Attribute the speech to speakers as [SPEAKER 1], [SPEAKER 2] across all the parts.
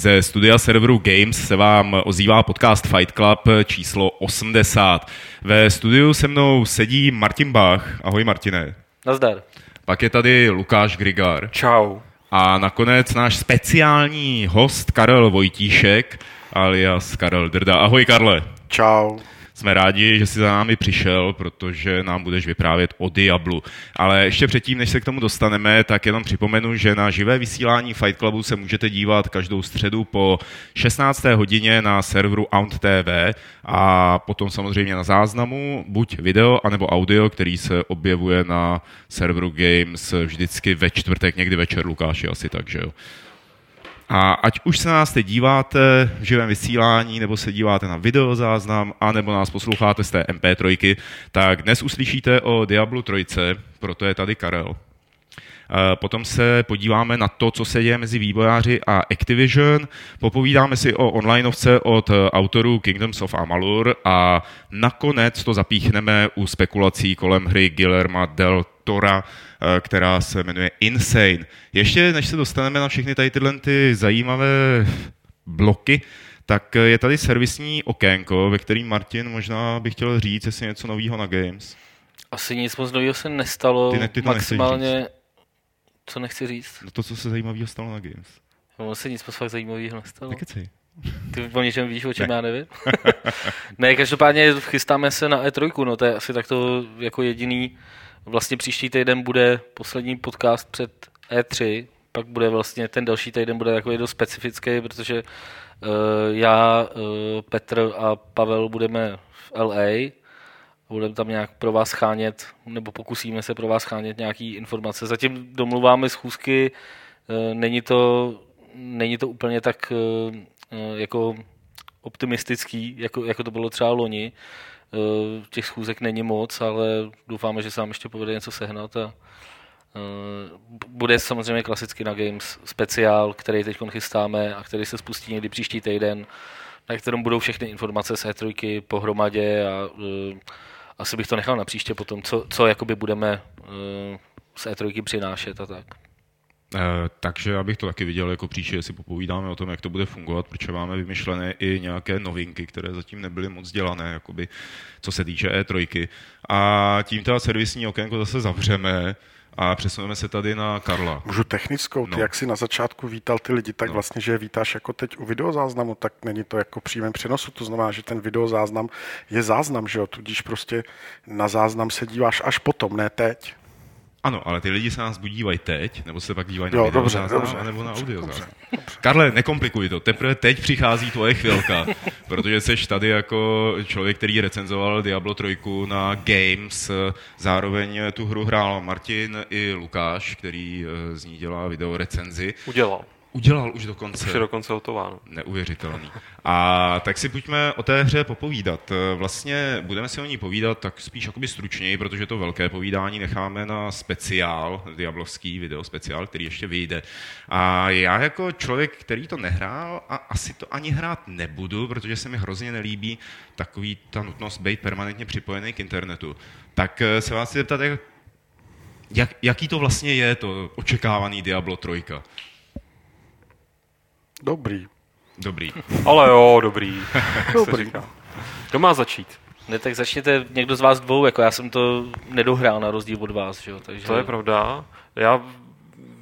[SPEAKER 1] Ze studia serveru Games se vám ozývá podcast Fight Club číslo 80. Ve studiu se mnou sedí Martin Bach. Ahoj Martine.
[SPEAKER 2] Nazdar.
[SPEAKER 1] Pak je tady Lukáš Grigar.
[SPEAKER 3] Čau.
[SPEAKER 1] A nakonec náš speciální host Karel Vojtíšek, alias Karel Drda. Ahoj Karle.
[SPEAKER 3] Čau.
[SPEAKER 1] Jsme rádi, že jsi za námi přišel, protože nám budeš vyprávět o Diablu. Ale ještě předtím, než se k tomu dostaneme, tak jenom připomenu, že na živé vysílání Fight Clubu se můžete dívat každou středu po 16. hodině na serveru Aunt TV a potom samozřejmě na záznamu buď video, anebo audio, který se objevuje na serveru Games vždycky ve čtvrtek, někdy večer, Lukáši, asi tak, že jo. A ať už se nás teď díváte v živém vysílání, nebo se díváte na videozáznam, anebo nás posloucháte z té MP3, tak dnes uslyšíte o Diablu 3, proto je tady Karel. Potom se podíváme na to, co se děje mezi vývojáři a Activision. Popovídáme si o onlineovce od autorů Kingdoms of Amalur a nakonec to zapíchneme u spekulací kolem hry Guillerma del Tora, eh, která se jmenuje Insane. Ještě než se dostaneme na všechny tady tyhle ty zajímavé bloky, tak je tady servisní okénko, ve kterým Martin možná bych chtěl říct, jestli něco nového na Games.
[SPEAKER 2] Asi nic moc nového se nestalo.
[SPEAKER 1] Ty, ne, ty to
[SPEAKER 2] maximálně, co nechci říct?
[SPEAKER 1] No to, co se zajímavého stalo na Games.
[SPEAKER 2] No, se nic moc fakt zajímavého nestalo.
[SPEAKER 1] Nekecej.
[SPEAKER 2] Ty o něčem víš, o čem ne. já nevím? ne, každopádně chystáme se na E3, no to je asi takto jako jediný. Vlastně příští týden bude poslední podcast před E3, pak bude vlastně ten další týden bude takový dost specifický, protože uh, já, uh, Petr a Pavel budeme v LA, budeme tam nějak pro vás chánět, nebo pokusíme se pro vás chánět nějaký informace. Zatím domluváme schůzky, uh, není to, není to úplně tak uh, jako optimistický, jako, jako to bylo třeba loni. Uh, těch schůzek není moc, ale doufáme, že se nám ještě povede něco sehnat a uh, bude samozřejmě klasicky na Games speciál, který teď chystáme a který se spustí někdy příští týden, na kterém budou všechny informace z E3 pohromadě a uh, asi bych to nechal na příště potom, co, co jakoby budeme z E3 přinášet a tak.
[SPEAKER 1] Eh, takže já bych to taky viděl jako příště, si popovídáme o tom, jak to bude fungovat, protože máme vymyšlené i nějaké novinky, které zatím nebyly moc dělané, jakoby, co se týče E3. A tím teda servisní okénko zase zavřeme a přesuneme se tady na Karla.
[SPEAKER 3] Můžu technickou, ty no. jak si na začátku vítal ty lidi, tak no. vlastně, že je vítáš jako teď u videozáznamu, tak není to jako přímém přenosu, to znamená, že ten videozáznam je záznam, že jo, tudíž prostě na záznam se díváš až potom, ne teď.
[SPEAKER 1] Ano, ale ty lidi se nás buď dívají teď, nebo se pak dívají na
[SPEAKER 3] jo,
[SPEAKER 1] video
[SPEAKER 3] dobře,
[SPEAKER 1] záznam,
[SPEAKER 3] dobře,
[SPEAKER 1] nebo na audio
[SPEAKER 3] dobře,
[SPEAKER 1] záznam. Karle, nekomplikuj to. Teprve teď přichází tvoje chvilka, protože jsi tady jako člověk, který recenzoval Diablo 3 na Games, zároveň tu hru hrál Martin i Lukáš, který eh, z ní dělá video recenzi.
[SPEAKER 4] Udělal.
[SPEAKER 1] Udělal už dokonce.
[SPEAKER 4] Už je dokonce hotováno.
[SPEAKER 1] Neuvěřitelný. A tak si pojďme o té hře popovídat. Vlastně budeme si o ní povídat tak spíš jakoby stručněji, protože to velké povídání necháme na speciál, diablovský video speciál, který ještě vyjde. A já jako člověk, který to nehrál a asi to ani hrát nebudu, protože se mi hrozně nelíbí takový ta nutnost být permanentně připojený k internetu, tak se vás chci zeptat, jak, jak, jaký to vlastně je, to očekávaný Diablo 3?
[SPEAKER 3] Dobrý.
[SPEAKER 1] Dobrý.
[SPEAKER 4] Ale jo, dobrý.
[SPEAKER 3] dobrý.
[SPEAKER 4] Kdo má začít?
[SPEAKER 2] Ne, tak začněte někdo z vás dvou, jako já jsem to nedohrál na rozdíl od vás, že jo, takže...
[SPEAKER 4] To je pravda. Já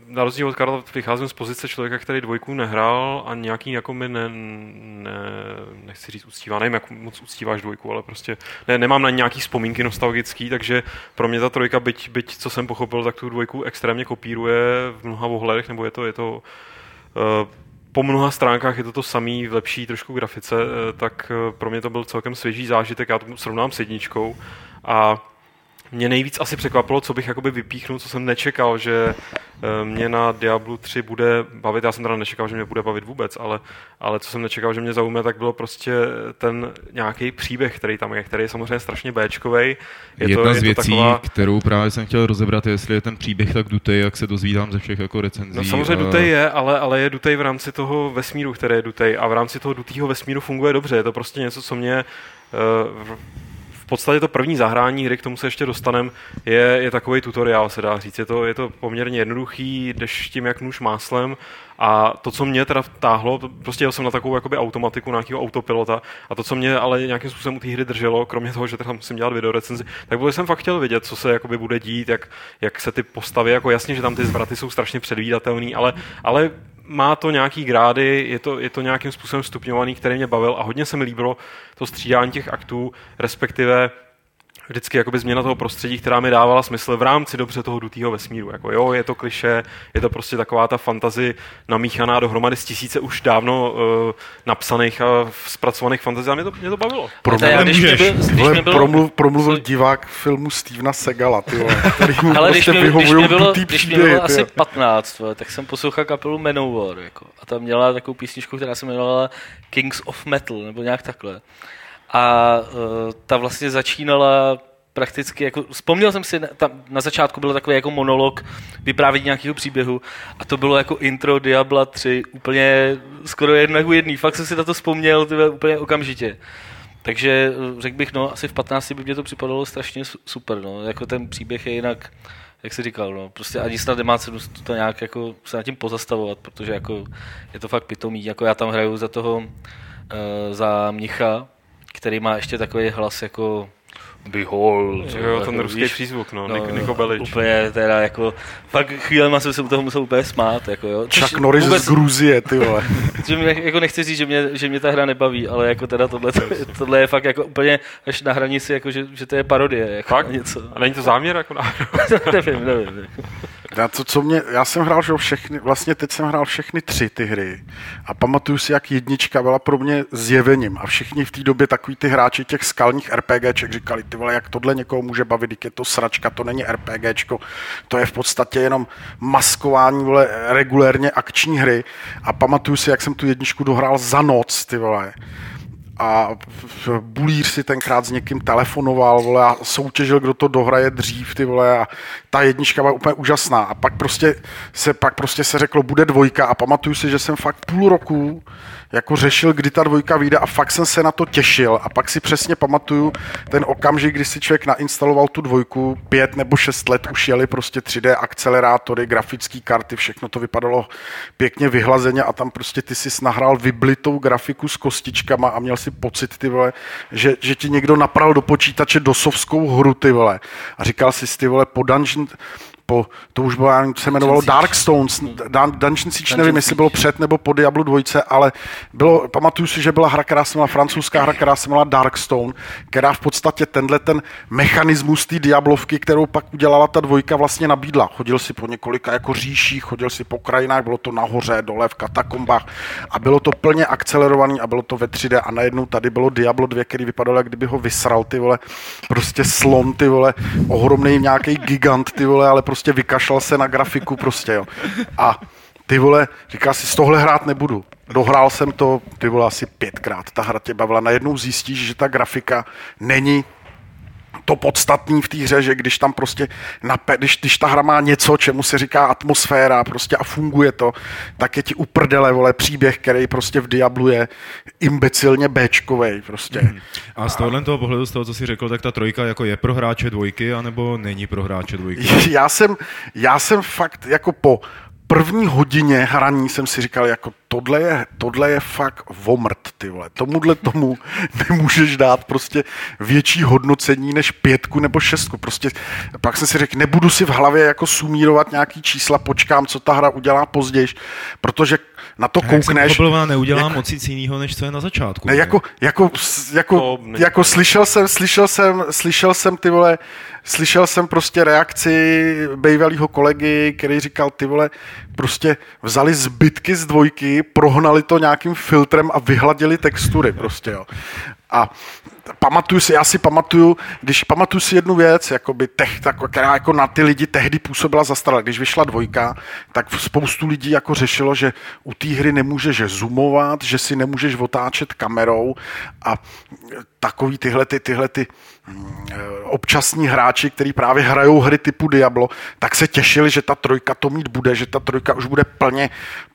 [SPEAKER 4] na rozdíl od Karla vycházím z pozice člověka, který dvojku nehrál a nějaký jako mi ne, ne nechci říct uctívá, nevím, jak moc uctíváš dvojku, ale prostě ne, nemám na nějaký vzpomínky nostalgický, takže pro mě ta trojka, byť, byť co jsem pochopil, tak tu dvojku extrémně kopíruje v mnoha ohledech, nebo je to, je to uh, po mnoha stránkách je to to samý v lepší trošku grafice, eh, tak eh, pro mě to byl celkem svěží zážitek, já to srovnám s jedničkou a mě nejvíc asi překvapilo, co bych jakoby vypíchnul, co jsem nečekal, že eh, mě na Diablo 3 bude bavit. Já jsem teda nečekal, že mě bude bavit vůbec, ale, ale co jsem nečekal, že mě zaujme, tak bylo prostě ten nějaký příběh, který tam je, který je samozřejmě strašně Bčkovej.
[SPEAKER 1] Je Jedna to, z je věcí, taková... kterou právě jsem chtěl rozebrat, je, jestli je ten příběh tak dutej, jak se dozvídám ze všech jako recenzí.
[SPEAKER 4] No samozřejmě a... dutej je, ale, ale je dutej v rámci toho vesmíru, který je dutej a v rámci toho dutýho vesmíru funguje dobře. Je to prostě něco, co mě uh, podstatě to první zahrání hry, k tomu se ještě dostanem, je, je takový tutoriál, se dá říct. Je to, je to poměrně jednoduchý, jdeš tím jak nůž máslem a to, co mě teda táhlo, prostě jel jsem na takovou jakoby automatiku nějakého autopilota a to, co mě ale nějakým způsobem u té hry drželo, kromě toho, že tam musím dělat video recenzi, tak bylo, jsem fakt chtěl vidět, co se jakoby bude dít, jak, jak se ty postavy, jako jasně, že tam ty zvraty jsou strašně předvídatelné, ale, ale má to nějaký grády, je to, je to nějakým způsobem stupňovaný, který mě bavil a hodně se mi líbilo to střídání těch aktů, respektive vždycky jakoby změna toho prostředí, která mi dávala smysl v rámci dobře toho dutého vesmíru. Jako jo, je to kliše, je to prostě taková ta fantazi namíchaná dohromady z tisíce už dávno uh, napsaných a zpracovaných fantazí a mě to, mě to bavilo.
[SPEAKER 3] Promluvil, když mě byl, když mě bylo, promluv, promluvil divák filmu Stevena Segala, ty vole, který mu
[SPEAKER 2] Ale prostě když mě, když mě bylo, když mě bylo asi 15, vole, tak jsem poslouchal kapelu Manowar, jako, a tam měla takovou písničku, která se jmenovala Kings of Metal, nebo nějak takhle a uh, ta vlastně začínala prakticky, jako, vzpomněl jsem si, tam na začátku byl takový jako monolog vyprávění nějakého příběhu a to bylo jako intro Diabla 3, úplně skoro jedno jako jedný, fakt jsem si na to vzpomněl tyhle, úplně okamžitě. Takže eh, řekl bych, no, asi v 15 by mě to připadalo strašně super, no, jako ten příběh je jinak, jak jsi říkal, no, prostě ani snad nemá cenu to nějak jako se nad tím pozastavovat, protože jako je to fakt pitomý, jako já tam hraju za toho, uh, za mnicha, který má ještě takový hlas jako Behold.
[SPEAKER 4] Jo, jako, ten ruský víš, přízvuk, no, no Niko Belič.
[SPEAKER 2] Úplně teda jako, fakt chvílema jsem se u toho musel úplně smát, jako jo.
[SPEAKER 3] Chuck Norris vůbec, z Gruzie, ty vole.
[SPEAKER 2] že mě, jako nechci říct, že mě, že mě ta hra nebaví, ale jako teda tohle, tohle je fakt jako úplně až na hranici, jako že, že to je parodie. Jako
[SPEAKER 4] fakt? Něco. A není to záměr jako na
[SPEAKER 2] nevím, nevím.
[SPEAKER 3] Já, to, co mě, já jsem hrál že všechny, vlastně teď jsem hrál všechny tři ty hry a pamatuju si, jak jednička byla pro mě zjevením a všichni v té době takový ty hráči těch skalních RPGček říkali, ty vole, jak tohle někoho může bavit, je to sračka, to není RPGčko, to je v podstatě jenom maskování, vole, regulérně akční hry. A pamatuju si, jak jsem tu jedničku dohrál za noc, ty vole a bulíř si tenkrát s někým telefonoval, vole, a soutěžil, kdo to dohraje dřív, ty vole, a ta jednička byla úplně úžasná. A pak prostě se, pak prostě se řeklo, bude dvojka a pamatuju si, že jsem fakt půl roku jako řešil, kdy ta dvojka vyjde a fakt jsem se na to těšil a pak si přesně pamatuju ten okamžik, kdy si člověk nainstaloval tu dvojku, pět nebo šest let už jeli prostě 3D akcelerátory, grafické karty, všechno to vypadalo pěkně vyhlazeně a tam prostě ty si nahrál vyblitou grafiku s kostičkama a měl si pocit, ty vole, že, že ti někdo napral do počítače dosovskou hru, ty vole. A říkal si, ty vole, po Dungeon, po, to už bylo, se jmenovalo Dark Stones, Dungeon Siege, nevím, jestli bylo před nebo po Diablo 2, ale bylo, pamatuju si, že byla hra, která se měla francouzská hra, která se jmenovala Dark Stone, která v podstatě tenhle ten mechanismus té Diablovky, kterou pak udělala ta dvojka, vlastně nabídla. Chodil si po několika jako říších, chodil si po krajinách, bylo to nahoře, dole, v katakombách a bylo to plně akcelerovaný a bylo to ve 3D a najednou tady bylo Diablo 2, který vypadal, jak kdyby ho vysral, ty vole, prostě slon, ty vole, ohromný nějaký gigant, ty vole, ale prostě prostě vykašlal se na grafiku prostě, jo. A ty vole, říká si, z tohle hrát nebudu. Dohrál jsem to, ty vole, asi pětkrát. Ta hra tě bavila. Najednou zjistíš, že ta grafika není to podstatný v té hře, že když tam prostě, nape, když, když ta hra má něco, čemu se říká atmosféra prostě a funguje to, tak je ti uprdele, vole, příběh, který prostě v Diablu je imbecilně Bčkovej prostě. Hmm.
[SPEAKER 1] A z tohohle toho pohledu, z toho, co jsi řekl, tak ta trojka jako je pro hráče dvojky, anebo není pro hráče dvojky?
[SPEAKER 3] Já jsem, já jsem fakt jako po první hodině hraní jsem si říkal, jako tohle je, tohle je fakt vomrt, ty vole. Tomuhle tomu nemůžeš dát prostě větší hodnocení než pětku nebo šestku. Prostě pak jsem si řekl, nebudu si v hlavě jako sumírovat nějaký čísla, počkám, co ta hra udělá později, protože na to koukneš.
[SPEAKER 1] Já neudělám jako, moc nic jiného, než co je na začátku.
[SPEAKER 3] Ne, jako, jako, jako, jako slyšel jsem, slyšel jsem, slyšel jsem ty vole, slyšel jsem prostě reakci bývalého kolegy, který říkal, ty vole, prostě vzali zbytky z dvojky, prohnali to nějakým filtrem a vyhladili textury prostě, jo. A pamatuju si, já si pamatuju, když pamatuju si jednu věc, jakoby tech, tak, která jako na ty lidi tehdy působila zastarala. Když vyšla dvojka, tak spoustu lidí jako řešilo, že u té hry nemůžeš zoomovat, že si nemůžeš otáčet kamerou a takový tyhle ty, tyhle ty občasní hráči, kteří právě hrajou hry typu Diablo, tak se těšili, že ta trojka to mít bude, že ta trojka už bude plně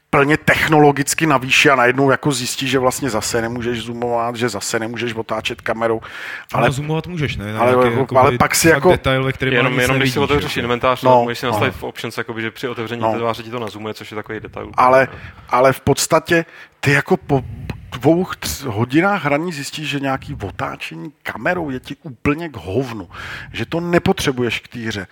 [SPEAKER 3] plně technologicky navýší a najednou jako zjistí, že vlastně zase nemůžeš zoomovat, že zase nemůžeš otáčet kamerou.
[SPEAKER 1] Ale, ale zoomovat můžeš, ne? Na
[SPEAKER 3] ale,
[SPEAKER 1] nějaký,
[SPEAKER 3] ale, pak si jako...
[SPEAKER 1] Detail, ve kterém
[SPEAKER 4] Jenom, jenom když si otevřeš
[SPEAKER 1] jako.
[SPEAKER 4] inventář,
[SPEAKER 3] No,
[SPEAKER 4] no, můžeš si nastavit
[SPEAKER 3] no.
[SPEAKER 4] v options, jakoby, že při otevření
[SPEAKER 3] No.
[SPEAKER 4] no. tváře ti to nazumuje, což je takový detail.
[SPEAKER 3] ale, ale v podstatě ty jako po dvou hodinách hraní zjistíš, že nějaký otáčení kamerou je ti úplně k hovnu. Že to nepotřebuješ k té hře.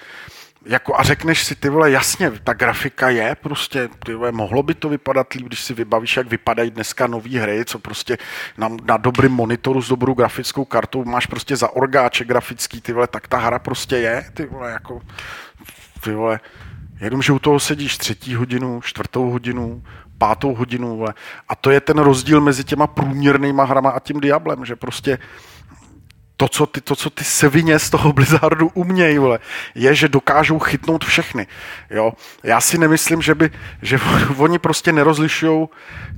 [SPEAKER 3] Jako a řekneš si, ty vole, jasně, ta grafika je prostě, ty vole, mohlo by to vypadat líp, když si vybavíš, jak vypadají dneska nové hry, co prostě na, na dobrým monitoru s dobrou grafickou kartou máš prostě za orgáče grafický, ty vole, tak ta hra prostě je, ty vole, jako, ty vole, Jenomže u toho sedíš třetí hodinu, čtvrtou hodinu, pátou hodinu, a to je ten rozdíl mezi těma průměrnýma hrama a tím Diablem, že prostě to, co ty, to, co ty sevině z toho Blizzardu umějí, vole, je, že dokážou chytnout všechny. Jo? Já si nemyslím, že, by, že oni prostě nerozlišují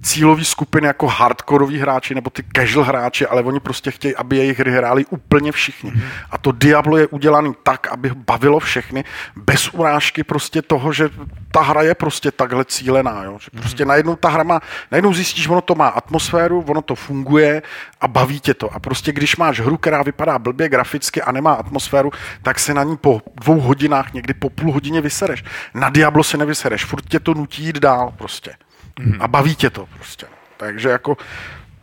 [SPEAKER 3] cílový skupiny jako hardkorový hráči nebo ty casual hráči, ale oni prostě chtějí, aby jejich hry hráli úplně všichni. Mm-hmm. A to Diablo je udělaný tak, aby bavilo všechny, bez urážky prostě toho, že ta hra je prostě takhle cílená. Jo? Že prostě najednou ta hra má, najednou zjistíš, ono to má atmosféru, ono to funguje a baví tě to. A prostě když máš hru, která vypadá blbě graficky a nemá atmosféru, tak se na ní po dvou hodinách, někdy po půl hodině vysereš. Na Diablo se nevysereš, furt tě to nutí jít dál prostě. Mm-hmm. A baví tě to prostě. Takže jako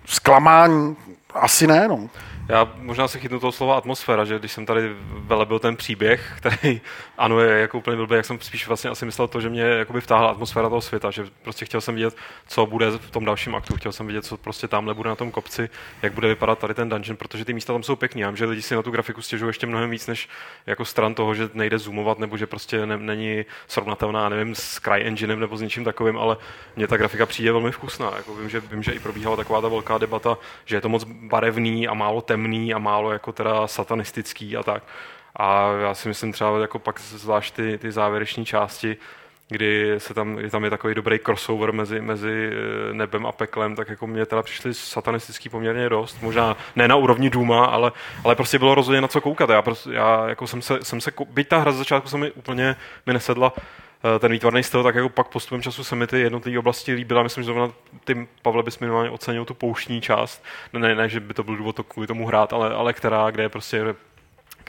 [SPEAKER 3] zklamání asi ne, no.
[SPEAKER 4] Já možná se chytnu toho slova atmosféra, že když jsem tady velebil ten příběh, který ano je jako úplně blbý, jak jsem spíš vlastně asi myslel to, že mě jakoby vtáhla atmosféra toho světa, že prostě chtěl jsem vidět, co bude v tom dalším aktu, chtěl jsem vidět, co prostě tamhle bude na tom kopci, jak bude vypadat tady ten dungeon, protože ty místa tam jsou pěkný. Já vím, že lidi si na tu grafiku stěžují ještě mnohem víc než jako stran toho, že nejde zoomovat nebo že prostě ne, není srovnatelná, nevím, s CryEnginem nebo s něčím takovým, ale mně ta grafika přijde velmi vkusná. Jako vím, že, vím, že i probíhala taková ta velká debata, že je to moc barevný a málo temný a málo jako teda satanistický a tak. A já si myslím třeba jako pak zvlášť ty, ty závěreční části, kdy se tam, tam je takový dobrý crossover mezi, mezi eh, nebem a peklem, tak jako mě teda přišly satanistický poměrně dost. Možná ne na úrovni Duma, ale, ale prostě bylo rozhodně na co koukat. Já, prostě, já jako jsem se, jsem se, byť ta hra z začátku se mi úplně mi nesedla, ten výtvarný styl, tak jako pak postupem času se mi ty jednotlivé oblasti líbila. Myslím, že zrovna ty, Pavle, bys minimálně ocenil tu pouštní část. Ne, ne, ne, že by to byl důvod to kvůli tomu hrát, ale, ale která, kde je prostě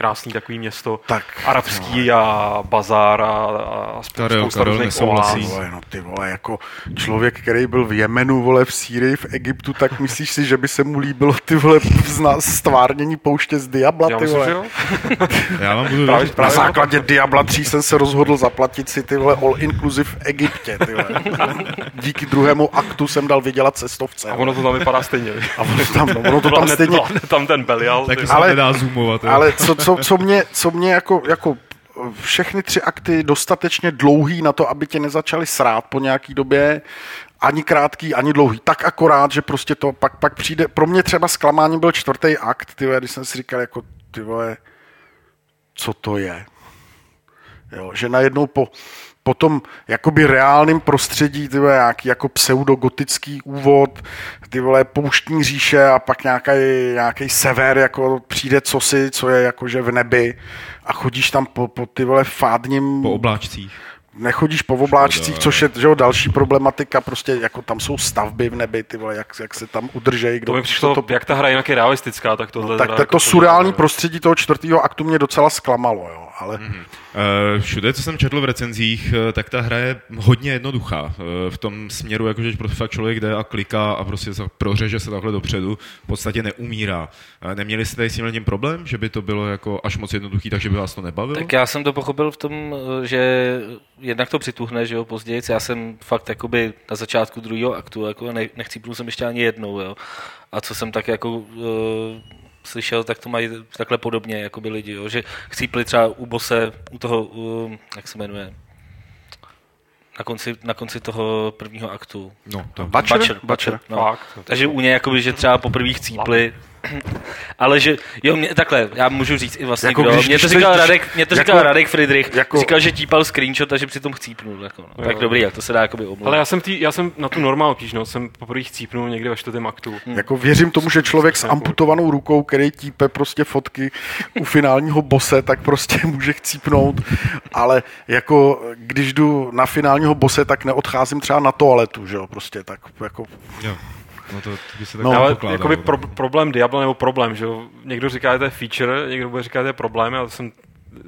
[SPEAKER 4] krásný takový město,
[SPEAKER 3] Tak,
[SPEAKER 4] arabský a bazár a, a
[SPEAKER 1] Karel,
[SPEAKER 4] spousta
[SPEAKER 1] Karel
[SPEAKER 4] různých
[SPEAKER 1] nesouhlasí.
[SPEAKER 3] Vole, no ty vole, jako člověk, který byl v Jemenu, vole, v Sýrii, v Egyptu, tak myslíš si, že by se mu líbilo ty vole zna- stvárnění pouště z Diabla,
[SPEAKER 4] Já
[SPEAKER 3] ty
[SPEAKER 4] myslím,
[SPEAKER 3] vole.
[SPEAKER 4] že jo.
[SPEAKER 1] Já vám budu
[SPEAKER 4] Právě-
[SPEAKER 1] věřit.
[SPEAKER 3] Na
[SPEAKER 4] právě-
[SPEAKER 3] základě Diabla 3 jsem se rozhodl zaplatit si ty vole all inclusive v Egyptě, ty vole. Díky druhému aktu jsem dal vydělat cestovce.
[SPEAKER 4] A ono to tam vypadá stejně.
[SPEAKER 3] A ono tam, no, ono to tam stejně,
[SPEAKER 4] tam ten Belial.
[SPEAKER 1] Se
[SPEAKER 3] Ale-
[SPEAKER 1] ale, nedá zoomovat. jo.
[SPEAKER 3] ale co, co, co mě, co mě jako, jako všechny tři akty dostatečně dlouhý na to, aby tě nezačali srát po nějaký době, ani krátký, ani dlouhý. Tak akorát, že prostě to pak, pak přijde. Pro mě třeba zklamáním byl čtvrtý akt, ty vole, když jsem si říkal, jako ty vole, co to je. Jo, že najednou po, po tom jakoby reálném prostředí, ty vole, nějaký jako pseudogotický úvod, ty vole pouštní říše a pak nějaký, nějaký sever, jako přijde cosi, co je jakože v nebi a chodíš tam po, po ty vole fádním
[SPEAKER 1] Po obláčcích.
[SPEAKER 3] nechodíš po obláčcích, což je že jo, další problematika, prostě jako tam jsou stavby v nebi, ty vole, jak, jak se tam udržejí. Kdo,
[SPEAKER 4] To mi přišlo,
[SPEAKER 3] to,
[SPEAKER 4] to, jak ta hra jinak je realistická, tak tohle...
[SPEAKER 3] tak
[SPEAKER 4] teda
[SPEAKER 3] to,
[SPEAKER 4] jako
[SPEAKER 3] to surreální
[SPEAKER 4] pořád-
[SPEAKER 3] prostředí toho čtvrtého aktu mě docela zklamalo, jo, ale mm-hmm.
[SPEAKER 1] Eh, Všude, co jsem četl v recenzích, eh, tak ta hra je hodně jednoduchá. Eh, V tom směru, jakože fakt člověk jde a kliká a prostě se prořeže se takhle dopředu, v podstatě neumírá. Neměli jste tady s tím problém, že by to bylo jako až moc jednoduchý, takže by vás to nebavilo?
[SPEAKER 2] Tak já jsem to pochopil v tom, že jednak to přituhne, že jo, později. Já jsem fakt jakoby na začátku druhého aktu, jako ne, nechcípnul jsem ještě ani jednou, jo. A co jsem tak jako slyšel, tak to mají takhle podobně, jako by lidi, jo. že chcípli třeba u bose, u toho, uh, jak se jmenuje, na konci, na konci toho prvního aktu.
[SPEAKER 1] No, to.
[SPEAKER 3] Butcher?
[SPEAKER 2] Butcher,
[SPEAKER 3] Butcher.
[SPEAKER 2] no.
[SPEAKER 4] Fakt.
[SPEAKER 2] Takže u něj, jakoby, že třeba poprvé chcípli, Ale že, jo, mě, takhle, já můžu říct i vlastně
[SPEAKER 3] Jako
[SPEAKER 2] kdo.
[SPEAKER 3] když-
[SPEAKER 2] mě to
[SPEAKER 3] když
[SPEAKER 2] říkal
[SPEAKER 3] chceš-
[SPEAKER 2] Radek, mě to
[SPEAKER 3] jako-
[SPEAKER 2] říkal Radek Friedrich,
[SPEAKER 3] jako-
[SPEAKER 2] říkal, že típal screenshot a že přitom chcípnul. Jako, no. Tak dobrý, jak to se dá jakoby omluvit.
[SPEAKER 4] Ale já jsem, tý, já jsem na tu normál píš, no, jsem poprvé chcípnul někdy ve čtvrtém aktu.
[SPEAKER 3] Jako věřím tomu, že člověk s amputovanou rukou, který típe prostě fotky u finálního bose, tak prostě může chcípnout, ale jako když jdu na finálního bose, tak neodcházím třeba na toaletu, že jo, prostě tak jako
[SPEAKER 1] Jo. No to, to by se tak
[SPEAKER 3] No,
[SPEAKER 4] Ale jakoby pro, problém Diablo nebo problém, že jo? Někdo říká, že to je feature, někdo bude říkat, že to je problém, já jsem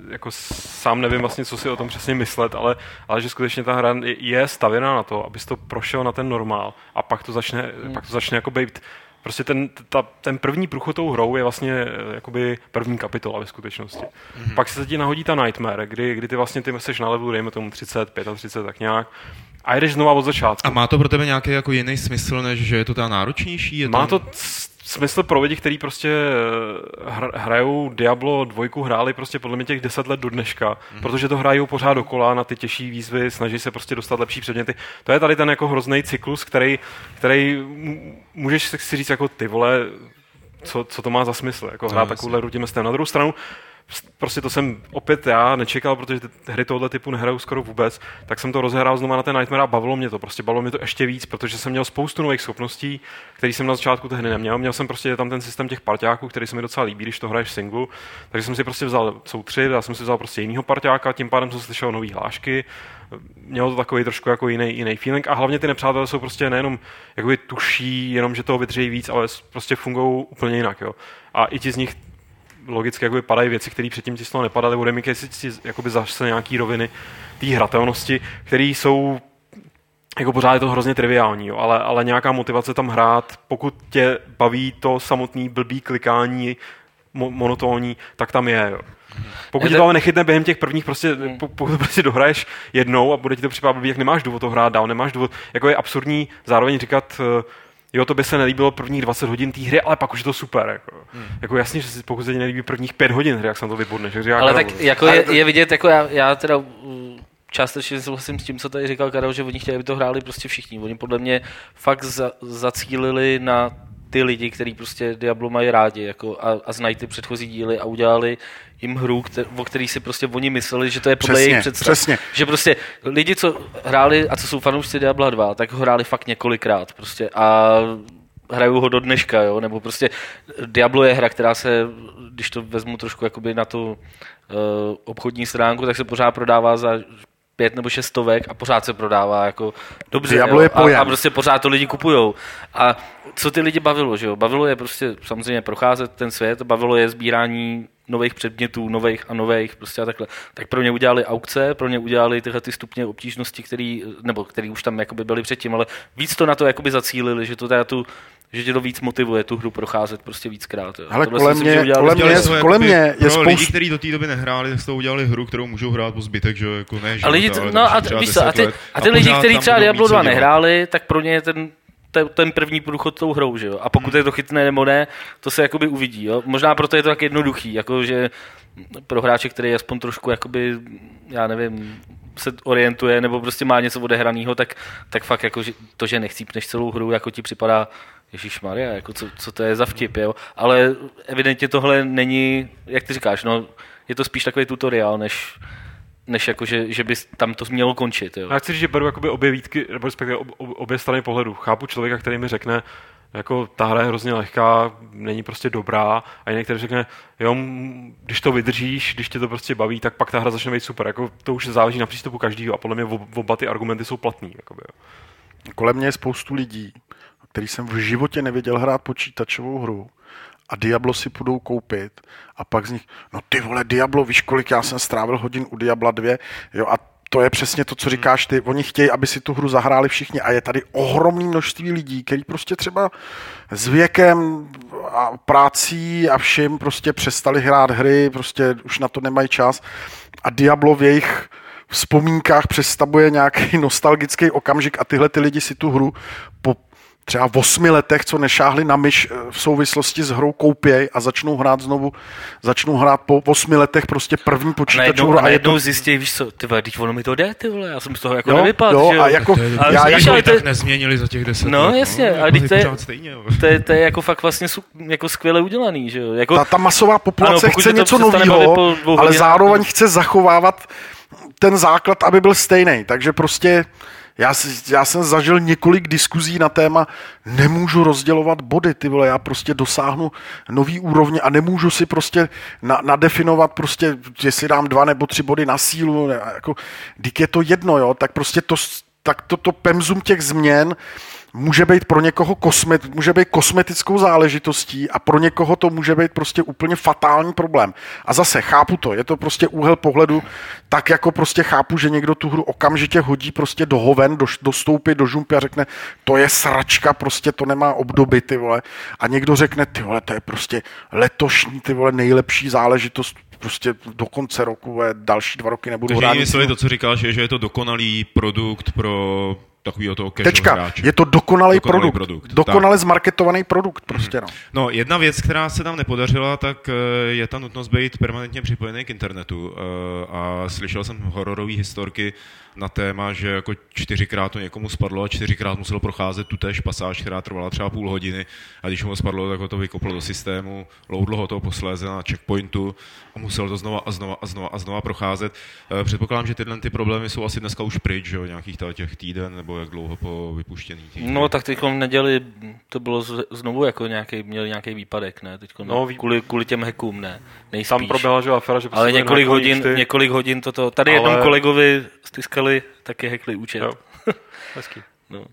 [SPEAKER 4] jako sám nevím vlastně, co si o tom přesně myslet, ale, ale že skutečně ta hra je- je stavěná na to, abys to prošel na ten normál a pak to začne, hmm. pak to začne jako být Prostě ten, ta, ten první průchod tou hrou je vlastně eh, jakoby první kapitola ve skutečnosti. Mm-hmm. Pak se ti nahodí ta Nightmare, kdy, kdy ty vlastně ty seš na levelu, dejme tomu 30, 35, tak nějak. A jdeš znova od začátku.
[SPEAKER 1] A má to pro tebe nějaký jako jiný smysl, než že je to ta náročnější? Je
[SPEAKER 4] Má to c- smysl pro lidi, kteří prostě eh, hr- hrajou Diablo dvojku, hráli prostě podle mě těch 10 let do dneška, mm-hmm. protože to hrajou pořád dokola na ty těžší výzvy, snaží se prostě dostat lepší předměty. To je tady ten jako hrozný cyklus, který, který můžeš si říct jako ty vole, co, co to má za smysl, jako hrát
[SPEAKER 1] jasně.
[SPEAKER 4] takovouhle rutimestem. Na druhou stranu, prostě to jsem opět já nečekal, protože ty hry tohoto typu nehraju skoro vůbec, tak jsem to rozhrál znovu na ten Nightmare a bavilo mě to. Prostě bavilo mě to ještě víc, protože jsem měl spoustu nových schopností, které jsem na začátku té hry neměl. Měl jsem prostě tam ten systém těch parťáků, který se mi docela líbí, když to hraješ singlu. Takže jsem si prostě vzal, jsou tři, já jsem si vzal prostě jinýho parťáka, tím pádem jsem slyšel nový hlášky. Mělo to takový trošku jako jiný, jiný feeling a hlavně ty nepřátelé jsou prostě nejenom jakoby tuší, jenom že toho vydrží víc, ale prostě fungují úplně jinak. Jo. A i ti z nich logicky jakoby padají věci, které předtím ti toho nepadaly, bude mít si jakoby zase nějaký roviny té hratelnosti, které jsou jako pořád je to hrozně triviální, jo, ale, ale nějaká motivace tam hrát, pokud tě baví to samotný blbý klikání mo- monotónní, tak tam je. Jo. Pokud tě
[SPEAKER 2] to-
[SPEAKER 4] ale nechytne během těch prvních, prostě, po- pokud prostě dohraješ jednou a bude ti to připadat blbý, jak nemáš důvod to hrát dál, nemáš důvod, jako je absurdní zároveň říkat, eh, jo, to by se nelíbilo prvních 20 hodin té hry, ale pak už je to super. Jako, hmm. jako jasně, že si, pokud se ti nelíbí prvních 5 hodin hry, jak jsem to vybudne, že říká
[SPEAKER 2] Ale
[SPEAKER 4] Karol.
[SPEAKER 2] tak jako je, je vidět, jako já, já teda uh, částečně souhlasím s tím, co tady říkal Karel, že oni chtěli, aby to hráli prostě všichni. Oni podle mě fakt za, zacílili na ty lidi, kteří prostě Diablo mají rádi jako a, a znají ty předchozí díly a udělali jim hru, kter, o který si prostě oni mysleli, že to je podle
[SPEAKER 3] Přesně,
[SPEAKER 2] jejich představ.
[SPEAKER 3] přesně.
[SPEAKER 2] Že prostě lidi, co hráli a co jsou fanoušci Diabla 2, tak ho hráli fakt několikrát prostě a hrajou ho do dneška, jo, nebo prostě Diablo je hra, která se, když to vezmu trošku jakoby na tu uh, obchodní stránku, tak se pořád prodává za pět nebo šest stovek a pořád se prodává jako dobře.
[SPEAKER 3] Diablo je pojem.
[SPEAKER 2] A, a, prostě pořád to lidi kupujou. A co ty lidi bavilo, že jo? Bavilo je prostě samozřejmě procházet ten svět, bavilo je sbírání nových předmětů, nových a nových, prostě a takhle. Tak pro ně udělali aukce, pro ně udělali tyhle ty stupně obtížnosti, který, nebo který už tam jakoby byly předtím, ale víc to na to jakoby zacílili, že to teda tu, že tě to víc motivuje tu hru procházet prostě víckrát. Jo.
[SPEAKER 3] Ale
[SPEAKER 2] Tohle
[SPEAKER 3] kolem
[SPEAKER 2] si myslím,
[SPEAKER 3] mě-
[SPEAKER 2] že udělali
[SPEAKER 3] kolem mě-
[SPEAKER 1] to
[SPEAKER 3] kolem mě je
[SPEAKER 1] pro
[SPEAKER 3] spoustu-
[SPEAKER 1] lidi, kteří do té doby nehráli, tak z toho udělali hru, kterou můžou hrát po zbytek, že jo, jako ne,
[SPEAKER 2] A lidi,
[SPEAKER 1] ale
[SPEAKER 2] no a, víš co,
[SPEAKER 1] 10
[SPEAKER 2] a ty, a ty lidi, kteří třeba Diablo
[SPEAKER 1] mít co
[SPEAKER 2] 2
[SPEAKER 1] dělat.
[SPEAKER 2] nehráli, tak pro ně je ten te- ten první průchod tou hrou, že jo? A pokud je to chytné nebo ne, to se jakoby uvidí, jo? Možná proto je to tak jednoduchý, jako že pro hráče, který aspoň trošku jakoby, já nevím, se orientuje nebo prostě má něco odehraného, tak, tak fakt jako, že to, že nechcípneš celou hru, jako ti připadá Ježíš Maria, jako co, co, to je za vtip, jo? Ale evidentně tohle není, jak ty říkáš, no, je to spíš takový tutoriál, než, než jako, že, že by tam to mělo končit, jo?
[SPEAKER 4] Já chci říct, že beru jakoby obě výtky, nebo respektive ob, ob, obě strany pohledu. Chápu člověka, který mi řekne, jako ta hra je hrozně lehká, není prostě dobrá a jiný, který řekne, jo, když to vydržíš, když tě to prostě baví, tak pak ta hra začne být super. Jako, to už záleží na přístupu každého a podle mě ob- oba ty argumenty jsou platný. Jakoby, jo.
[SPEAKER 3] Kolem mě je spoustu lidí, který jsem v životě nevěděl hrát počítačovou hru a Diablo si půjdou koupit a pak z nich, no ty vole, Diablo, víš, kolik já jsem strávil hodin u Diabla 2, jo, a to je přesně to, co říkáš ty. Oni chtějí, aby si tu hru zahráli všichni a je tady ohromné množství lidí, který prostě třeba s věkem a prací a vším prostě přestali hrát hry, prostě už na to nemají čas. A Diablo v jejich vzpomínkách představuje nějaký nostalgický okamžik a tyhle ty lidi si tu hru po třeba v osmi letech, co nešáhli na myš eh, v souvislosti s hrou koupěj a začnou hrát znovu, začnou hrát po osmi letech prostě první počítačovou
[SPEAKER 2] hru. A
[SPEAKER 3] je to...
[SPEAKER 2] zjistí, víš co, ty vole, teď ono mi to jde, ty vole, já jsem z toho jako jo, nevypadl,
[SPEAKER 3] jo, že a jako,
[SPEAKER 1] a já, já, jako tak nezměnili za těch deset
[SPEAKER 2] No
[SPEAKER 1] let,
[SPEAKER 2] jasně,
[SPEAKER 1] no,
[SPEAKER 2] a
[SPEAKER 1] jako
[SPEAKER 2] to je,
[SPEAKER 1] stejně,
[SPEAKER 2] to, je, to je jako fakt vlastně jako skvěle udělaný, že jo. Jako,
[SPEAKER 3] ta, ta masová populace ano, chce něco nového, ale zároveň chce zachovávat ten základ, aby byl stejný. Takže prostě já, já jsem zažil několik diskuzí na téma, nemůžu rozdělovat body, ty vole, já prostě dosáhnu nový úrovně a nemůžu si prostě na, nadefinovat prostě, jestli dám dva nebo tři body na sílu, ne, jako, když je to jedno, jo, tak prostě to, tak to, to pemzum těch změn může být pro někoho kosmet, může být kosmetickou záležitostí a pro někoho to může být prostě úplně fatální problém. A zase chápu to, je to prostě úhel pohledu, tak jako prostě chápu, že někdo tu hru okamžitě hodí prostě do hoven, do, dostoupí do žumpy a řekne, to je sračka, prostě to nemá obdoby, ty vole. A někdo řekne, ty vole, to je prostě letošní, ty vole, nejlepší záležitost prostě do konce roku, další dva roky nebudu
[SPEAKER 1] Takže hrát. to, co říkáš, je, že je to dokonalý produkt pro takového toho
[SPEAKER 3] Tečka.
[SPEAKER 1] hráče.
[SPEAKER 3] Je to dokonalý, dokonalý produkt. produkt. Dokonale tak. zmarketovaný produkt prostě, no.
[SPEAKER 1] No, jedna věc, která se nám nepodařila, tak eh, je ta nutnost být permanentně připojený k internetu. Eh, a slyšel jsem hororové historky na téma, že jako čtyřikrát to někomu spadlo a čtyřikrát muselo procházet tu též pasáž, která trvala třeba půl hodiny a když mu spadlo, tak ho to vykoplo do systému, loudlo ho to posléze na checkpointu a musel to znova a znova a znova a znova procházet. Eh, předpokládám, že tyhle ty problémy jsou asi dneska už pryč, že jo, nějakých těch týden nebo jak dlouho po vypuštění. Týden.
[SPEAKER 2] No tak teď neděli, to bylo znovu jako nějaký, měl nějaký výpadek, ne? Teď no, kvůli, kvůli těm hackům, ne? Nejspíš.
[SPEAKER 4] Tam proběhla, že afera, že
[SPEAKER 2] Ale několik hodin, několik hodin toto. Tady ale... jednom kolegovi stiskali, taky hekli účet. Jo. Hezký. No.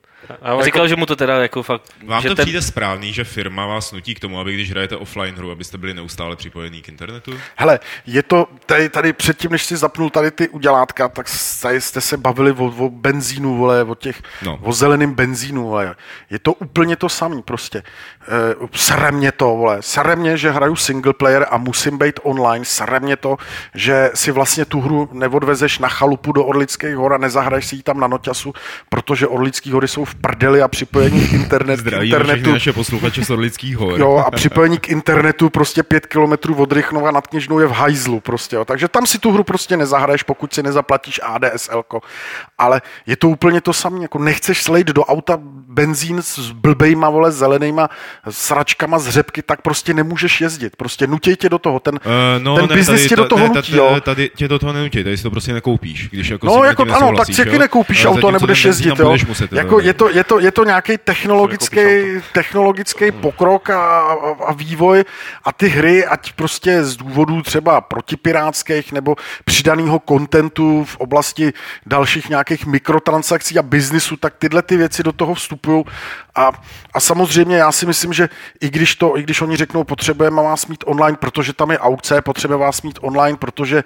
[SPEAKER 2] A jako... říkal, že mu to teda jako fakt...
[SPEAKER 1] Vám
[SPEAKER 2] že
[SPEAKER 1] to ten... přijde správný, že firma vás nutí k tomu, aby když hrajete offline hru, abyste byli neustále připojení k internetu?
[SPEAKER 3] Hele, je to tady, tady předtím, než si zapnul tady ty udělátka, tak tady jste se bavili o, o benzínu, vole, o těch, no. o zeleným benzínu, vole. Je to úplně to samé prostě. E, sere mě to, vole. Sere mě, že hraju single player a musím být online. Sere mě to, že si vlastně tu hru neodvezeš na chalupu do Orlických hor a nezahraješ si ji tam na noťasu, protože Orlické hory jsou v prdeli a připojení k internet,
[SPEAKER 1] Zdraví
[SPEAKER 3] internetu.
[SPEAKER 1] naše posluchače z Orlických hor.
[SPEAKER 3] Jo, a připojení k internetu prostě pět kilometrů od Rychnova nad Kněžnou je v hajzlu prostě. Jo. Takže tam si tu hru prostě nezahraješ, pokud si nezaplatíš ADSL. Ale je to úplně to samé. Jako nechceš slejt do auta benzín s blbejma, vole, zelenýma sračkama z řepky, tak prostě nemůžeš jezdit. Prostě nutěj tě do toho. Ten, uh, no, ten ne, biznis tě do toho ne,
[SPEAKER 1] nutí, jo. Tady tě do toho nenutí, tady si to prostě nekoupíš. Když jako
[SPEAKER 3] no, jako, ano, tak si nekoupíš auto a nebudeš jezdit. Jo. Muset, jako, je, to, je, to, je to nějaký technologický, technologický hmm. pokrok a, a, a vývoj a ty hry, ať prostě z důvodů třeba protipirátských nebo přidaného kontentu v oblasti dalších nějakých mikrotransakcí a biznisu, tak tyhle ty věci do toho vstupují. A, a samozřejmě já si myslím, že i když, to, i když oni řeknou, potřebujeme vás mít online, protože tam je aukce, potřebujeme vás mít online, protože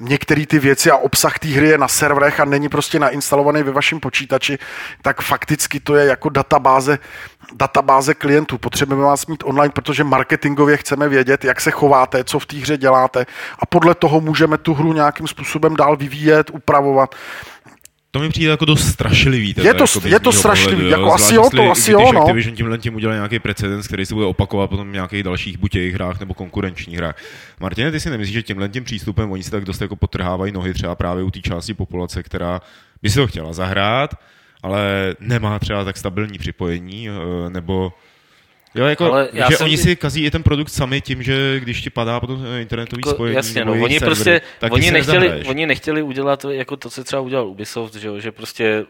[SPEAKER 3] některé ty věci a obsah té hry je na serverech a není prostě nainstalovaný ve vašem počítači, tak fakticky to je jako databáze, databáze klientů. Potřebujeme vás mít online, protože marketingově chceme vědět, jak se chováte, co v té hře děláte a podle toho můžeme tu hru nějakým způsobem dál vyvíjet, upravovat.
[SPEAKER 1] To mi přijde jako dost strašlivý.
[SPEAKER 3] Teda, je to, jako je to strašlivý, pohledu, jako asi jo, to asi jo, no.
[SPEAKER 1] Activision tímhle tím udělá nějaký precedens, který se bude opakovat potom v nějakých dalších buď jejich hrách nebo konkurenčních hrách. Martine, ty si nemyslíš, že tímhle tím přístupem oni si tak dost jako potrhávají nohy třeba právě u té části populace, která by si to chtěla zahrát, ale nemá třeba tak stabilní připojení, eh, nebo Jo, jako, ale já že jsem... oni si kazí i ten produkt sami tím, že když ti padá potom internetový jako, spojení.
[SPEAKER 2] Jasně, no, oni servery, prostě, oni nechtěli, oni nechtěli udělat jako to, co třeba udělal Ubisoft, že, že prostě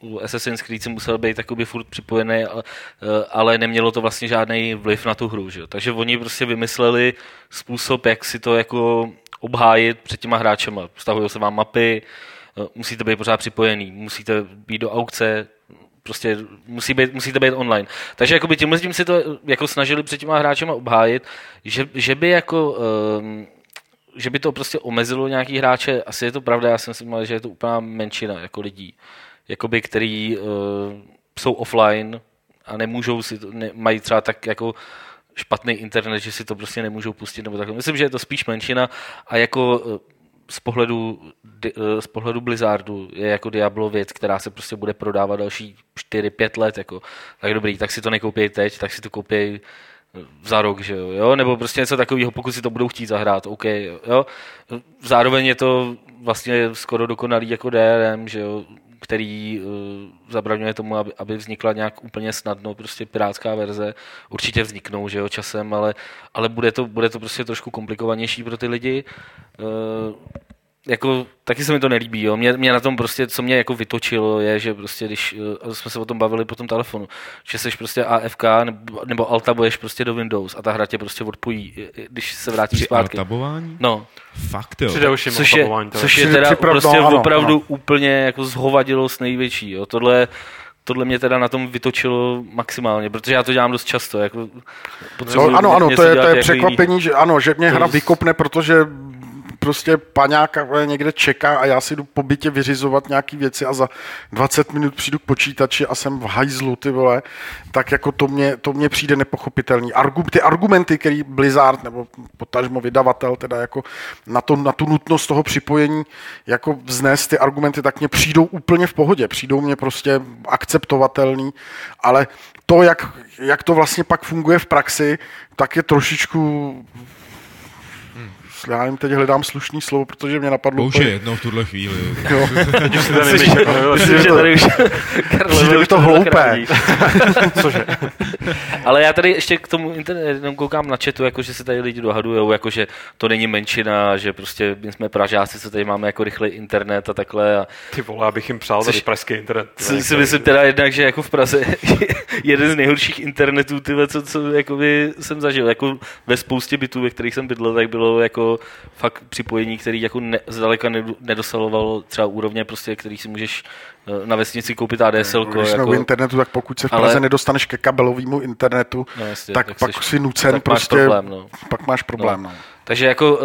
[SPEAKER 2] u Assassin's Creed musel být takoby furt připojený, ale nemělo to vlastně žádný vliv na tu hru. Že? Takže oni prostě vymysleli způsob, jak si to jako obhájit před těma hráčema. Stahují se vám mapy, musíte být pořád připojený, musíte být do aukce, prostě musí být, musíte být online. Takže jakoby tímhle tím si to jako snažili před těma hráčema obhájit, že, že by jako um, že by to prostě omezilo nějaký hráče, asi je to pravda, já jsem si myslel, že je to úplná menšina jako lidí, jakoby, který uh, jsou offline a nemůžou si to, ne, mají třeba tak jako špatný internet, že si to prostě nemůžou pustit nebo takhle. Myslím, že je to spíš menšina a jako uh, z pohledu, eh, z pohledu Blizzardu je jako Diablo věc, která se prostě bude prodávat další 4-5 let, jako, tak dobrý, tak si to nekoupěj teď, tak si to koupěj za rok, že jo, jo? nebo prostě něco takového, pokud si to budou chtít zahrát, OK, jo. Zároveň je to vlastně skoro dokonalý jako DRM, že jo, který uh, zabraňuje tomu, aby, aby vznikla nějak úplně snadno prostě pirátská verze. Určitě vzniknou, že jo, časem, ale, ale bude, to, bude to prostě trošku komplikovanější pro ty lidi. Uh, jako, taky se mi to nelíbí, jo. Mě, mě, na tom prostě, co mě jako vytočilo, je, že prostě, když uh, jsme se o tom bavili po tom telefonu, že jsi prostě AFK nebo, nebo altabuješ prostě do Windows a ta hra tě prostě odpojí, když se vrátíš
[SPEAKER 1] Při
[SPEAKER 2] zpátky.
[SPEAKER 1] altabování?
[SPEAKER 2] No,
[SPEAKER 1] Fakt jo.
[SPEAKER 4] Při dalším
[SPEAKER 2] což je,
[SPEAKER 4] to je-
[SPEAKER 2] což je teda
[SPEAKER 3] připrav-
[SPEAKER 2] prostě
[SPEAKER 3] no, ano,
[SPEAKER 2] opravdu
[SPEAKER 3] ano.
[SPEAKER 2] úplně jako zhovadilost největší. Jo. Tohle, tohle mě teda na tom vytočilo maximálně, protože já to dělám dost často. Jako,
[SPEAKER 3] No, ano, ano, to je, to
[SPEAKER 2] dělat
[SPEAKER 3] je
[SPEAKER 2] jako jiný.
[SPEAKER 3] překvapení, že ano, že mě hra vykopne, protože prostě paňák vole, někde čeká a já si jdu po bytě vyřizovat nějaký věci a za 20 minut přijdu k počítači a jsem v hajzlu, ty vole, tak jako to mě, to mě přijde nepochopitelný. Argu, ty argumenty, který Blizzard nebo potažmo vydavatel teda jako na, to, na tu nutnost toho připojení jako vznést ty argumenty, tak mě přijdou úplně v pohodě, přijdou mě prostě akceptovatelný, ale to, jak, jak to vlastně pak funguje v praxi, tak je trošičku já jim teď hledám slušný slovo, protože mě napadlo...
[SPEAKER 1] To už je jedno v tuhle chvíli.
[SPEAKER 3] Jo.
[SPEAKER 4] Jako.
[SPEAKER 2] Myslím, že tady už Karlo
[SPEAKER 3] Přijde mi
[SPEAKER 2] už
[SPEAKER 3] to hloupé.
[SPEAKER 2] zachrání. Ale já tady ještě k tomu internetu jenom koukám na chatu, jako že se tady lidi dohadujou, jako že to není menšina, že prostě my jsme Pražáci, co tady máme jako rychlý internet a takhle. A
[SPEAKER 4] Ty vole, abych jim přál tady pražský internet.
[SPEAKER 2] si, si myslím teda jednak, že jako v Praze jeden z nejhorších internetů, tyhle, co, co jakoby jsem zažil. Jako ve spoustě bytů, ve kterých jsem bydlel, tak bylo jako fakt připojení, který jako ne, zdaleka nedo- nedosahovalo třeba úrovně, prostě, který si můžeš eh, na vesnici koupit ADSL.
[SPEAKER 3] Když jsme
[SPEAKER 2] jako,
[SPEAKER 3] u internetu, tak pokud se v
[SPEAKER 2] Ale-
[SPEAKER 3] Praze nedostaneš ke kabelovému internetu,
[SPEAKER 2] No, jasně,
[SPEAKER 3] tak
[SPEAKER 2] tak
[SPEAKER 3] pak si nucen
[SPEAKER 2] tak máš
[SPEAKER 3] prostě...
[SPEAKER 2] problém, no.
[SPEAKER 3] Pak máš problém, no.
[SPEAKER 2] Takže jako uh,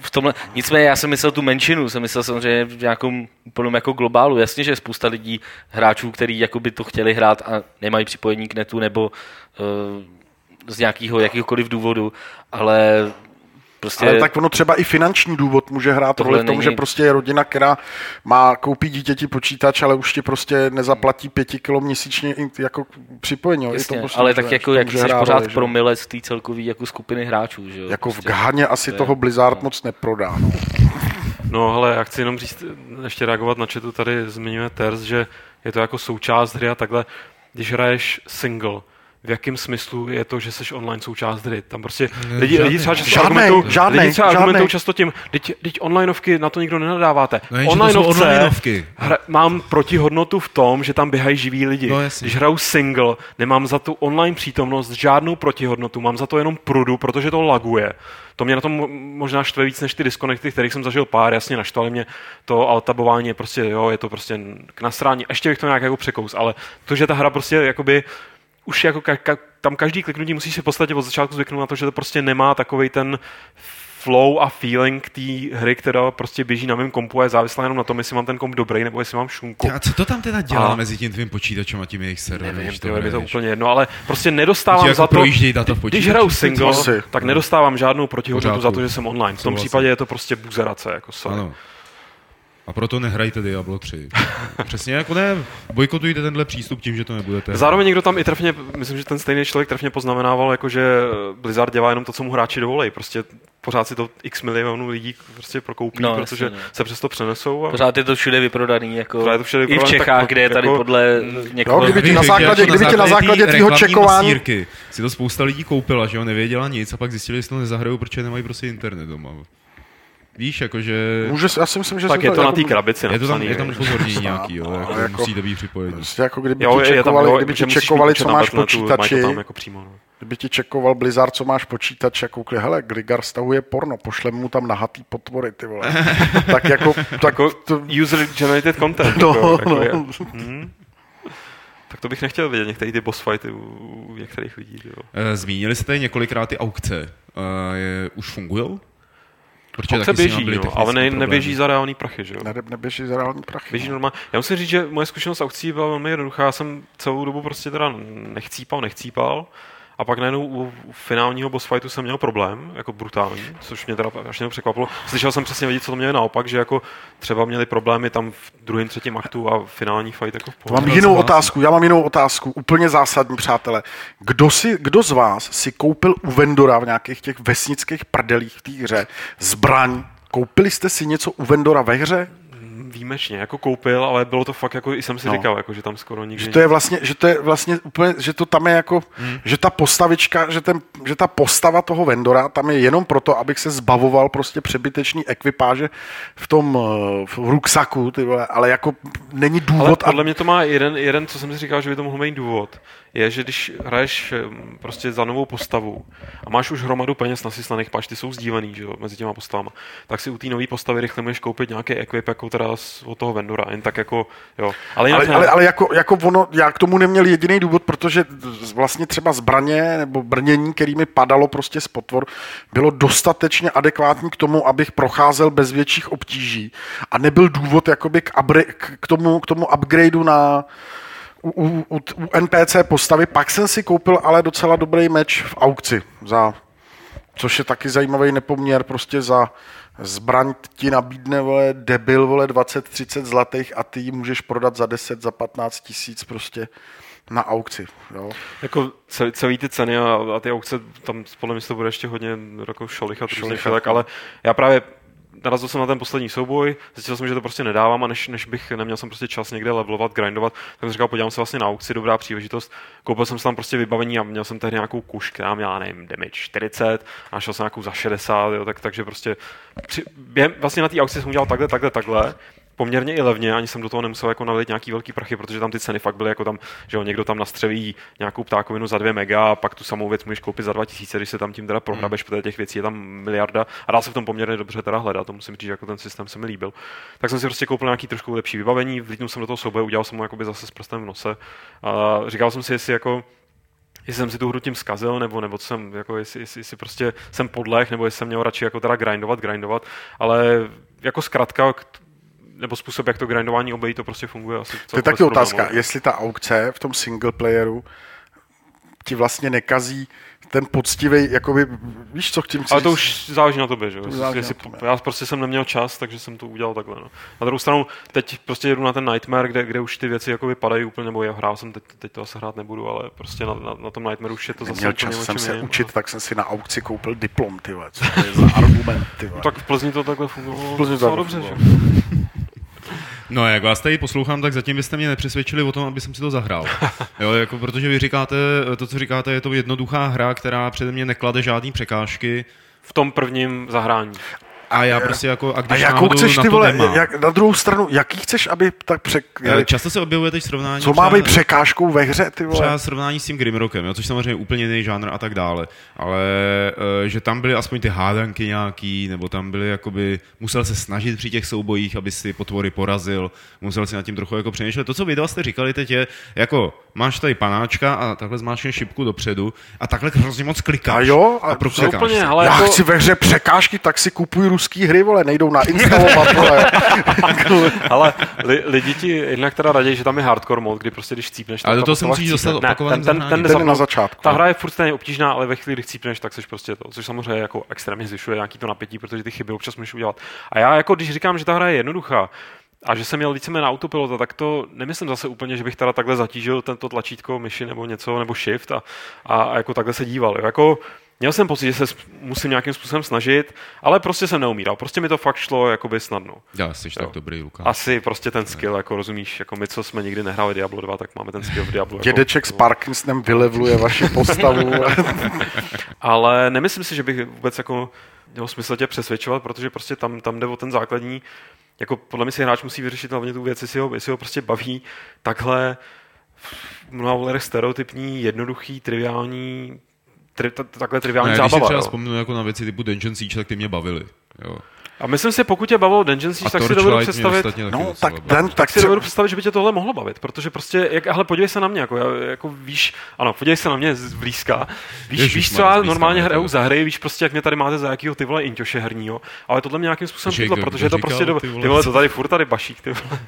[SPEAKER 2] v tomhle, nicméně já jsem myslel tu menšinu, jsem myslel samozřejmě v nějakém úplném jako globálu. Jasně, že je spousta lidí, hráčů, kteří jako by to chtěli hrát a nemají připojení k netu nebo uh, z nějakého jakýhokoliv důvodu, ale prostě...
[SPEAKER 3] Ale tak ono třeba i finanční důvod může hrát roli v tom,
[SPEAKER 2] není-
[SPEAKER 3] že prostě je rodina, která má koupí dítěti počítač, ale už ti prostě nezaplatí pěti kilo měsíčně jako připojení. I to
[SPEAKER 2] Jasně,
[SPEAKER 3] prostě
[SPEAKER 2] ale
[SPEAKER 3] může-
[SPEAKER 2] tak jako jak jsi pořád
[SPEAKER 3] roli,
[SPEAKER 2] promile z té celkové jako skupiny hráčů, že jo?
[SPEAKER 3] Jako v
[SPEAKER 2] prostě.
[SPEAKER 3] Ghaně asi
[SPEAKER 2] To je-
[SPEAKER 3] toho Blizzard moc neprodá. No.
[SPEAKER 4] No hele, já chci jenom říct, ještě reagovat na chatu, tady zmiňuje Ters, že je to jako součást hry a takhle, když hraješ single, v jakém smyslu je to, že jsi online součást hry. Tam prostě lidi,
[SPEAKER 1] žádný.
[SPEAKER 4] lidi třeba často
[SPEAKER 3] Žádnej,
[SPEAKER 4] argumentují,
[SPEAKER 3] žádnej,
[SPEAKER 4] lidi třeba
[SPEAKER 3] žádnej.
[SPEAKER 4] argumentují často tím, teď, teď onlineovky na to nikdo nenadáváte.
[SPEAKER 1] No jsou onlineovky.
[SPEAKER 4] hra, mám protihodnotu v tom, že tam běhají živí lidi.
[SPEAKER 1] No.
[SPEAKER 4] Když hraju single, nemám za tu online přítomnost žádnou protihodnotu, mám za to jenom prudu, protože to laguje. To mě na tom mo- možná štve víc než ty disconnecty, kterých jsem zažil pár, jasně naštvali mě to altabování je prostě, jo, je to prostě k nasrání. Ještě bych to nějak jako překous, ale to, že ta hra prostě jakoby už jako ka- ka- tam každý kliknutí musíš se v podstatě od začátku zvyknout na to, že to prostě nemá takový ten flow a feeling té hry, která prostě běží na mém kompu a je závislá jenom na tom, jestli mám ten komp dobrý nebo jestli mám šunku.
[SPEAKER 1] A co to tam teda dělá
[SPEAKER 4] A-
[SPEAKER 1] mezi tím tvým počítačem a tím jejich serverem?
[SPEAKER 4] Nevím, tyjo, je to úplně jedno, ale prostě nedostávám
[SPEAKER 1] jako
[SPEAKER 4] za to,
[SPEAKER 1] data v
[SPEAKER 4] když hraju single, tak nedostávám žádnou protihodnotu za to, že jsem online. V tom případě je to prostě buzerace. Jako sorry.
[SPEAKER 1] Ano. A proto nehrajte Diablo 3. Přesně jako ne, bojkotujte tenhle přístup tím, že to nebudete.
[SPEAKER 4] Zároveň někdo tam i trefně, myslím, že ten stejný člověk trefně poznamenával, jako že Blizzard dělá jenom to, co mu hráči dovolej. Prostě pořád si to x milionů lidí prostě prokoupí,
[SPEAKER 2] No,
[SPEAKER 4] no,
[SPEAKER 2] jasně,
[SPEAKER 4] protože
[SPEAKER 2] no.
[SPEAKER 4] se přesto přenesou. A...
[SPEAKER 2] Pořád je to všude vyprodaný, jako
[SPEAKER 4] Pořád je to všude
[SPEAKER 2] i v
[SPEAKER 4] vyprodaný,
[SPEAKER 2] Čechách,
[SPEAKER 4] tak
[SPEAKER 2] kde je tady
[SPEAKER 4] jako-
[SPEAKER 2] podle někoho...
[SPEAKER 3] kdyby ti na základě-
[SPEAKER 1] jako
[SPEAKER 3] kdyby ti na základě tvýho čekování-
[SPEAKER 1] masírky si to spousta lidí koupila, že jo, nevěděla nic a pak zjistili, že to nezahrajou, protože nemají prostě internet doma. Víš, jakože...
[SPEAKER 3] Může, já si myslím, že
[SPEAKER 4] tak je to na
[SPEAKER 3] jako-
[SPEAKER 4] té krabici
[SPEAKER 1] Je to tam, je tam
[SPEAKER 4] že-
[SPEAKER 1] upozornění nějaký, jo, jako,
[SPEAKER 3] jako-
[SPEAKER 1] musíte být připojení.
[SPEAKER 3] Prostě jako kdyby
[SPEAKER 4] Jo,
[SPEAKER 3] ti čekovali,
[SPEAKER 4] jo,
[SPEAKER 3] kdyby
[SPEAKER 4] že
[SPEAKER 3] ti čekovali, co máš počítači,
[SPEAKER 4] to tam jako přímo. No.
[SPEAKER 3] kdyby ti čekoval Blizzard, co máš počítač a koukli, hele, Gligar stahuje porno, pošlem mu tam nahatý potvory, ty vole. tak jako, tak
[SPEAKER 4] Jako
[SPEAKER 3] to,
[SPEAKER 4] user generated content.
[SPEAKER 3] No,
[SPEAKER 4] jako, jako
[SPEAKER 3] no.
[SPEAKER 4] Hmm. Tak to bych nechtěl vidět, některé ty boss fighty u některých lidí. Jo.
[SPEAKER 1] Eh, Zmínili jste tady několikrát ty aukce. Je, už fungují? Protože taky
[SPEAKER 4] běží,
[SPEAKER 1] byly
[SPEAKER 4] no, ale ne,
[SPEAKER 1] problémy.
[SPEAKER 4] neběží za reální prachy, že jo?
[SPEAKER 3] ne, neběží za reální prachy.
[SPEAKER 4] Běží
[SPEAKER 3] no.
[SPEAKER 4] normálně. Já musím říct, že moje zkušenost s aukcí byla velmi jednoduchá. Já jsem celou dobu prostě teda nechcípal, nechcípal. A pak najednou u finálního boss fightu jsem měl problém, jako brutální, což mě teda až překvapilo. Slyšel jsem přesně vidět, co to měli naopak, že jako třeba měli problémy tam v druhém, třetím aktu a finální fight jako v
[SPEAKER 3] pohodě. Mám jinou otázku, já mám jinou otázku, úplně zásadní, přátelé. Kdo, si, kdo z vás si koupil u vendora v nějakých těch vesnických prdelích v té hře zbraň? Koupili jste si něco u vendora ve hře?
[SPEAKER 4] Výjimečně jako koupil, ale bylo to fakt jako, i jsem si no. říkal, jako, že tam skoro nikdy...
[SPEAKER 3] Že to je vlastně, že to je vlastně úplně, že to tam je jako, hmm. že ta postavička, že, ten, že ta postava toho vendora tam je jenom proto, abych se zbavoval prostě přebytečný ekvipáže v tom eh, v ruksaku, ty vole, ale jako není důvod... Ale
[SPEAKER 4] podle a... mě to má jeden, jeden, co jsem si říkal, že by to mohl mít důvod, je, že když hraješ eh, prostě za novou postavu a máš už hromadu peněz nasyslaných, páč, ty jsou sdílený, že jo, mezi těma postavama, tak si u té nové postavy rychle můžeš koupit nějaký ekvip, jako teda od toho vendora, jen tak jako, jo.
[SPEAKER 3] Ale, ale, ale, ale jako, jako ono, já k tomu neměl jediný důvod, protože vlastně třeba zbraně nebo brnění, který mi padalo prostě z potvor, bylo dostatečně adekvátní k tomu, abych procházel bez větších obtíží a nebyl důvod jakoby k, upgra- k, tomu, k tomu upgradeu na, u, u, u, NPC postavy. Pak jsem si koupil ale docela dobrý meč v aukci, za, což je taky zajímavý nepoměr prostě za zbraň ti nabídne, vole, debil, vole, 20-30 zlatých a ty ji můžeš prodat za 10, za 15 tisíc prostě na aukci. Jo.
[SPEAKER 4] Jako celý, celý ty ceny a, a ty aukce, tam podle mě to bude ještě hodně jako šolichat, šolichat tak, ale já právě narazil jsem na ten poslední souboj, zjistil jsem, že to prostě nedávám a než, než bych neměl jsem prostě čas někde levelovat, grindovat, tak jsem říkal, podívám se vlastně na aukci, dobrá příležitost. Koupil jsem si tam prostě vybavení a měl jsem tehdy nějakou kuš, která měla, nevím, damage 40 a šel jsem nějakou za 60, jo, tak, takže prostě při, během, vlastně na té aukci jsem udělal takhle, takhle, takhle poměrně i levně, ani jsem do toho nemusel jako nalít nějaký velký prachy, protože tam ty ceny fakt byly jako tam, že jo, někdo tam nastřelí nějakou ptákovinu za 2 mega a pak tu samou věc můžeš koupit za 2000, když se tam tím teda prohrabeš, hmm. protože těch věcí je tam miliarda a dá se v tom poměrně dobře teda hledat, to musím říct, že jako ten systém se mi líbil. Tak jsem si prostě koupil nějaký trošku lepší vybavení, vlítnul jsem do toho souboje, udělal jsem mu jakoby zase s prstem v nose a říkal jsem si, jestli jako jestli jsem si tu hru tím zkazil, nebo, nebo co jsem, jako jestli, jestli, jestli, prostě jsem podleh, nebo jestli jsem měl radši jako teda grindovat, grindovat, ale jako zkrátka nebo způsob, jak to grindování obejít, to prostě funguje asi.
[SPEAKER 3] To je taky otázka, jestli ta aukce v tom single playeru ti vlastně nekazí ten poctivý, jakoby, víš, co chci
[SPEAKER 4] Ale to už záleží na tobě, že jo? Já prostě jsem neměl čas, takže jsem to udělal takhle. No. Na druhou stranu, teď prostě jedu na ten Nightmare, kde, kde už ty věci jakoby padají úplně, nebo já hrál jsem, teď, teď to asi hrát nebudu, ale prostě na, na, na tom Nightmare už je to zase
[SPEAKER 3] čas jsem se učit, tak jsem si na aukci koupil diplom, ty co to je za argument, ty
[SPEAKER 4] no, Tak v Plzni to takhle fungovalo. V Plzni
[SPEAKER 3] to
[SPEAKER 4] dobře, že?
[SPEAKER 1] No, jak vás tady poslouchám, tak zatím byste mě nepřesvědčili o tom, aby jsem si to zahrál. Jo, jako, protože vy říkáte, to, co říkáte, je to jednoduchá hra, která přede mě neklade žádný překážky.
[SPEAKER 4] V tom prvním zahrání.
[SPEAKER 1] A já prostě jako, a když
[SPEAKER 3] a jakou chceš ty vole, jak, na druhou stranu, jaký chceš, aby tak přek...
[SPEAKER 1] Eh, často se objevuje teď srovnání.
[SPEAKER 3] Co má být překážkou ve hře, ty vole?
[SPEAKER 1] Třeba srovnání s tím Grimrockem, jo, což samozřejmě úplně jiný žánr a tak dále. Ale uh, že tam byly aspoň ty hádanky nějaký, nebo tam byly jakoby, musel se snažit při těch soubojích, aby si potvory porazil, musel si nad tím trochu jako přemýšlet. To, co vy dva jste říkali teď je, jako máš tady panáčka a takhle zmáčkneš šipku dopředu a takhle hrozně moc klikáš.
[SPEAKER 3] A jo,
[SPEAKER 1] a, a úplně,
[SPEAKER 3] ale Já jako... chci ve hře překážky, tak si kupuj ruský hry, vole, nejdou na instalovat, vole.
[SPEAKER 4] ale li, lidi ti jednak teda raději, že tam je hardcore mod, kdy prostě když cípneš,
[SPEAKER 1] ale do toho se musíš dostat
[SPEAKER 4] ne, ten, ten, ten,
[SPEAKER 3] ten, na začátku.
[SPEAKER 4] Ta hra je furt stejně obtížná, ale ve chvíli, kdy cípneš, tak seš prostě to, což samozřejmě jako extrémně zvyšuje nějaký to napětí, protože ty chyby občas můžeš udělat. A já jako když říkám, že ta hra je jednoduchá, a že jsem měl víceméně na autopilota, tak to nemyslím zase úplně, že bych teda takhle zatížil tento tlačítko myši nebo něco, nebo shift a, a, a jako takhle se díval. Jo. Jako, měl jsem pocit, že se musím nějakým způsobem snažit, ale prostě jsem neumíral. Prostě mi to fakt šlo jakoby snadno.
[SPEAKER 1] Já jsi tak dobrý, Lukáš.
[SPEAKER 4] Asi prostě ten skill, ne. jako rozumíš, jako my, co jsme nikdy nehráli Diablo 2, tak máme ten skill v Diablo.
[SPEAKER 3] Dědeček
[SPEAKER 4] jako,
[SPEAKER 3] s Parkinsonem vylevluje vaši postavu.
[SPEAKER 4] ale nemyslím si, že bych vůbec jako měl smysl tě přesvědčovat, protože prostě tam, tam jde o ten základní jako podle mě si hráč musí vyřešit hlavně tu věc, jestli ho, jestli ho prostě baví takhle v mnoha stereotypní, jednoduchý, triviální, tri, takhle triviální no, zábava.
[SPEAKER 1] Když si třeba vzpomenu jako na věci typu Dungeon Siege, tak ty mě bavily. Jo.
[SPEAKER 4] A myslím si, pokud tě bavilo Dungeon Siege, tak si dovedu představit...
[SPEAKER 3] No, tak, ten,
[SPEAKER 4] tak si dovedu představit, že by tě tohle mohlo bavit, protože prostě, jak, ale podívej se na mě, jako, jako víš, ano, podívej se na mě z blízka, víš, Ježiš, víš co já normálně hraju za hry, víš prostě, jak mě tady máte za jakýho ty vole inťoše herního, ale tohle mě nějakým způsobem chytlo, protože je to prostě, do, ty vole, to tady furt tady bašík, ty vole.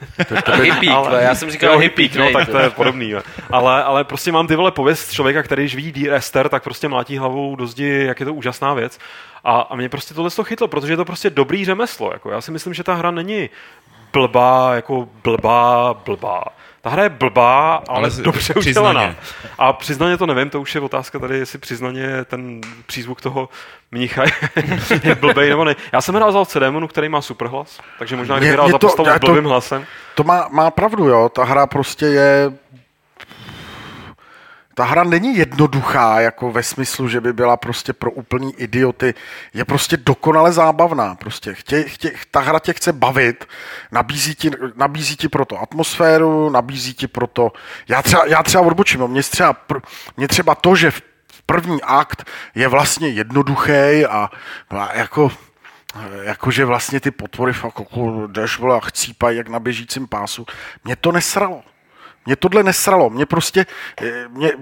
[SPEAKER 2] Hippík, já jsem říkal hippík,
[SPEAKER 4] no, tak to je podobný, ale, ale prostě mám ty vole pověst člověka, který když vidí Dear Esther, tak prostě mlátí hlavou do zdi, jak je to úžasná věc. A, a mě prostě tohle to chytlo, protože je to prostě dobrý řemeslo. Jako já si myslím, že ta hra není blbá, jako blbá, blbá. Ta hra je blbá, ale, ale dobře udělaná. A přiznaně to nevím, to už je otázka tady, jestli přiznaně ten přízvuk toho mnicha je blbej nebo ne. Já jsem hrál za Cedemonu, který má super hlas, takže možná kdyby hrál za postavu s blbým hlasem.
[SPEAKER 3] To má, má pravdu, jo. Ta hra prostě je ta hra není jednoduchá, jako ve smyslu, že by byla prostě pro úplný idioty. Je prostě dokonale zábavná. Prostě chtě, chtě, ta hra tě chce bavit, nabízí ti, nabízí ti proto atmosféru, nabízí ti proto... Já třeba, já třeba odbočím, mě třeba, mě třeba to, že první akt je vlastně jednoduchý a, a jako jakože vlastně ty potvory fakt jako jdeš a chcípají jak na běžícím pásu. Mě to nesralo. Mě tohle nesralo. Mě prostě, eh, mě,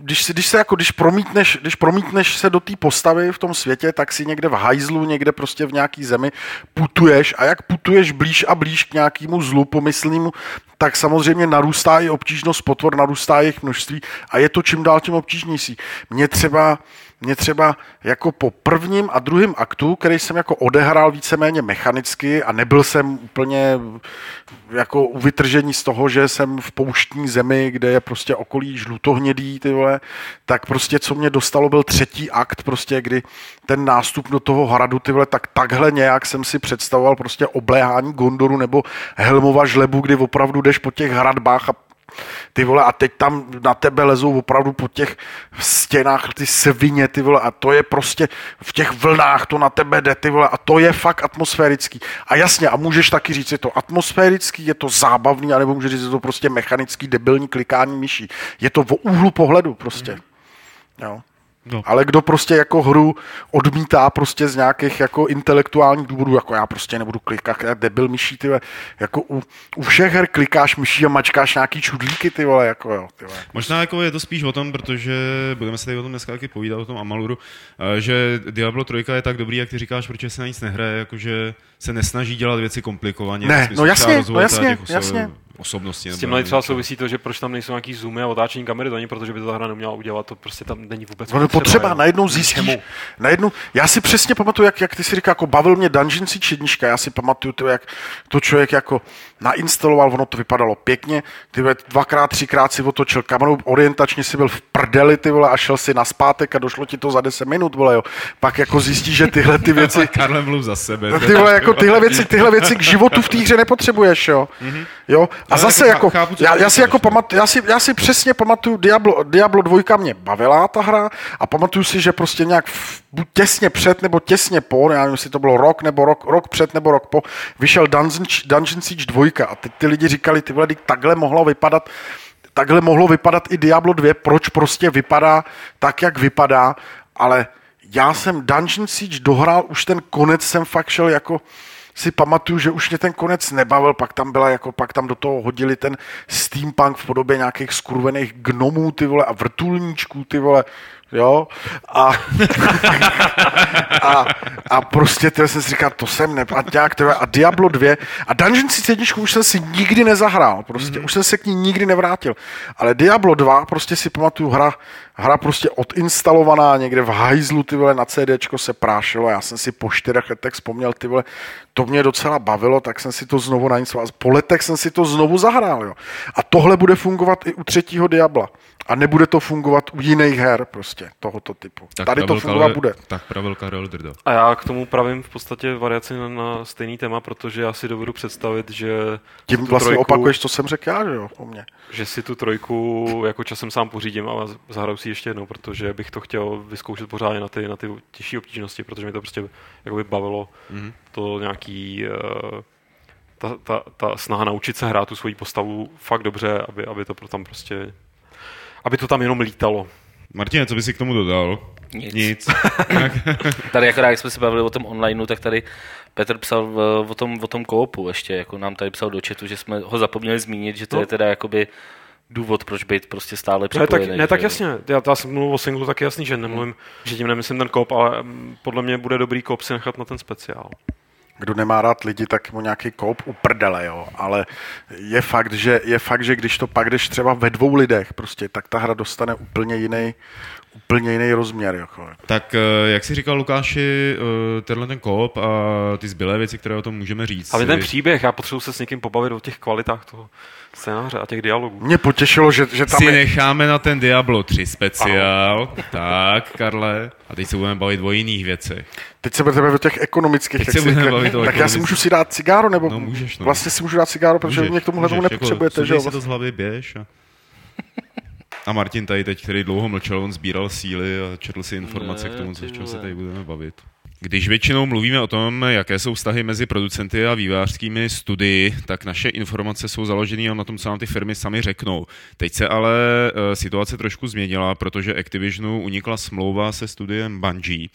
[SPEAKER 3] když, když se jako, když promítneš, když promítneš se do té postavy v tom světě, tak si někde v hajzlu, někde prostě v nějaký zemi putuješ a jak putuješ blíž a blíž k nějakému zlu pomyslnému, tak samozřejmě narůstá i obtížnost potvor, narůstá jejich množství a je to čím dál tím obtížnější. Mě třeba mě třeba jako po prvním a druhém aktu, který jsem jako odehrál víceméně mechanicky a nebyl jsem úplně jako u vytržení z toho, že jsem v pouštní zemi, kde je prostě okolí žlutohnědý, ty vole, tak prostě co mě dostalo byl třetí akt, prostě kdy ten nástup do toho hradu, ty vole, tak takhle nějak jsem si představoval prostě obléhání Gondoru nebo Helmova žlebu, kdy opravdu jdeš po těch hradbách a ty vole, a teď tam na tebe lezou opravdu po těch stěnách ty svině, ty vole, a to je prostě v těch vlnách to na tebe jde, ty vole, a to je fakt atmosférický. A jasně, a můžeš taky říct, je to atmosférický, je to zábavný, anebo můžeš říct, je to prostě mechanický, debilní klikání myší. Je to v úhlu pohledu prostě. Mm. Jo. No. Ale kdo prostě jako hru odmítá prostě z nějakých jako intelektuálních důvodů, jako já prostě nebudu klikat, já debil myší, ty jako u, u, všech her klikáš myší a mačkáš nějaký čudlíky, ty vole, jako jo, ty vole.
[SPEAKER 1] Možná jako je to spíš o tom, protože budeme se tady o tom dneska taky povídat, o tom Amaluru, eh, že Diablo 3 je tak dobrý, jak ty říkáš, protože se na nic nehraje, jakože se nesnaží dělat věci komplikovaně.
[SPEAKER 3] Ne, no jasně, no jasně, jasně
[SPEAKER 1] osobnosti.
[SPEAKER 4] S tím třeba souvisí to, že proč tam nejsou nějaký zoomy a otáčení kamery, to není proto, že by to ta hra neměla udělat, to prostě tam není vůbec
[SPEAKER 3] no, potřeba. potřeba najednou zjistíš, najednou, já si přesně pamatuju, jak, jak ty si říká, jako bavil mě Dungeon Siege jednička, já si pamatuju to, jak to člověk jako nainstaloval, ono to vypadalo pěkně, ty dvakrát, třikrát si otočil kameru, orientačně si byl v prdeli, ty vole, a šel si na zpátek a došlo ti to za 10 minut, vole, jo. Pak jako zjistíš, že tyhle ty věci...
[SPEAKER 1] Karle mluv za sebe.
[SPEAKER 3] Ty vole, jako tyhle věci, tyhle věci k životu v té hře nepotřebuješ, jo. Mm-hmm. Jo, a zase jako, já, já, si jako pamatuju, já, si, já si přesně pamatuju, Diablo, Diablo 2 mě bavila ta hra a pamatuju si, že prostě nějak v, buď těsně před nebo těsně po, já nevím, jestli to bylo rok nebo rok, rok před nebo rok po, vyšel Dungeon, Dungeon Siege 2 a teď ty lidi říkali, ty vole, takhle mohlo vypadat takhle mohlo vypadat i Diablo 2, proč prostě vypadá tak, jak vypadá, ale já jsem Dungeon Siege dohrál, už ten konec jsem fakt šel jako, si pamatuju, že už mě ten konec nebavil, pak tam byla jako, pak tam do toho hodili ten steampunk v podobě nějakých skurvených gnomů, ty vole, a vrtulníčků, ty vole, jo, a, a, a prostě ty jsem si říkal, to jsem ne, a, nějak, tyhle, a Diablo 2, a Dungeon Siege jedničku už jsem si nikdy nezahrál, prostě, mm-hmm. už jsem se k ní nikdy nevrátil, ale Diablo 2, prostě si pamatuju, hra, hra prostě odinstalovaná někde v hajzlu, ty vole, na CDčko se prášilo, já jsem si po čtyřech letech vzpomněl, ty vole, to mě docela bavilo, tak jsem si to znovu nainstaloval. Po letech jsem si to znovu zahrál, jo. A tohle bude fungovat i u třetího Diabla. A nebude to fungovat u jiných her prostě tohoto typu. Tak Tady to fungovat Karel, bude.
[SPEAKER 1] Tak pravil Karel Drda.
[SPEAKER 4] A já k tomu pravím v podstatě variaci na, na stejný téma, protože já si dovedu představit, že...
[SPEAKER 3] Tím vlastně trojku, opakuješ, co jsem řekl já, že jo, o mě.
[SPEAKER 4] Že si tu trojku jako časem sám pořídím a zahraju si ještě jednou, protože bych to chtěl vyzkoušet pořádně na ty, na ty těžší obtížnosti, protože mi to prostě jakoby bavilo mm-hmm. to nějaký... Uh, ta, ta, ta snaha naučit se hrát tu svoji postavu fakt dobře, aby, aby to tam prostě aby to tam jenom lítalo.
[SPEAKER 1] Martin, co by si k tomu dodal?
[SPEAKER 2] Nic. Nic. tady jako jak jsme se bavili o tom onlineu, tak tady Petr psal v, o tom, o tom koopu ještě, jako nám tady psal do chatu, že jsme ho zapomněli zmínit, že to
[SPEAKER 4] No.
[SPEAKER 2] je teda jakoby důvod, proč být prostě stále
[SPEAKER 4] Ne,
[SPEAKER 2] připojený.
[SPEAKER 4] tak, ne, tak
[SPEAKER 2] že jo.
[SPEAKER 4] jasně. Já, já jsem mluvil o singlu, tak jasný, že nemluvím, že tím nemyslím ten kop, ale mm, podle mě bude dobrý kop si nechat na ten speciál.
[SPEAKER 3] Kdo nemá rád lidi, tak mu nějaký koup uprdele, jo. Ale je fakt, že, je fakt, že když to pak jdeš třeba ve dvou lidech, prostě, tak ta hra dostane úplně jiný, úplně jiný rozměr. Jako.
[SPEAKER 1] Tak eh, jak si říkal Lukáši, eh, tenhle ten kop a ty zbylé věci, které o tom můžeme říct.
[SPEAKER 4] Ale ten
[SPEAKER 1] si-
[SPEAKER 4] příběh, já potřebuji se s někým pobavit o těch kvalitách toho scénáře a těch dialogů.
[SPEAKER 3] Mě potěšilo, že, že tam
[SPEAKER 1] si
[SPEAKER 3] je,
[SPEAKER 1] necháme na ten Diablo 3 speciál. Tak, Karle. A teď se budeme bavit o jiných věcech.
[SPEAKER 3] teď se budeme bavit o těch ekonomických.
[SPEAKER 1] Teď se budeme bavit o
[SPEAKER 3] tak já si
[SPEAKER 1] ekonomických.
[SPEAKER 3] můžu si dát cigáro, nebo
[SPEAKER 1] No, můžeš, no.
[SPEAKER 3] vlastně si můžu dát cigáro, protože
[SPEAKER 1] Můžeš,
[SPEAKER 3] mě k tomuhle tomu
[SPEAKER 1] můžeš,
[SPEAKER 3] nepotřebujete,
[SPEAKER 1] jako,
[SPEAKER 3] že jo?
[SPEAKER 1] sundej si to z hlavy, běž. A... a Martin tady teď, který dlouho mlčel, on sbíral síly a četl si informace
[SPEAKER 2] Ne,
[SPEAKER 1] k tomu, co, čem se tady budeme bavit. Když většinou mluvíme o tom, jaké jsou vztahy mezi producenty a vývářskými studii, tak naše informace jsou založené na tom, co nám ty firmy sami řeknou. Teď se ale eh, situace trošku změnila, protože Activisionu unikla smlouva se studiem Bungie,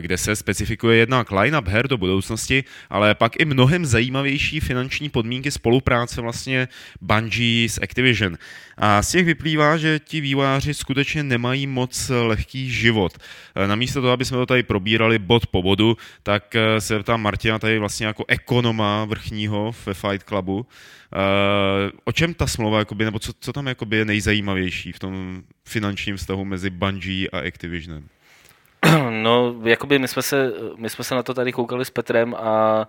[SPEAKER 1] kde se specifikuje jednak line-up her do budoucnosti, ale pak i mnohem zajímavější finanční podmínky spolupráce vlastně Bungie s Activision. A z těch vyplývá, že ti vývojáři skutečně nemají moc lehký život. Eh, Namísto toho, aby jsme to tady probírali bod po bodu, tak eh, se ptám Martina tady vlastně jako ekonoma vrchního ve Fight Clubu. Eh, O čem ta smlouva, jakoby, nebo co, co tam jakoby je nejzajímavější v tom finančním vztahu mezi Bungie a Activisionem?
[SPEAKER 2] No, jakoby my jsme, se, my jsme se na to tady koukali s Petrem a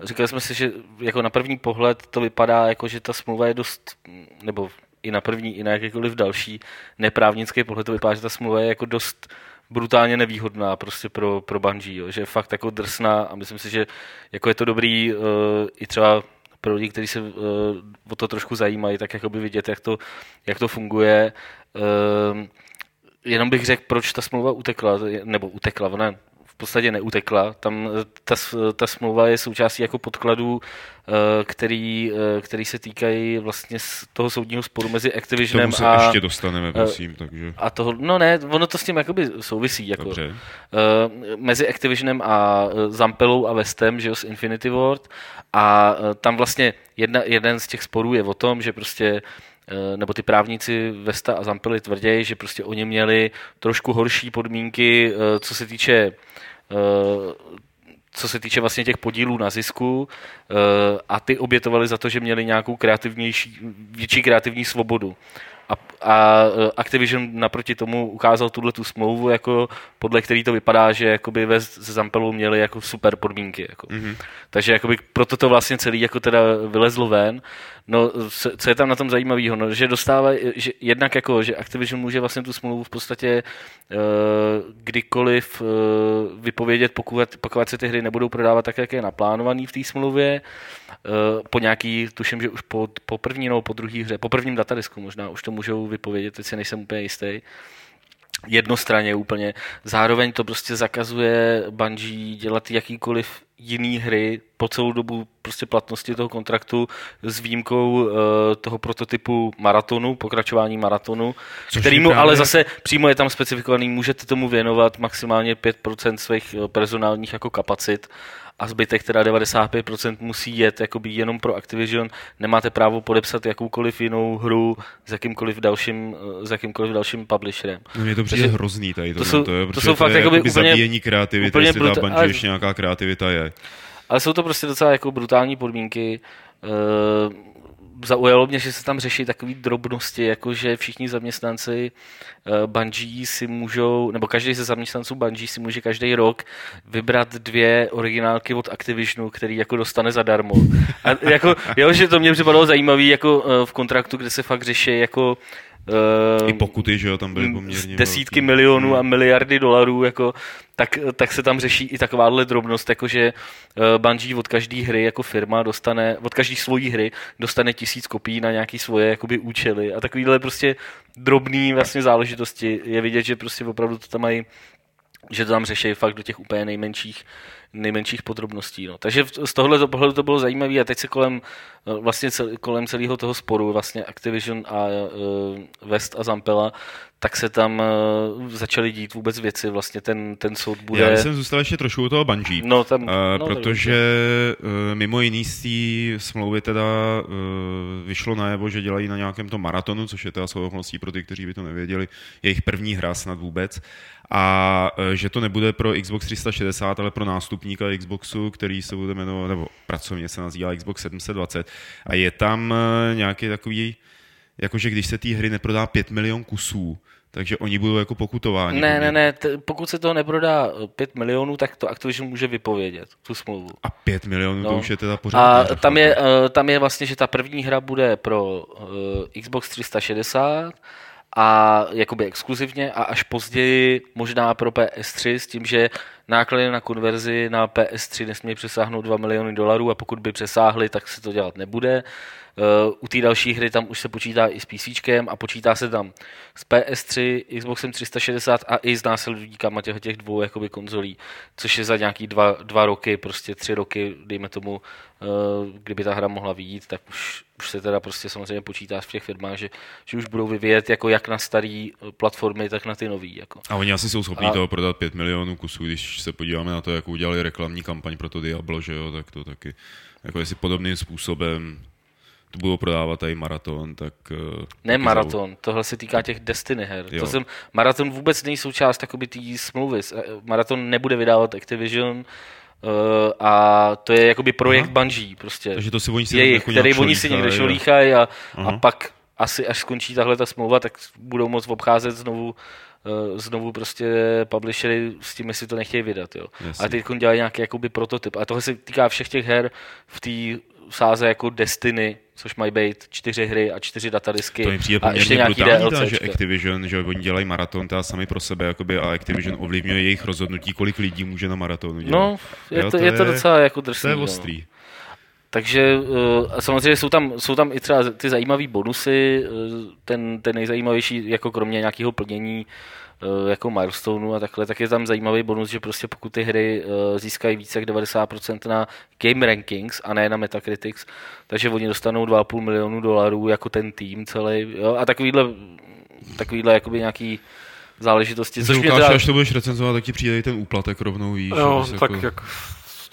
[SPEAKER 2] říkali jsme si, že jako na první pohled to vypadá jako, že ta smlouva je dost, nebo i na první, i na jakýkoliv další neprávnický pohled to vypadá, že ta smlouva je jako dost brutálně nevýhodná prostě pro, pro Bungie, jo, že je fakt jako drsná a myslím si, že jako je to dobrý uh, i třeba pro lidi, kteří se uh, o to trošku zajímají, tak jakoby vidět, jak to, jak to funguje. Uh, jenom bych řekl, proč ta smlouva utekla, nebo utekla, ona v podstatě neutekla. Tam eh, ta, s- ta smlouva je součástí jako podkladů, eh, který, eh, který se týkají vlastně z toho soudního sporu mezi
[SPEAKER 1] K
[SPEAKER 2] Activisionem
[SPEAKER 1] tomu se
[SPEAKER 2] a,
[SPEAKER 1] ještě dostaneme, prosím, takže
[SPEAKER 2] a toho, no ne, ono to s tím jakoby souvisí. Jako,
[SPEAKER 1] dobře.
[SPEAKER 2] Mezi Activisionem a Zampelou a Westem, že jo, z Infinity Ward. A tam vlastně jedna, jeden z těch sporů je o tom, že prostě nebo ty právníci Vesta a Zampely tvrdí, že prostě oni měli trošku horší podmínky, uh, co se týče uh, co se týče vlastně těch podílů na zisku a ty obětovali za to, že měli nějakou kreativnější, větší kreativní svobodu. A, eh, Activision naproti tomu ukázal tuhle tu smlouvu, jako podle který to vypadá, že jakoby ve se Zampelou měli jako super podmínky. Jako. Mm-hmm. Takže jakoby proto to vlastně celý jako teda vylezlo ven. No, co, co je tam na tom zajímavého, no, že dostává, že jednak jako, že Activision může vlastně tu smlouvu v podstatě uh, kdykoliv uh, vypovědět, pokud, pokud se ty hry nebudou prodávat tak, jak je naplánovaný v té smlouvě, uh, po nějaký, tuším, že už po, po první nebo po druhé hře, po prvním datadisku možná už to můžou vypovědět, teď si nejsem úplně jistý jednostranně úplně. Zároveň to prostě zakazuje Bungie dělat jakýkoliv jiný hry po celou dobu prostě platnosti toho kontraktu s výjimkou uh, toho prototypu maratonu, pokračování maratonu,
[SPEAKER 1] Což
[SPEAKER 2] kterýmu
[SPEAKER 1] právě-
[SPEAKER 2] ale zase přímo je tam specifikovaný, můžete tomu věnovat maximálně 5% svých eh, personálních jako kapacit a zbytek teda 95% musí jet jakoby jenom pro Activision. Nemáte právo podepsat jakoukoliv jinou hru s jakýmkoliv dalším, eh, s jakýmkoliv dalším publisherem.
[SPEAKER 1] No mně to přijde
[SPEAKER 2] Takže
[SPEAKER 1] hrozný tady.
[SPEAKER 2] to
[SPEAKER 1] To,
[SPEAKER 2] jsou-
[SPEAKER 1] to, je,
[SPEAKER 2] to
[SPEAKER 1] protože
[SPEAKER 2] jsou fakt
[SPEAKER 1] je
[SPEAKER 2] jakoby úplně-
[SPEAKER 1] zabíjení kreativity,
[SPEAKER 2] úplně
[SPEAKER 1] jestli ta
[SPEAKER 2] bruta-
[SPEAKER 1] Bungie
[SPEAKER 2] ale-
[SPEAKER 1] ještě nějaká kreativita je.
[SPEAKER 2] Ale jsou to prostě docela jako brutální podmínky. E, zaujalo mě, že se tam řeší takové drobnosti, jako že všichni zaměstnanci e, Bungie si můžou, nebo každý ze zaměstnanců Bungie si může každý rok vybrat dvě originálky od Activisionu, který jako dostane zadarmo. A jako, jo, že to mě připadalo zajímavý jako e, v kontraktu, kde se fakt řeší jako e,
[SPEAKER 1] I pokuty, že jo, tam byly poměrně
[SPEAKER 2] desítky
[SPEAKER 1] velký.
[SPEAKER 2] milionů a miliardy dolarů, jako, tak, tak se tam řeší i takováhle drobnost, jako že uh, Bungie od každé hry jako firma dostane, od každé svojí hry dostane tisíc kopií na nějaké svoje jakoby účely a takovýhle prostě drobný vlastně záležitosti je vidět, že prostě opravdu to tam mají že to tam řeší fakt do těch úplně nejmenších, nejmenších podrobností. No. Takže z tohohle pohledu to bylo zajímavé a teď se kolem, eh, vlastně cel, kolem celého toho sporu, vlastně Activision a uh, West a Zampela, tak se tam uh, začaly dít vůbec věci, vlastně ten, ten soud bude...
[SPEAKER 1] Já jsem zůstal ještě trošku u toho Bungie,
[SPEAKER 2] no, tam,
[SPEAKER 1] uh,
[SPEAKER 2] no,
[SPEAKER 1] protože uh, mimo jiný z té smlouvy teda uh, vyšlo najevo, že dělají na nějakém tom maratonu, což je teda okolností pro ty, kteří by to nevěděli, jejich první hra snad vůbec a že to nebude pro Xbox 360, ale pro nástupníka Xboxu, který se bude jmenovat, nebo pracovně se nazývá Xbox 720 a je tam nějaký takový, jakože když se té hry neprodá 5 milion kusů, takže oni budou jako pokutováni.
[SPEAKER 2] Ne, ne, ne, t- pokud se toho neprodá 5 milionů, tak to Activision může vypovědět, tu smlouvu.
[SPEAKER 1] A 5 milionů no. to už je teda pořád.
[SPEAKER 2] A tam je, tam je vlastně, že ta první hra bude pro uh, Xbox 360 a jakoby exkluzivně a až později možná pro PS3 s tím, že náklady na konverzi na PS3 nesmí přesáhnout 2 miliony dolarů a pokud by přesáhly, tak se to dělat nebude. Uh, u té další hry tam už se počítá i s PC a počítá se tam s PS3, Xboxem 360 a i s následníkama těch, těch dvou jakoby konzolí, což je za nějaký dva, dva roky, prostě tři roky, dejme tomu, uh, kdyby ta hra mohla vyjít, tak už, už se teda prostě samozřejmě počítá v těch firmách, že, že už budou vyvíjet jako jak na staré platformy, tak na ty nový. Jako.
[SPEAKER 1] A oni asi jsou schopni a... toho prodat 5 milionů kusů, když se podíváme na to, jak udělali reklamní kampaň pro to Diablo, že jo, tak to taky, jako jestli podobným způsobem budou prodávat tady maraton, tak... Uh,
[SPEAKER 2] ne maraton, jsou... tohle se týká těch Destiny her. To jsem, maraton vůbec není součást té smlouvy. Eh, maraton nebude vydávat Activision, uh, a to je jakoby projekt Aha. Bungie prostě.
[SPEAKER 1] Takže to si oni si
[SPEAKER 2] jejich, jako který oni si někde šolíchají a, a pak asi až skončí tahle ta smlouva, tak budou moct obcházet znovu znovu prostě publishery s tím, jestli to nechtějí vydat. Jo. A teď dělají nějaký jakoby prototyp. A tohle se týká všech těch her v té sáze jako Destiny, což mají být čtyři hry a čtyři datadisky.
[SPEAKER 1] To mi přijde a ještě nějaký DLC. že Activision, že oni dělají maraton teda sami pro sebe jakoby, a Activision ovlivňuje jejich rozhodnutí, kolik lidí může na maratonu dělat.
[SPEAKER 2] No, je, jo, to, to, je to docela jako drsný.
[SPEAKER 1] To je no. ostrý. No.
[SPEAKER 2] Takže uh, samozřejmě jsou tam, jsou tam i třeba ty zajímavé bonusy, uh, ten, ten nejzajímavější, jako kromě nějakého plnění, uh, jako milestoneu a takhle, tak je tam zajímavý bonus, že prostě pokud ty hry uh, získají více jak 90% na Game Rankings a ne na Metacritics, takže oni dostanou 2,5 milionu dolarů jako ten tým celý, jo, a takovýhle, takovýhle jakoby nějaký záležitosti.
[SPEAKER 1] Což Lukáš, teda... až to budeš recenzovat, tak ti přijde i ten úplatek rovnou, víš.
[SPEAKER 4] Jo, tak jako... jak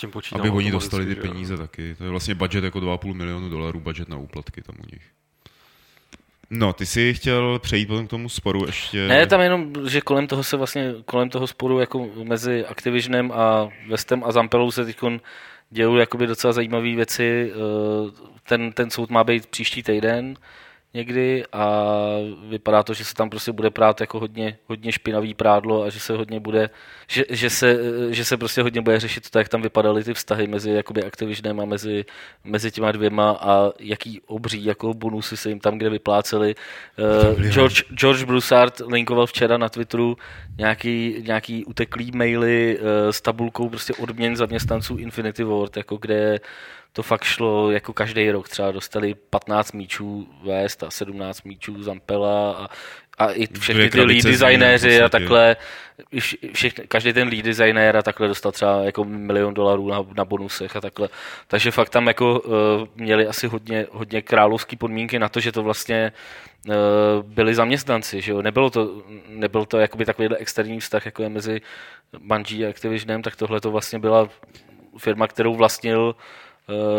[SPEAKER 4] tím počítám.
[SPEAKER 1] Aby oni dostali ty peníze taky. To je vlastně budget jako 2,5 milionu dolarů, budget na úplatky tam u nich. No, ty jsi chtěl přejít potom k tomu sporu ještě...
[SPEAKER 2] Ne, tam jenom, že kolem toho se vlastně, kolem toho sporu jako mezi Activisionem a Westem a Zampelou se teď dějou jakoby docela zajímavé věci. Eh, ten, ten soud má být příští týden někdy a vypadá to, že se tam prostě bude prát jako hodně, hodně špinavý prádlo a že se hodně bude, že, že, se, že se prostě hodně bude řešit to, jak tam vypadaly ty vztahy mezi jakoby Activisionem a mezi, mezi těma dvěma a jaký obří jako bonusy se jim tam kde vypláceli. Uh, George, George Broussard linkoval včera na Twitteru nějaký, nějaký uteklý maily uh, s tabulkou prostě odměn zaměstnanců Infinity Ward, jako kde to fakt šlo jako každý rok. Třeba dostali 15 míčů West a 17 míčů Zampela a, a i všechny ty lead designéři a takhle, všechny, každý ten lead designér a takhle dostal třeba jako milion dolarů na, na bonusech a takhle. Takže fakt tam jako uh, měli asi hodně, hodně královský podmínky na to, že to vlastně uh, byli zaměstnanci, že jo? Nebylo to, nebyl to jakoby takovýhle externí vztah, jako je mezi Bungie a Activisionem, tak tohle to vlastně byla firma, kterou vlastnil Eh,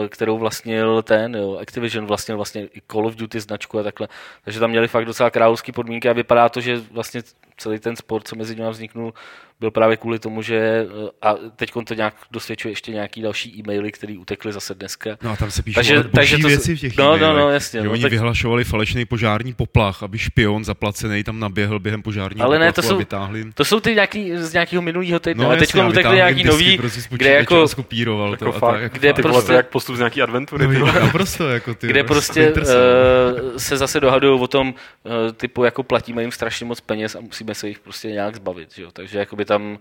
[SPEAKER 2] kterou vlastnil ten, jo, Activision vlastnil vlastně i Call of Duty značku a takhle. Takže tam měli fakt docela královský podmínky a vypadá to, že vlastně celý ten sport, co mezi nimi vzniknul, byl právě kvůli tomu, že eh, a teď to nějak dosvědčuje ještě nějaký další e-maily, které utekly zase dneska.
[SPEAKER 1] No a tam se píšou takže, takže to, věci v těch
[SPEAKER 2] no, no, no, jasně.
[SPEAKER 1] Že
[SPEAKER 2] no,
[SPEAKER 1] oni tak... vyhlašovali falešný požární poplach, aby špion zaplacený tam naběhl během požárního
[SPEAKER 2] Ale
[SPEAKER 1] ne,
[SPEAKER 2] to jsou,
[SPEAKER 1] vytáhli.
[SPEAKER 2] to jsou ty nějaký, z nějakého minulého týdne, no, a teď utekli nějaký nový, kde jako,
[SPEAKER 1] skopíroval
[SPEAKER 4] jako to, fakt, a tak, kde prostě, jak postup z nějaký adventury.
[SPEAKER 1] No, naprosto, jako ty,
[SPEAKER 2] kde prostě uh, se zase dohadují o tom, uh, typu jako platíme jim strašně moc peněz a musíme se jich prostě nějak zbavit. Že jo? Takže jakoby tam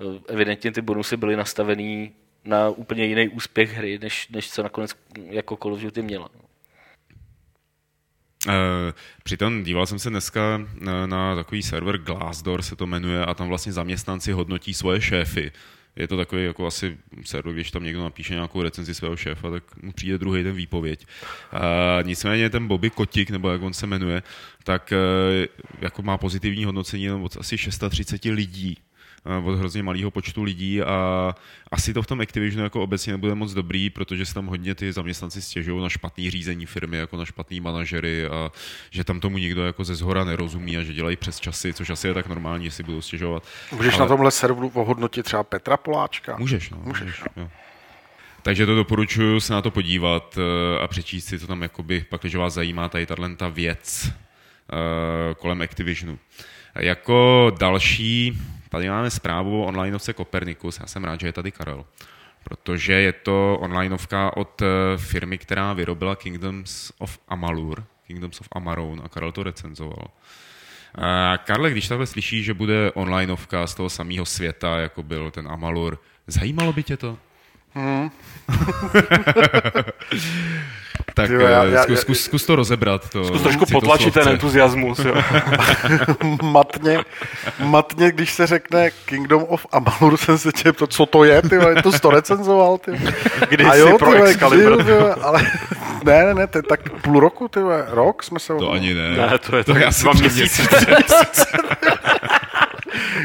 [SPEAKER 2] Eh, evidentně ty bonusy byly nastavený na úplně jiný úspěch hry, než, než co nakonec jako Call of Duty měla.
[SPEAKER 1] Uh, přitom díval jsem se dneska na, na takový server Glassdoor se to jmenuje a tam vlastně zaměstnanci hodnotí svoje šéfy je to takový jako asi server, když tam někdo napíše nějakou recenzi svého šéfa, tak mu přijde druhý den výpověď. Uh, nicméně ten Bobby Kotik, nebo jak on se jmenuje, tak jako má pozitivní hodnocení od asi 630 lidí Eh, od hrozně malého počtu lidí a asi to v tom Activisionu jako obecně nebude moc dobrý, protože se tam hodně ty zaměstnanci stěžují na špatný řízení firmy, jako na špatný manažery a že tam tomu nikdo jako ze zhora nerozumí a že dělají přes časy, což asi je tak normální, že si budou stěžovat.
[SPEAKER 3] Můžeš Ale... na tomhle serveru ohodnotit třeba Petra Poláčka?
[SPEAKER 1] Můžeš, no. Můžeš, můžeš, no. Jo. Takže to doporučuji se na to podívat eh, a přečíst si to tam, jakoby, pak, když vás zajímá tady tato věc uh, kolem Activisionu. Jako další Tady máme zprávu o onlineovce Copernicus. Já jsem rád, že je tady Karel, protože je to onlineovka od eh, firmy, která vyrobila Kingdoms of Amalur, Kingdoms of Amarone a Karel to recenzoval. A Karle, když takhle slyšíš, že bude onlineovka z toho samého světa, jako byl ten Amalur, zajímalo by tě to? Hmm. Tak Tyjo, já, eh, já, zkus, zkus, zkus to rozebrat. To,
[SPEAKER 4] zkus trošku potlačit ten entuziasmus. Jo.
[SPEAKER 3] matně, matně, když se řekne Kingdom of Amalur, jsem se tě to, co to je, ty to jsi to recenzoval. Ty.
[SPEAKER 4] Kdy A jo, pro ty, Excalibur. Kdy,
[SPEAKER 3] ale ne, ne, ne, to je tak půl roku, ty rok jsme se...
[SPEAKER 1] To ani ne.
[SPEAKER 4] Ne, to je to, to já dva měsíce.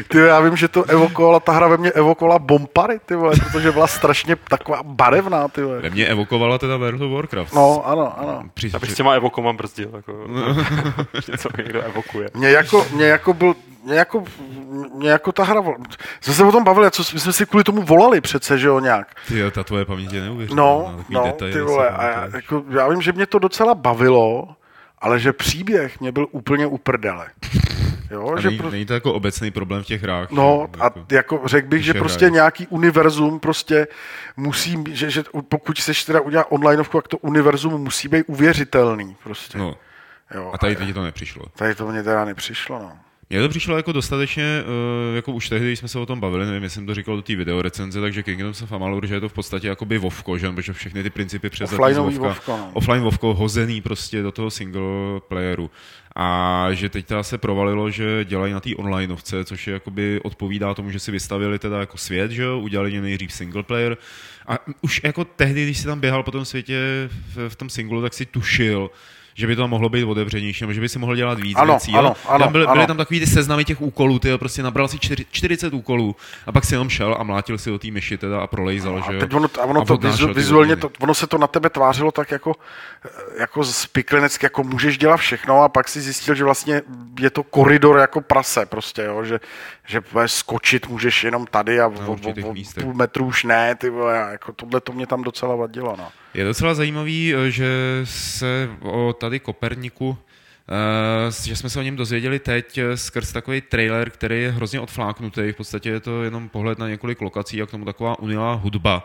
[SPEAKER 3] Ty, já vím, že to evokovala, ta hra ve mně evokovala Bompary, ty vole, protože byla strašně taková barevná, ty vole.
[SPEAKER 1] Ve mně evokovala teda World of Warcraft.
[SPEAKER 3] No, ano, ano.
[SPEAKER 4] Při, Abych s těma evokoma brzdil, jako, něco někdo evokuje.
[SPEAKER 3] Mě jako, mě jako byl, mě jako, mě jako ta hra, jsme se o tom bavili, co my jsme si kvůli tomu volali přece, že jo, nějak.
[SPEAKER 1] Ty, ta tvoje paměť je neuvěřitelná.
[SPEAKER 3] No, no, ty vole, a já, jako, já vím, že mě to docela bavilo, ale že příběh mě byl úplně uprdele.
[SPEAKER 1] Jo, a že není, pro... není to jako obecný problém v těch hrách?
[SPEAKER 3] No a jako, jako řekl bych, že prostě hrají. nějaký univerzum prostě musí, že, že pokud seš teda udělat onlineovku, tak to univerzum musí být uvěřitelný prostě.
[SPEAKER 1] No. Jo, a tady a, to nepřišlo.
[SPEAKER 3] Tady to mě teda nepřišlo, no.
[SPEAKER 1] Mně to přišlo jako dostatečně, uh, jako už tehdy, když jsme se o tom bavili, nevím, jestli jsem to říkal do té videorecenze, takže Kingdoms of Amalur, že je to v podstatě jako by Vovko, že protože všechny ty principy přes
[SPEAKER 3] offline Vovko, no.
[SPEAKER 1] offline Vovko hozený prostě do toho single playeru. A že teď teda se provalilo, že dělají na té onlineovce, což je jakoby odpovídá tomu, že si vystavili teda jako svět, že jo, udělali nejdřív single player. A už jako tehdy, když si tam běhal po tom světě v, v tom singlu, tak si tušil, že by to mohlo být otevřenější, nebo že by si mohl dělat víc
[SPEAKER 3] ano,
[SPEAKER 1] věcí.
[SPEAKER 3] Ano, ano,
[SPEAKER 1] tam byly, ano. byly tam takový ty seznamy těch úkolů, ty prostě nabral si 40 úkolů a pak si jenom šel a mlátil si do té myši teda a prolejzal, no, že
[SPEAKER 3] jo. Ono, a ono, a to vizu, vizuálně, to, ono se to na tebe tvářilo tak jako, jako spiklenecky, jako můžeš dělat všechno a pak si zjistil, že vlastně je to koridor jako prase prostě, jo, že, že skočit můžeš jenom tady a o, o, o, půl metru už ne, ty vole, jako tohle to mě tam docela vadilo, no.
[SPEAKER 1] Je docela zajímavý, eh, že se o tady Koperniku Uh, že jsme se o něm dozvěděli teď eh, skrz takový trailer, který je hrozně odfláknutý. V podstatě je to jenom pohled na několik lokací a k tomu taková unilá hudba,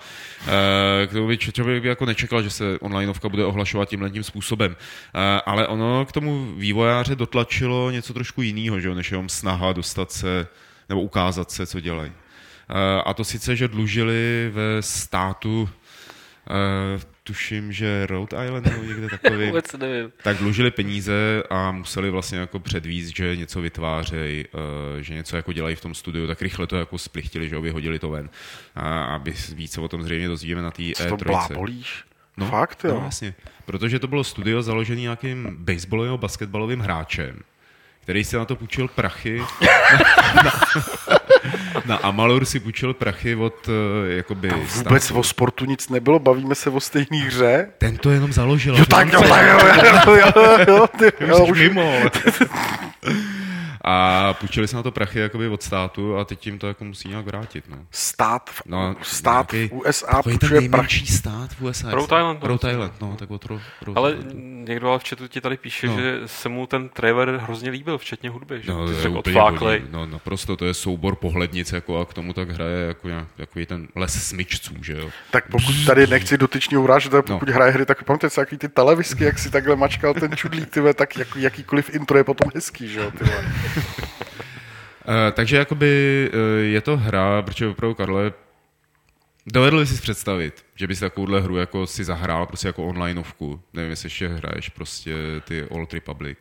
[SPEAKER 1] kterou by člověk by jako nečekal, že se onlineovka bude ohlašovat tímhle tím způsobem. Ale ono k tomu vývojáře dotlačilo něco trošku jiného, že než jenom snaha dostat se nebo ukázat se, co dělají. A to sice, že dlužili ve státu tuším, že Rhode Island nebo někde takový.
[SPEAKER 2] Vůbec nevím.
[SPEAKER 1] Tak dlužili peníze a museli vlastně jako předvízt, že něco vytvářejí, uh, že něco jako dělají v tom studiu, tak rychle to jako splichtili, že vyhodili to ven. A aby více o tom zřejmě dozvíme na té E3.
[SPEAKER 3] to blábolíš?
[SPEAKER 1] No,
[SPEAKER 3] Fakt, jo?
[SPEAKER 1] No, vlastně. Protože to bylo studio založené nějakým baseballovým a basketbalovým hráčem který si na to půjčil prachy. na, na, na Amalur si půjčil prachy od uh, jakoby... Tam
[SPEAKER 3] vůbec státu. o sportu nic nebylo, bavíme se o stejné hře.
[SPEAKER 1] Ten to jenom založil.
[SPEAKER 3] Jo, tak jo, tak jo, jo, jo, jo, ty, jo,
[SPEAKER 1] už mimo. A půjčili se na to prachy jakoby od státu a teď jim to jako musí nějak vrátit. No.
[SPEAKER 3] Stát, v, no, stát v USA půjčuje prachy.
[SPEAKER 1] stát v USA.
[SPEAKER 4] Rhode Island.
[SPEAKER 1] Rhode Island, no, tak od Rhode
[SPEAKER 4] Ale někdo ale v chatu ti tady píše, no. že se mu ten trailer hrozně líbil, včetně hudby. Že?
[SPEAKER 1] No, Ty úplně no, naprosto, to je soubor pohlednic jako a k tomu tak hraje jako takový ten les smyčců, že jo.
[SPEAKER 3] Tak pokud tady nechci dotyčně urážet, ale pokud no. hraje hry, tak pamatujte se, jaký ty televisky, jak si takhle mačkal ten čudlík, tyve, tak jak, jakýkoliv intro je potom hezký, že jo.
[SPEAKER 1] takže jakoby uh, je to hra, protože opravdu Karle, dovedl jsi si představit, že bys takovouhle hru jako si zahrál prostě jako onlineovku. Nevím, jestli ještě hraješ prostě ty Old Republic.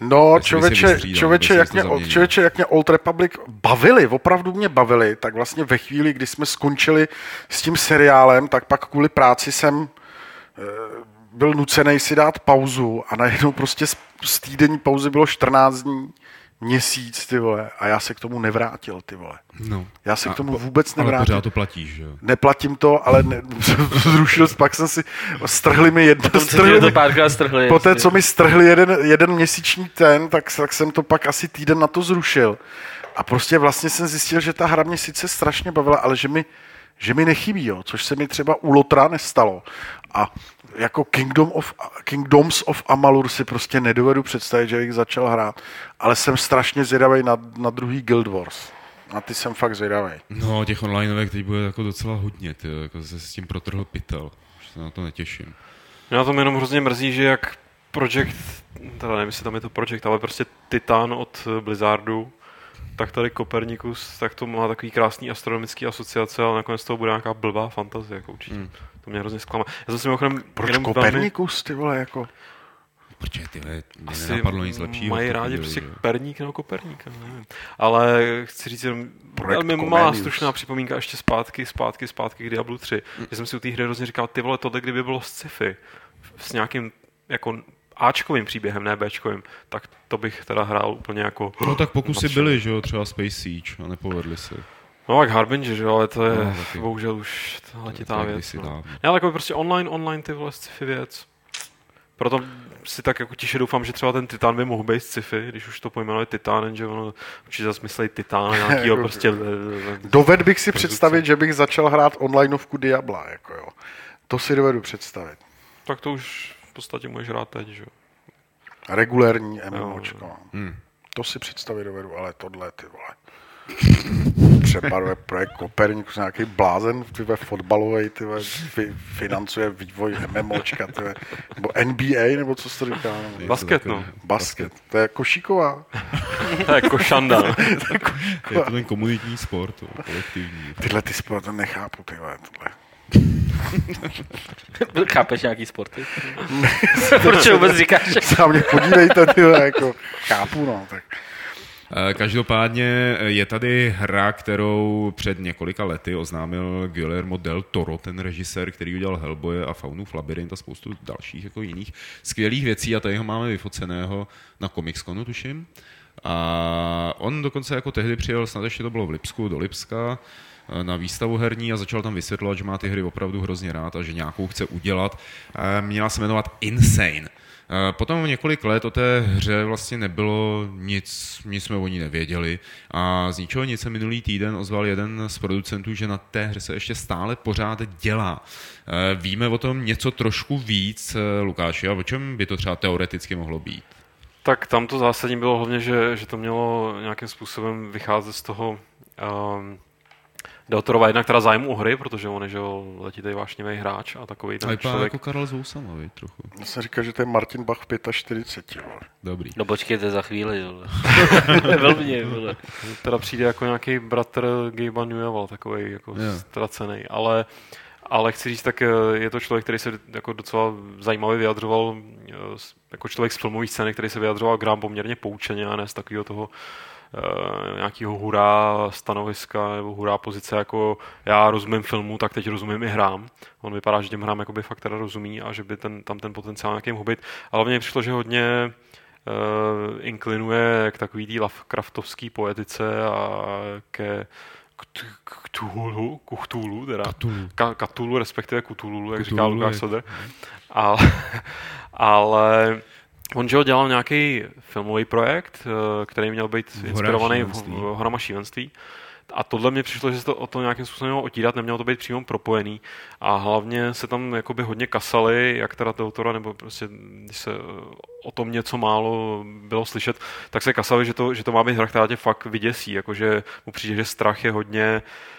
[SPEAKER 3] No, člověče,
[SPEAKER 1] vystřídal,
[SPEAKER 3] člověče, jak mě, člověče, jak mě Old Republic bavili, opravdu mě bavili, tak vlastně ve chvíli, kdy jsme skončili s tím seriálem, tak pak kvůli práci jsem eh, byl nucený si dát pauzu a najednou prostě z, z týdenní pauzy bylo 14 dní, měsíc, ty vole, a já se k tomu nevrátil, ty vole.
[SPEAKER 1] No.
[SPEAKER 3] Já se
[SPEAKER 1] A
[SPEAKER 3] k tomu vůbec
[SPEAKER 1] Ale
[SPEAKER 3] nevrátil.
[SPEAKER 1] pořád to platíš, že jo?
[SPEAKER 3] Neplatím to, ale ne, zrušil, pak jsem si, strhli mi jedno,
[SPEAKER 2] Tom, co
[SPEAKER 3] strhli
[SPEAKER 2] to párkrát strhli.
[SPEAKER 3] Poté, co mi strhli jeden, jeden měsíční ten, tak, tak jsem to pak asi týden na to zrušil. A prostě vlastně jsem zjistil, že ta hra mě sice strašně bavila, ale že mi, že mi nechybí, jo, což se mi třeba u Lotra nestalo. A jako Kingdom of, Kingdoms of Amalur si prostě nedovedu představit, že bych začal hrát, ale jsem strašně zvědavý na, na druhý Guild Wars. Na ty jsem fakt zvědavý.
[SPEAKER 1] No, těch onlineovek teď bude jako docela hodně, ty, jako se s tím protrhl pytel. Už se na to netěším.
[SPEAKER 4] Mě na tom jenom hrozně mrzí, že jak Project, teda nevím, jestli tam je to Project, ale prostě Titan od Blizzardu, tak tady Kopernikus, tak to má takový krásný astronomický asociace, ale nakonec toho bude nějaká blbá fantazie, jako určitě.
[SPEAKER 1] Hmm.
[SPEAKER 4] To mě hrozně zklamá. Já jsem si mimochodem
[SPEAKER 3] Proč
[SPEAKER 4] jenom velmi-
[SPEAKER 3] Kopernikus, ty vole, jako...
[SPEAKER 1] Protože ty mě
[SPEAKER 4] asi
[SPEAKER 1] nenapadlo nic lepšího.
[SPEAKER 4] mají rádi
[SPEAKER 1] chvíli,
[SPEAKER 4] prostě. Perník nebo Koperníka, nevím. Ale chci říct jenom
[SPEAKER 3] Projekt
[SPEAKER 4] velmi malá stručná připomínka ještě zpátky, zpátky, zpátky k Diablu 3. Že jsem si u té hry hrozně říkal, ty vole, tohle kdyby bylo sci-fi, s nějakým jako Ačkovým příběhem, ne Bčkovým, tak to bych teda hrál úplně jako...
[SPEAKER 1] No tak pokusy
[SPEAKER 4] nadšený.
[SPEAKER 1] byly, že jo, třeba Space Siege a nepovedly se.
[SPEAKER 4] No tak Harbinger, že jo, ale to je
[SPEAKER 1] No,
[SPEAKER 4] no,
[SPEAKER 1] taky.
[SPEAKER 4] bohužel už letitá
[SPEAKER 1] To je
[SPEAKER 4] věc. No. Ne, ale jako prostě online, online ty vole sci-fi věc. Proto si tak jako tiše doufám, že třeba ten Titan by mohl být sci-fi, když už to pojmenuje Titan, že ono určitě zase myslí Titan nějakýho
[SPEAKER 3] Jako-
[SPEAKER 4] prostě...
[SPEAKER 3] Doved bych si představit, že bych začal hrát onlineovku Diabla, jako jo. To si dovedu představit.
[SPEAKER 4] Tak to už podstatě můžeš hrát teď, že jo.
[SPEAKER 3] Regulérní MMOčko.
[SPEAKER 1] Hmm.
[SPEAKER 3] To si představit dovedu, ale tohle, ty vole. Přebarve projekt Kopernikus, nějaký blázen, ty vole, fotbalový, ty vole, fi, financuje vývoj MMOčka, ty vole, nebo NBA, nebo co se to říká? Nebo
[SPEAKER 4] Basket, no.
[SPEAKER 3] Basket, to je košíková.
[SPEAKER 4] To je jako šanda. no.
[SPEAKER 1] Je to ten komunitní sport, to, kolektivní.
[SPEAKER 3] Tyhle ty sporty nechápu, ty vole, tohle.
[SPEAKER 2] Chápeš nějaký sporty? Proč vůbec říkáš?
[SPEAKER 3] Se na mě podívejte, ty jako chápu, no, tak.
[SPEAKER 1] Eh, Každopádně eh, je tady hra, kterou před několika lety oznámil Guillermo del Toro, ten režisér, který udělal Hellboye a Faunův labirint a spoustu dalších jako jiných skvělých věcí a tady ho máme vyfoceného na Comic-Conu, tuším. A on dokonce jako tehdy přijel, snad ještě to bylo v Lipsku, do Lipska, na výstavu herní a začal tam vysvětlovat, že má ty hry opravdu hrozně rád a že nějakou chce udělat. Eh, Měla se jmenovat Insane. Eh, Potom několik let o té hře vlastně nebylo nic, nic jsme o ní nevěděli a z ničeho nic se minulý týden ozval jeden z producentů, že na té hře se ještě stále pořád dělá. Eh, Víme o tom něco trošku víc, eh, Lukáši, a o čem by to třeba teoreticky mohlo být?
[SPEAKER 4] Tak tam to zásadní bylo hlavně, že, že to mělo nějakým způsobem vycházet z toho um, Deltorova jednak teda zájmu o hry, protože on je že jo, letitý vášnivý hráč a takový
[SPEAKER 1] A
[SPEAKER 4] ten
[SPEAKER 1] vypadá
[SPEAKER 4] člověk.
[SPEAKER 1] jako Karel Zousama, trochu.
[SPEAKER 3] Já jsem říkal, že to je Martin Bach v 45, vole.
[SPEAKER 1] Dobrý.
[SPEAKER 2] No počkejte za chvíli, vole. Velmi, vole.
[SPEAKER 4] Teda přijde jako nějaký bratr Gabe'a Newell, takový jako
[SPEAKER 1] Jo.
[SPEAKER 4] ztracený, ale ale chci říct, tak eh, je to člověk, který se jako docela zajímavě vyjadřoval, eh, jako člověk z filmové scény, který se vyjadřoval k hrám poměrně poučeně a ne z takového toho uh, nějakého hurá stanoviska nebo hurá pozice, jako já rozumím filmu, tak teď rozumím i hrám. On vypadá, že těm hrám jakoby fakt teda rozumí a že by ten, tam ten potenciál nějaký mohl být. Ale mně přišlo, že hodně uh, inklinuje k takový té Lovecraftovské poetice a ke k Cthulhu, k Cthulhu, teda.
[SPEAKER 1] Cthulhu.
[SPEAKER 4] Ka, Cthulhu, respektive Cthulhu, jak říká Lukáš Soder. Ale, ale on, že ho dělal nějaký filmový projekt, eh, který měl být inspirovaný v, Horama šílenství. A tohle mě přišlo, že se to o to nějakým způsobem mělo otírat, nemělo to být přímo propojený. A hlavně se tam jakoby hodně kasali, jak teda autora, nebo prostě, když se eh, o tom něco málo bylo slyšet, tak se kasali, že to, že to má být hra, která tě fakt vyděsí. Jakože mu přijde, že strach je hodně uh,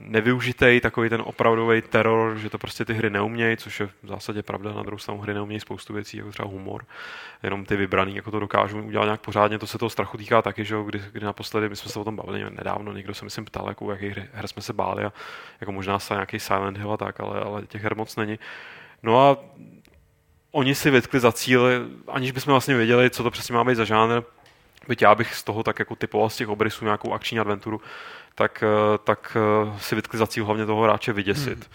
[SPEAKER 4] nevyužitej, takový ten opravdový teror, že to prostě ty hry neumějí, což je v zásadě pravda, na druhou stranu hry neumějí spoustu věcí, jako třeba humor, jenom ty vybraný, jako to dokážou udělat nějak pořádně, to se toho strachu týká taky, že kdy, kdy naposledy, my jsme se o tom bavili nedávno, někdo se myslím ptal, jako, jaký hry, her jsme se báli a jako možná se nějaký Silent Hill a tak, ale, ale těch her moc není. No a oni si vytkli za cíl, aniž bychom vlastně věděli, co to přesně má být za žánr, byť já bych z toho tak jako typoval z těch obrysů nějakou akční adventuru, tak, eh, tak eh, si vytkli za cíl hlavně toho hráče vyděsit. Hmm.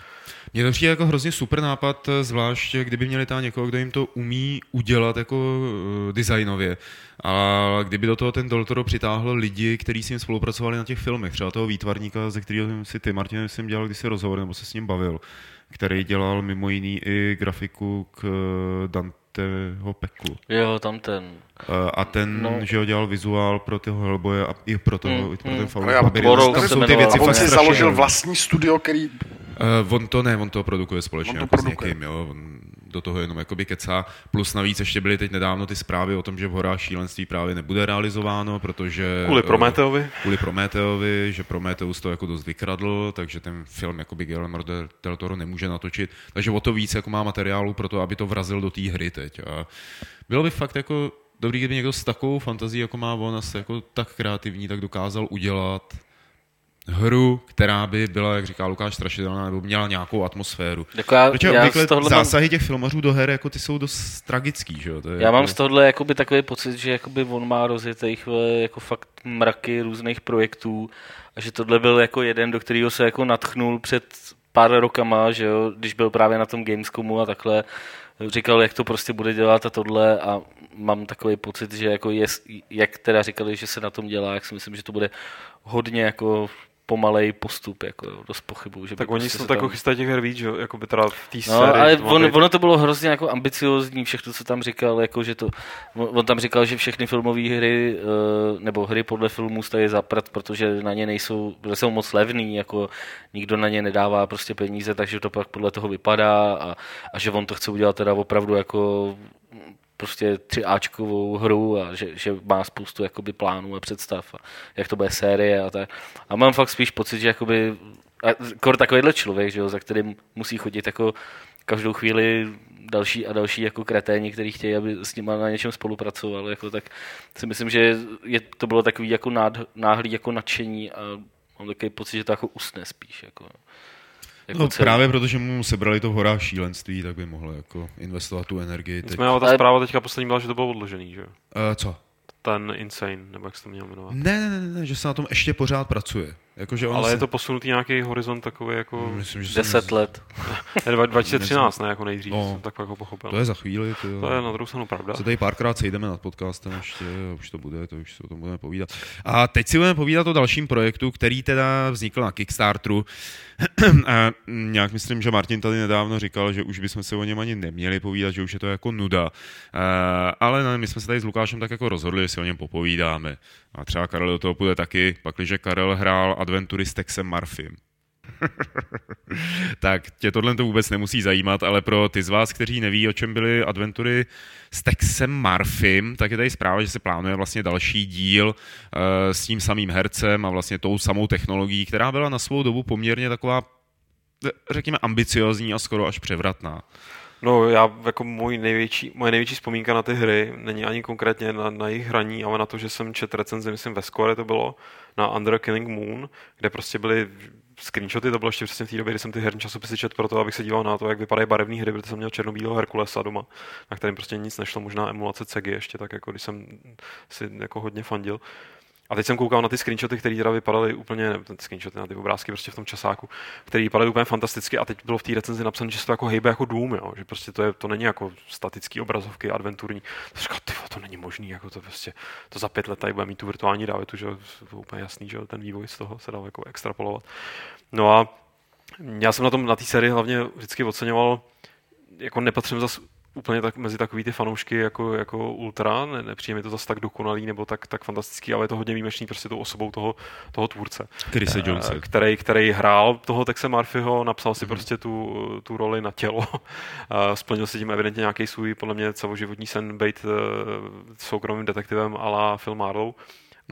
[SPEAKER 1] Mně to přijde jako hrozně super nápad, eh, zvlášť kdyby měli tam někoho, kdo jim to umí udělat jako designově. A kdyby do toho ten Doltoro přitáhl lidi, kteří s ním spolupracovali na těch filmech, třeba toho výtvarníka, ze kterého si ty, Martin, jsem dělal kdysi rozhovor, nebo se s ním bavil, který dělal mimo jiný i grafiku k Danteho peklu.
[SPEAKER 2] Jo, tam ten.
[SPEAKER 1] A ten, no. že ho dělal vizuál pro toho Hellboye a i pro, toho, mm, pro ten mm. Faust
[SPEAKER 3] no, Tam jsou ty věci on si založil vlastní studio, který
[SPEAKER 1] Uh, on to ne, on to produkuje společně on to jako produkuje. s někým, jo. On do toho jenom jakoby kecá. Plus navíc ještě byly teď nedávno ty zprávy o tom, že v horách šílenství právě nebude realizováno, protože...
[SPEAKER 4] Kvůli Prometeovi?
[SPEAKER 1] Kvůli Prometeovi, že Prometeus to jako dost vykradl, takže ten film jakoby Guillermo del Toro nemůže natočit. Takže o to víc jako má materiálu pro to, aby to vrazil do té hry teď. A bylo by fakt jako dobrý, kdyby někdo s takovou fantazí, jako má on, jako tak kreativní, tak dokázal udělat hru, která by byla, jak říká Lukáš, strašidelná, nebo měla nějakou atmosféru.
[SPEAKER 2] Jako já, Protože já obvykle
[SPEAKER 1] zásahy mám... těch filmařů do her jako ty jsou dost tragický. Že jo?
[SPEAKER 2] To je já jako... mám z tohohle jakoby, takový pocit, že jakoby on má rozjetých jako fakt mraky různých projektů a že tohle byl jako jeden, do kterého se jako natchnul před pár rokama, že jo, když byl právě na tom Gamescomu a takhle, říkal, jak to prostě bude dělat a tohle a mám takový pocit, že jako je, jak teda říkali, že se na tom dělá, jak si myslím, že to bude hodně jako pomalej postup, jako dost pochybu. Že
[SPEAKER 4] tak oni prostě se to jako chystají těch her víc, že? Jako by teda v té no,
[SPEAKER 2] sérii. ale on, ono to bylo hrozně jako ambiciozní, všechno, co tam říkal, jako že to, on tam říkal, že všechny filmové hry, eh, nebo hry podle filmů stojí zaprat, protože na ně nejsou, protože jsou moc levný, jako nikdo na ně nedává prostě peníze, takže to pak podle toho vypadá a, a že on to chce udělat teda opravdu jako prostě tři Ačkovou hru a že, že má spoustu jakoby plánů a představ a jak to bude série a tak. A mám fakt spíš pocit, že jakoby kor takovýhle člověk, že jo, za kterým musí chodit jako každou chvíli další a další jako kreténi, kteří chtějí, aby s nimi na něčem spolupracoval, jako tak si myslím, že je, to bylo takový jako nád, náhlý jako nadšení a mám takový pocit, že to jako usne spíš. Jako.
[SPEAKER 1] Jako no celý. právě protože mu sebrali to v horách šílenství, tak by mohl jako investovat tu energii.
[SPEAKER 4] Nicméně ale ta zpráva teďka poslední byla, že to bylo odložený, že? Uh,
[SPEAKER 1] co?
[SPEAKER 4] Ten Insane, nebo jak se to měl jmenovat.
[SPEAKER 1] Ne, ne, ne, ne, že se na tom ještě pořád pracuje. Jako, že
[SPEAKER 4] Ale
[SPEAKER 1] se...
[SPEAKER 4] je to posunutý nějaký horizont takový jako...
[SPEAKER 2] Myslím, že 10 jsem... let.
[SPEAKER 4] ne, 2013, ne, jako nejdřív, no, jsem tak jako pochopil.
[SPEAKER 1] To je za chvíli.
[SPEAKER 4] To, to je na druhou stranu pravda.
[SPEAKER 1] Se tady párkrát sejdeme nad podcastem ještě, už to bude, to už se o tom budeme povídat. A teď si budeme povídat o dalším projektu, který teda vznikl na Kickstarteru. A nějak myslím, že Martin tady nedávno říkal, že už bychom se o něm ani neměli povídat, že už je to jako nuda. Ale my jsme se tady s Lukášem tak jako rozhodli, že si o něm popovídáme. A třeba Karel do toho půjde taky, pakliže Karel hrál adventury s Texem Marfim. tak tě tohle to vůbec nemusí zajímat, ale pro ty z vás, kteří neví, o čem byly adventury s Texem Marfim, tak je tady zpráva, že se plánuje vlastně další díl uh, s tím samým hercem a vlastně tou samou technologií, která byla na svou dobu poměrně taková, řekněme, ambiciozní a skoro až převratná.
[SPEAKER 4] No, já jako můj největší, moje největší vzpomínka na ty hry není ani konkrétně na, na jejich hraní, ale na to, že jsem četl recenzi, myslím ve Score to bylo, na Under Killing Moon, kde prostě byly screenshoty, to bylo ještě přesně v té době, kdy jsem ty herní časopisy četl pro to, abych se díval na to, jak vypadají barevné hry, protože jsem měl černobílého Herkulesa doma, na kterém prostě nic nešlo, možná emulace CEGI ještě, tak jako když jsem si jako hodně fandil. A teď jsem koukal na ty screenshoty, které teda vypadaly úplně, ty screenshoty na ty obrázky prostě v tom časáku, které vypadaly úplně fantasticky a teď bylo v té recenzi napsané, že se to jako hejbe jako dům, jo? že prostě to, je, to není jako statický obrazovky, adventurní. To říkal, ty to není možný, jako to prostě, to za pět let tady bude mít tu virtuální realitu, že to úplně jasný, že ten vývoj z toho se dal jako extrapolovat. No a já jsem na tom, na té sérii hlavně vždycky oceňoval, jako nepatřím zase úplně tak mezi takový ty fanoušky jako, jako ultra, ne, nepřijde mi to zase tak dokonalý nebo tak, tak fantastický, ale je to hodně výjimečný prostě tou osobou toho, toho tvůrce.
[SPEAKER 1] Chrise uh, Jonese.
[SPEAKER 4] Který, který hrál toho Texe Murphyho, napsal si mm-hmm. prostě tu, tu roli na tělo. Uh, splnil si tím evidentně nějaký svůj, podle mě celoživotní sen být uh, soukromým detektivem a la Phil Marlowe.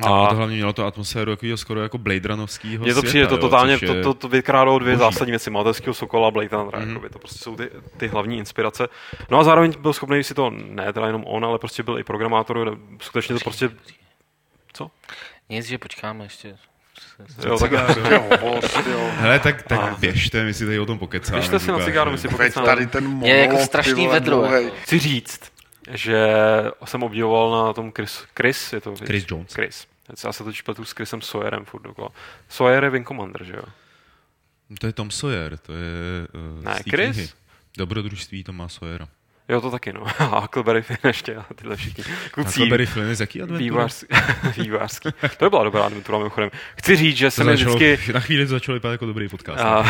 [SPEAKER 1] A to hlavně mělo to atmosféru jako skoro jako Blade Runnovskýho
[SPEAKER 4] Mně to přijde to totálně, je... to, to, to vykrádalo dvě boží. zásadní věci, Malteského Sokola a Blade Runnera, mm. jakoby, to prostě jsou ty, ty hlavní inspirace. No a zároveň byl schopný si to, ne teda jenom on, ale prostě byl i programátor, skutečně to prostě... Co?
[SPEAKER 2] Nic, že počkáme ještě.
[SPEAKER 4] Jo, tak,
[SPEAKER 1] Hele, tak, tak běžte, my si tady o tom pokecáme.
[SPEAKER 4] běžte si na cigáru, my si pokecáme.
[SPEAKER 3] tady ten monolog,
[SPEAKER 2] Je jako strašný vedro, jako.
[SPEAKER 4] Chci říct, že jsem obdivoval na tom Chris, Chris je to
[SPEAKER 1] Chris Jones.
[SPEAKER 4] Chris. Já se totiž pletu s Chrisem Sawyerem furt dokola. Sawyer je Wing Commander, že jo?
[SPEAKER 1] To je Tom Sawyer, to je uh,
[SPEAKER 4] Ne,
[SPEAKER 1] té
[SPEAKER 4] Chris?
[SPEAKER 1] knihy. Dobrodružství Toma Sawyera.
[SPEAKER 4] Jo, to taky, no. A Huckleberry Finn ještě a tyhle všichni. Kucí,
[SPEAKER 1] Huckleberry Flynn je z jaký adventury?
[SPEAKER 4] vývářský. vývářský. To by byla dobrá adventura, mimochodem. Chci říct, že se mi vždycky...
[SPEAKER 1] Na chvíli to začalo vypadat jako dobrý podcast.
[SPEAKER 4] A,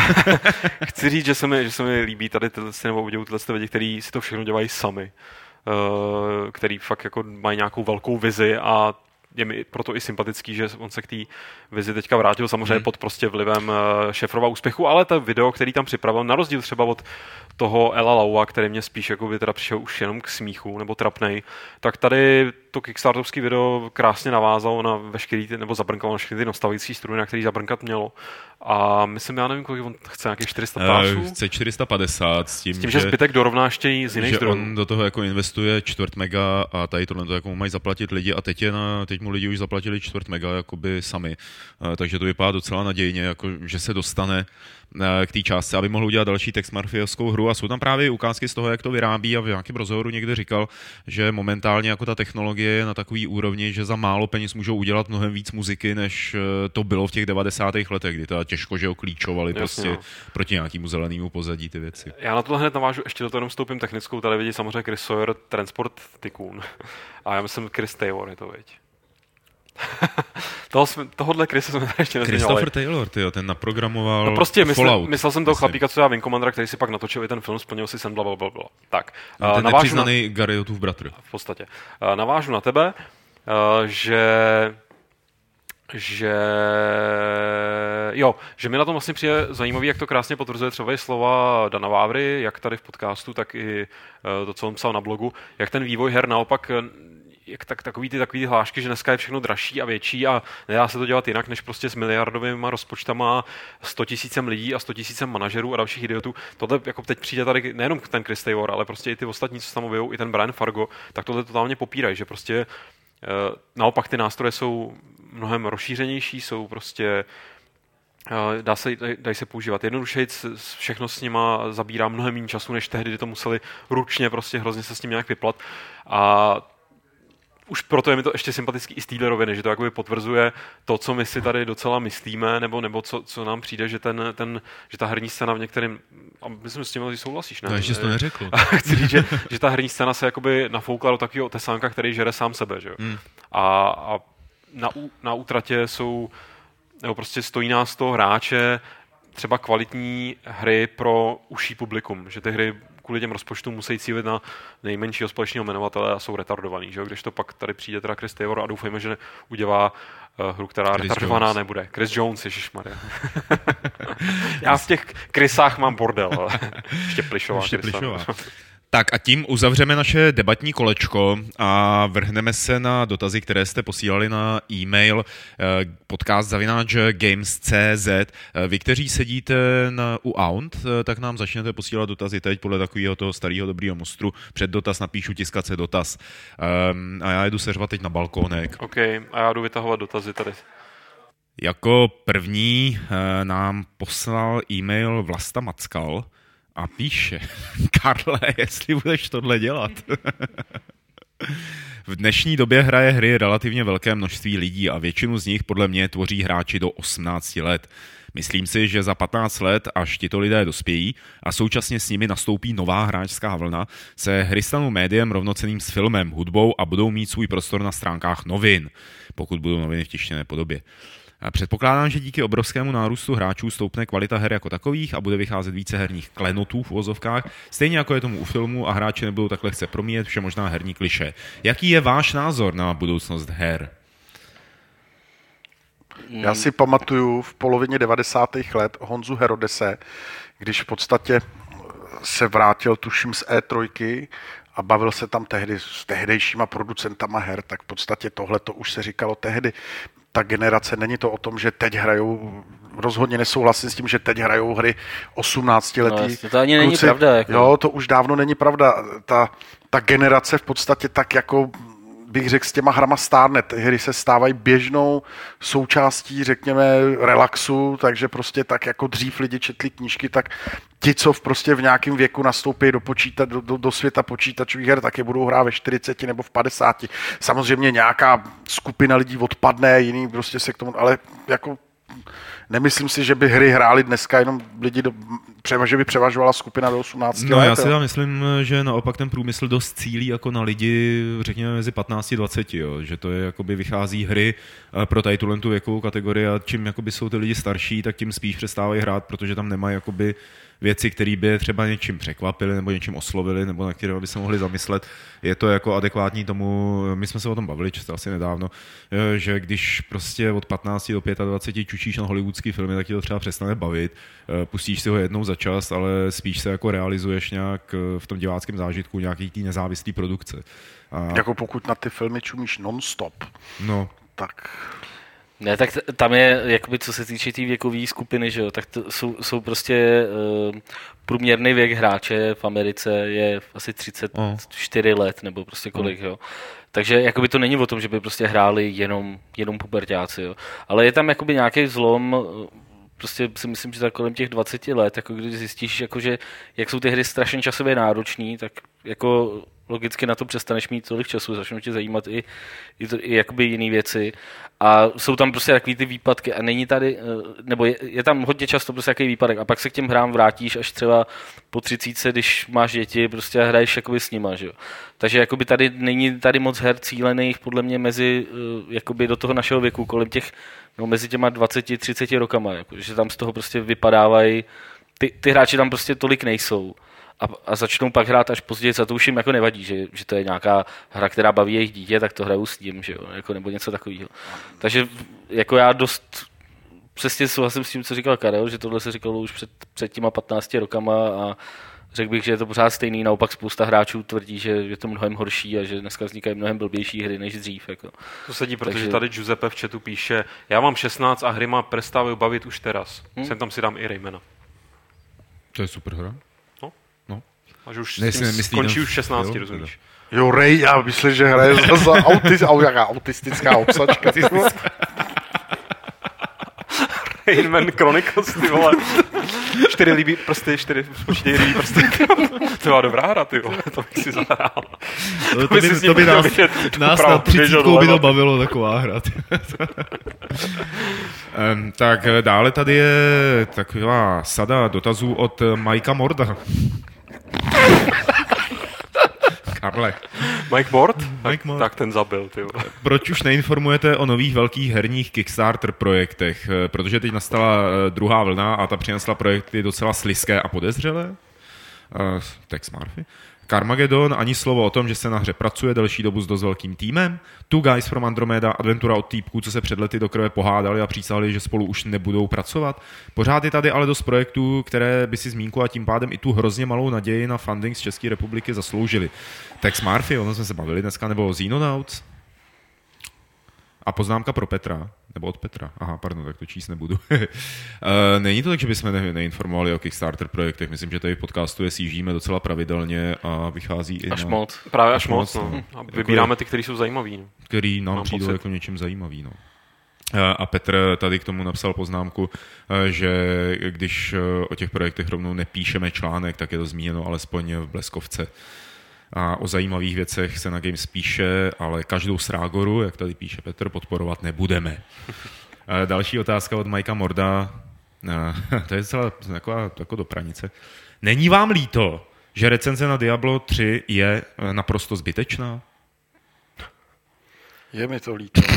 [SPEAKER 4] chci říct, že se mi, že se mi líbí tady tyhle si nebo obdivuju tyhle ty lidi, kteří si to všechno dělají sami. Uh, který fakt jako mají nějakou velkou vizi a je mi proto i sympatický, že on se k té vizi teďka vrátil samozřejmě
[SPEAKER 1] Hmm.
[SPEAKER 4] pod prostě vlivem eh, šéfrova úspěchu, ale to video, který tam připravil, na rozdíl třeba od toho Ela Laua, který mě spíš jako by teda přišel už jenom k smíchu nebo trapnej, tak tady to kickstartovský video krásně navázalo na veškerý ty, nebo zabrnkalo na všechny ty nastavující struny, na který zabrnkat mělo. A myslím, já nevím, kolik on chce, nějakých 400
[SPEAKER 1] Eh,
[SPEAKER 4] pásů.
[SPEAKER 1] Chce 450 s tím,
[SPEAKER 4] S tím, že zbytek dorovná ještě z jiných
[SPEAKER 1] že
[SPEAKER 4] zdrojů.
[SPEAKER 1] on do toho jako investuje čtvrt mega a tady tohle to jako mají zaplatit lidi a teď, je na, teď mu lidi už zaplatili čtvrt mega jakoby sami. Eh, Takže to vypadá docela nadějně, jako, že se dostane eh, k té částce, aby mohl udělat další text mafiaskou hru a jsou tam právě ukázky z toho, jak to vyrábí a v nějakém rozhovoru někde říkal, že momentálně jako ta technologie je na takový úrovni, že za málo peněz můžou udělat mnohem víc muziky, než eh, to bylo v těch 90. letech, kdy to těžko, že ho klíčovali
[SPEAKER 4] Jasně,
[SPEAKER 1] prostě
[SPEAKER 4] no.
[SPEAKER 1] proti nějakému zelenému pozadí ty věci.
[SPEAKER 4] Já na tohle hned navážu, ještě do toho jenom vstoupím technickou, tady vidí samozřejmě Chris Sawyer, Transport Tycoon. A já myslím Chris Taylor je to, viď. Toho jsme, tohohle Chrise jsme tady ještě nezmiňovali.
[SPEAKER 1] Christopher Taylor, tyjo, ten naprogramoval
[SPEAKER 4] No prostě myslel,
[SPEAKER 1] Fallout.
[SPEAKER 4] myslel jsem toho
[SPEAKER 1] Myslím.
[SPEAKER 4] chlapíka, co dělá Wing Commandera, který si pak natočil i ten film, splnil si sen, bla, bla, bla. Tak,
[SPEAKER 1] No,
[SPEAKER 4] eh,
[SPEAKER 1] ten
[SPEAKER 4] navážu na,
[SPEAKER 1] Garriotův bratr.
[SPEAKER 4] v podstatě. Eh, Navážu na tebe, eh, že že jo, že mi na tom vlastně přijde zajímavý, jak to krásně potvrzuje třeba i slova Dana Vávry, jak tady v podcastu, tak i eh, to, co on psal na blogu, jak ten vývoj her naopak eh, jak tak, takový ty takový ty hlášky, že dneska je všechno dražší a větší a nedá se to dělat jinak, než prostě s miliardovými rozpočtama 100 tisícem lidí a 100 tisícem manažerů a dalších idiotů. Tohle jako teď přijde tady nejenom ten Chris Taylor, ale prostě i ty ostatní, co tam objevou, i ten Brian Fargo, tak tohle totálně popírají, že prostě eh, naopak ty nástroje jsou mnohem rozšířenější, jsou prostě eh, dá se, dají se používat jednodušeji, všechno s nima zabírá mnohem méně času, než tehdy, kdy to museli ručně prostě hrozně se s tím nějak vyplat. A už proto je mi to ještě sympatický i z téhle roviny, že to jakoby potvrzuje to, co my si tady docela myslíme, nebo, nebo co, co nám přijde, že, ten, ten, že ta herní scéna v některém, a myslím, s tím že souhlasíš, ne?
[SPEAKER 1] No, ještě jsi to neřekl.
[SPEAKER 4] A chci říct, že, že ta herní scéna se jakoby nafoukla do takového tesánka, který žere sám sebe, že jo?
[SPEAKER 1] Hmm.
[SPEAKER 4] A, a na, na útratě jsou, nebo prostě stojí nás toho hráče třeba kvalitní hry pro užší publikum, že ty hry kvůli těm rozpočtům musí cílit na nejmenšího společného jmenovatele a jsou retardovaný, že? Když to pak tady přijde teda Chris Taylor a doufejme, že udělá uh, hru, která
[SPEAKER 1] Chris
[SPEAKER 4] retardovaná
[SPEAKER 1] Jones.
[SPEAKER 4] nebude. Chris Jones, ježišmarja. Já v těch Chrisách mám bordel, ještě
[SPEAKER 1] Tak a tím uzavřeme naše debatní kolečko a vrhneme se na dotazy, které jste posílali na e-mail eh, podcast zavináč games.cz. Eh, Vy, kteří sedíte na, u Aunt, eh, tak nám začnete posílat dotazy teď podle takového toho starého dobrýho mostru. Před dotaz napíšu tiskace dotaz. Um, a já jdu seřvat teď na balkónek.
[SPEAKER 4] OK, a já jdu vytahovat dotazy tady.
[SPEAKER 1] Jako první nám poslal e-mail Vlasta Mackal a píše, Karle, jestli budeš tohle dělat. V dnešní době hraje hry relativně velké množství lidí a většinu z nich podle mě tvoří hráči do 18 let. Myslím si, že za 15 let, až tito lidé dospějí a současně s nimi nastoupí nová hráčská vlna, se hry stanou médiem rovnoceným s filmem, hudbou a budou mít svůj prostor na stránkách novin, pokud budou noviny v tištěné podobě. Předpokládám, že díky obrovskému nárůstu hráčů stoupne kvalita her jako takových a bude vycházet více herních klenotů v uvozovkách, stejně jako je tomu u filmu a hráči nebudou takhle chce promíjet vše možná herní kliše. Jaký je váš názor na budoucnost her?
[SPEAKER 3] Já si pamatuju v polovině 90. let Honzu Herodese, když v podstatě se vrátil, tuším, z E3 a bavil se tam tehdy s tehdejšíma producentama her, tak v podstatě tohle to už se říkalo tehdy. Ta generace není to o tom, že teď hrajou, rozhodně nesouhlasím s tím, že teď hrajou hry 18 letý.
[SPEAKER 2] No, to ani není pravda, jako.
[SPEAKER 3] Jo, to už dávno není pravda. Ta, ta generace v podstatě tak jako bych řekl, s těma hrama stárne. Ty hry se stávají běžnou součástí, řekněme, relaxu, takže prostě tak jako dřív lidi četli knížky, tak ti, co v prostě v nějakém věku nastoupí do, počíta, do, do, do světa počítačových her, tak je budou hrát ve 40 nebo v 50. Samozřejmě nějaká skupina lidí odpadne, jiný prostě se k tomu, ale jako nemyslím si, že by hry hráli dneska jenom lidi, do, že by převažovala skupina do 18
[SPEAKER 1] no,
[SPEAKER 3] let.
[SPEAKER 1] já si tam myslím, že naopak ten průmysl dost cílí jako na lidi, řekněme, mezi 15 a 20, jo, že to je, jakoby vychází hry eh, pro tady tu věkovou kategorii a čím jakoby jsou ty lidi starší, tak tím spíš přestávají hrát, protože tam nemají jakoby věci, které by třeba něčím překvapily nebo něčím oslovili, nebo na které by se mohli zamyslet. Je to jako adekvátní tomu, my jsme se o tom bavili často asi nedávno, eh, že když prostě od 15 do 25 čučíš na hollywoodský filmy, tak ti to třeba přestane bavit, eh, pustíš si ho jednou za čas, ale spíš se jako realizuješ nějak eh, v tom diváckém zážitku nějaký tý nezávislý produkce.
[SPEAKER 3] A... Jako pokud na ty filmy čumíš non-stop,
[SPEAKER 1] no.
[SPEAKER 3] tak
[SPEAKER 2] ne, tak tam je, jakoby, co se týče té tý věkové skupiny, že jo, tak to jsou, jsou prostě uh, průměrný věk hráče v Americe je asi 34 oh. let, nebo prostě kolik, oh. jo. Takže jakoby to není o tom, že by prostě hráli jenom, jenom pubertáci, jo. Ale je tam jakoby nějaký zlom, prostě si myslím, že tak kolem těch 20 let, jako když zjistíš, jako že, jak jsou ty hry strašně časově náročné, tak jako logicky na to přestaneš mít tolik času, začnou tě zajímat i, i, to, i jakoby jiné věci. A jsou tam prostě takový ty výpadky a není tady, eh, nebo je, je tam hodně často prostě jaký výpadek a pak se k těm hrám vrátíš až třeba po třicíce, když máš děti prostě hraješ jakoby s nima, že jo. Takže jakoby tady není tady moc her cílených podle mě mezi, eh, jakoby do toho našeho věku, kolem těch, no mezi těma 20-30 rokama, jako, že tam z toho prostě vypadávají, ty, ty hráči tam prostě tolik nejsou a, a začnou pak hrát až později, a to už jim jako nevadí, že, že to je nějaká hra, která baví jejich dítě, tak to hrajou s ním, že jo, jako, nebo něco takového. Takže jako já dost přesně souhlasím s tím, co říkal Karel, že tohle se říkalo už před, před těma 15 rokama a řekl bych, že je to pořád stejný, naopak spousta hráčů tvrdí, že je to mnohem horší a že dneska vznikají mnohem blbější hry než dřív. Jako.
[SPEAKER 4] To sedí, protože Takže... tady Giuseppe v chatu píše, já mám 16 a hry má prestávají bavit už teraz. Hmm? Sem tam si dám i Raymana.
[SPEAKER 1] To je super hra.
[SPEAKER 4] Až už ne, s tím skončí už 16, jo, rozumíš?
[SPEAKER 3] Jo, Ray, já myslím, že hraje za, za autis, au, jaká autistická obsačka.
[SPEAKER 4] Rainman Chronicles, ty vole. Čtyři líbí prsty, čtyři spočítej líbí prsty. to byla dobrá hra, ty vole, to bych si zahrál.
[SPEAKER 1] No, to, to, by, to by nás, nás na třicítkou by to bavilo taková hra. um, tak dále tady je taková sada dotazů od Majka Morda. Karle.
[SPEAKER 4] Mike Mort? Mike Mort. Tak ten zabil, ty
[SPEAKER 1] Proč už neinformujete o nových velkých herních Kickstarter projektech? Eh, protože teď nastala eh, druhá vlna a ta přinesla projekty docela sliské a podezřelé? Uh, Tex Murphy. Carmageddon, ani slovo o tom, že se na hře pracuje delší dobu s dost velkým týmem. Two Guys from Andromeda, adventura od týpků, co se před lety do krve pohádali a přísahali, že spolu už nebudou pracovat. Pořád je tady ale dost projektů, které by si zmínku a tím pádem i tu hrozně malou naději na funding z České republiky zasloužili. Tex Murphy, ono jsme se bavili dneska, nebo Xenonauts, a poznámka pro Petra, nebo od Petra. Aha, pardon, tak to číst nebudu. Eh, není to tak, že bychom ne, neinformovali o Kickstarter projektech. Myslím, že tady v podcastu je sjíždíme docela pravidelně a vychází i
[SPEAKER 2] až
[SPEAKER 1] na...
[SPEAKER 2] moc.
[SPEAKER 4] Právě až, až moc. No. no. A vybíráme ty, které jsou zajímavý. No.
[SPEAKER 1] Který nám Mám přijdou pocit. jako něčím zajímavý. No. Eh, a Petr tady k tomu napsal poznámku, eh, že když o těch projektech rovnou nepíšeme článek, tak je to zmíněno alespoň v Bleskovce a o zajímavých věcech se na Games píše, ale každou srágoru, jak tady píše Petr, podporovat nebudeme. Další otázka od Majka Morda, to je celá taková jako do pranice. Není vám líto, že recenze na Diablo 3 je naprosto zbytečná?
[SPEAKER 3] Je mi to líto.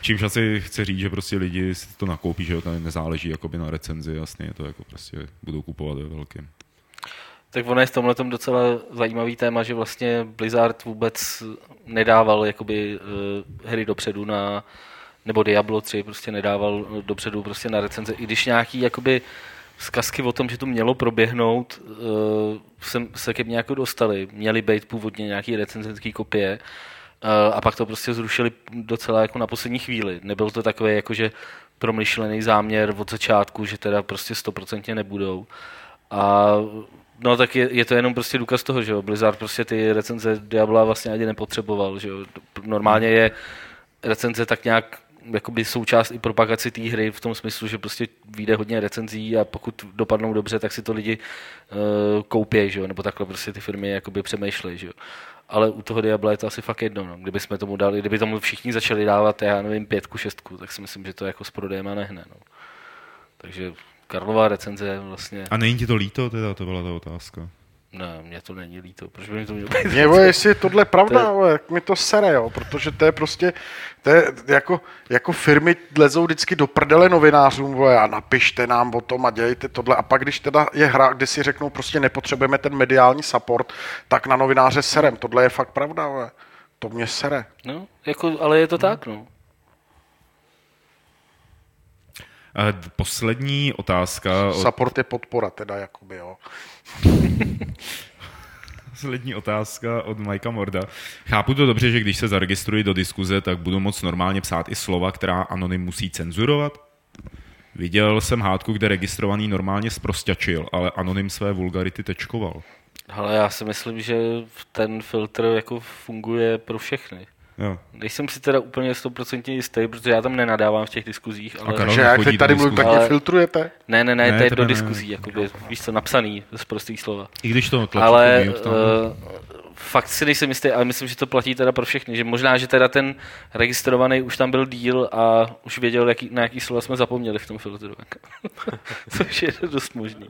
[SPEAKER 1] Čímž asi chce říct, že prostě lidi si to nakoupí, že to nezáleží jakoby na recenzi, jasně, to jako prostě budou kupovat ve velkém.
[SPEAKER 2] Tak ono je v tomhle docela zajímavý téma, že vlastně Blizzard vůbec nedával jakoby uh, hry dopředu na, nebo Diablo 3 prostě nedával dopředu prostě na recenze, i když nějaký jakoby zkazky o tom, že to mělo proběhnout, uh, sem, se ke mně jako dostali. Měly být původně nějaký recenzenský kopie uh, a pak to prostě zrušili docela jako na poslední chvíli. Nebyl to takový jakože promyšlený záměr od začátku, že teda prostě stoprocentně nebudou. A No tak je, je, to jenom prostě důkaz toho, že jo. Blizzard prostě ty recenze Diabla vlastně ani nepotřeboval, že jo. Normálně je recenze tak nějak jakoby součást i propagaci té hry v tom smyslu, že prostě vyjde hodně recenzí a pokud dopadnou dobře, tak si to lidi uh, koupí, že jo? nebo takhle prostě ty firmy jakoby přemýšlejí. Že jo? Ale u toho Diabla je to asi fakt jedno. No. Kdyby jsme tomu dali, kdyby tomu všichni začali dávat, já nevím, pětku, šestku, tak si myslím, že to jako s prodejem nehne. No. Takže Karlová recenze vlastně...
[SPEAKER 1] A není ti to líto, teda to byla ta otázka?
[SPEAKER 2] Ne, mně to není líto. Proč by mi to
[SPEAKER 3] mělo být Mě, vole, jestli je tohle pravda, to je... jak mi to sere, jo, protože to je prostě, to je jako, jako firmy lezou vždycky do prdele novinářům, vole, a napište nám o tom a dělejte tohle. A pak, když teda je hra, kdy si řeknou, prostě nepotřebujeme ten mediální support, tak na novináře serem. Tohle je fakt pravda, vole. To mě sere.
[SPEAKER 2] No, jako, ale je to tak, no.
[SPEAKER 1] Poslední otázka.
[SPEAKER 3] Support je podpora, teda, jakoby, jo.
[SPEAKER 1] Poslední otázka od Majka Morda. Chápu to dobře, že když se zaregistruji do diskuze, tak budu moc normálně psát i slova, která anonym musí cenzurovat? Viděl jsem hádku, kde registrovaný normálně zprostěčil, ale anonym své vulgarity tečkoval.
[SPEAKER 2] Ale já si myslím, že ten filtr jako funguje pro všechny.
[SPEAKER 1] Jo.
[SPEAKER 2] Nejsem si teda úplně stoprocentně jistý, protože já tam nenadávám v těch diskuzích. Ale...
[SPEAKER 3] Takže jak teď tady mluvím, tak mě filtrujete?
[SPEAKER 2] Ne, ne, ne, ne to je do diskuzí, jakoby, víš co, napsaný z prostých slova.
[SPEAKER 1] I když to
[SPEAKER 2] tlačí, Ale uh, fakt si nejsem jistý, ale myslím, že to platí teda pro všechny, že možná, že teda ten registrovaný už tam byl díl a už věděl, jaký, na jaký slova jsme zapomněli v tom filtru. Což je dost možný.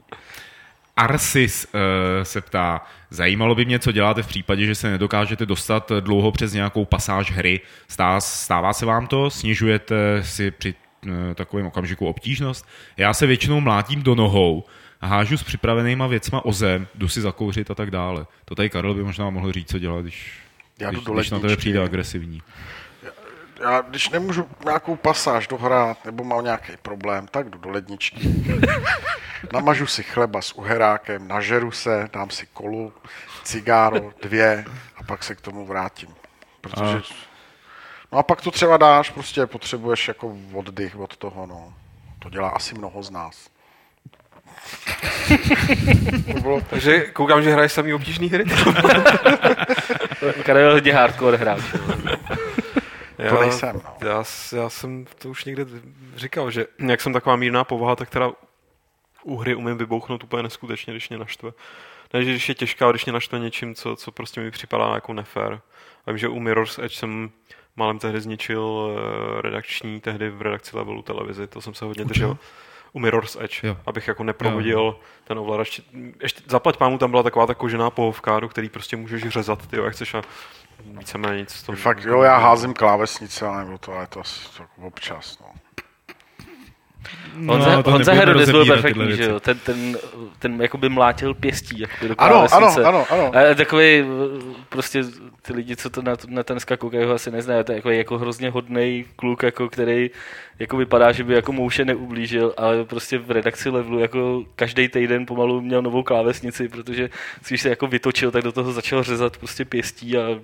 [SPEAKER 1] Arsis uh, se ptá, zajímalo by mě, co děláte v případě, že se nedokážete dostat dlouho přes nějakou pasáž hry. Stá, stává se vám to? Snižujete si při uh, takovém okamžiku obtížnost? Já se většinou mlátím do nohou a hážu s připravenýma věcma o zem, jdu si zakouřit a tak dále. To tady Karel by možná mohl říct, co dělat, když, Já když, když na tebe přijde agresivní
[SPEAKER 3] já když nemůžu nějakou pasáž dohrát nebo mám nějaký problém, tak jdu do ledničky. Namažu si chleba s uherákem, nažeru se, dám si kolu, cigáro, dvě a pak se k tomu vrátím. Protože... No a pak to třeba dáš, prostě potřebuješ jako oddych od toho, no. To dělá asi mnoho z nás.
[SPEAKER 4] Takže koukám, že hraješ samý obtížný hry.
[SPEAKER 2] Karel hodně hardcore hráč.
[SPEAKER 3] Já, to nejsem.
[SPEAKER 4] No. Já, já jsem to už někde říkal, že jak jsem taková mírná povaha, tak teda u hry umím vybouchnout úplně neskutečně, když mě naštve. Ne, že když je těžká, když mě naštve něčím, co, co prostě mi připadá jako nefér. A vím, že u Mirror's Edge jsem málem tehdy zničil eh, redakční, tehdy v redakci levelu televizi, to jsem se hodně držel. U Mirror's Edge, jo. abych jako neprovodil jo. ten ovladač. Ještě zaplať pánu, tam byla taková ta kožená pohovka, do který prostě můžeš řezat, ty, jak chceš a víceméně nic.
[SPEAKER 3] To Fakt, jo, já házím klávesnice, ale nebo to, ale to asi to občas, no.
[SPEAKER 2] No, Honza, to Honza Herodes byl perfektní, že jo? Ten, ten, ten jakoby mlátil pěstí jako do
[SPEAKER 3] ano, ano, ano, ano.
[SPEAKER 2] A takový prostě ty lidi, co to na, na ten koukají, ho asi neznají. To je jako, jako hrozně hodný kluk, jako, který jako vypadá, že by jako mouše neublížil, ale prostě v redakci levelu jako každý týden pomalu měl novou klávesnici, protože když se jako vytočil, tak do toho začal řezat prostě pěstí a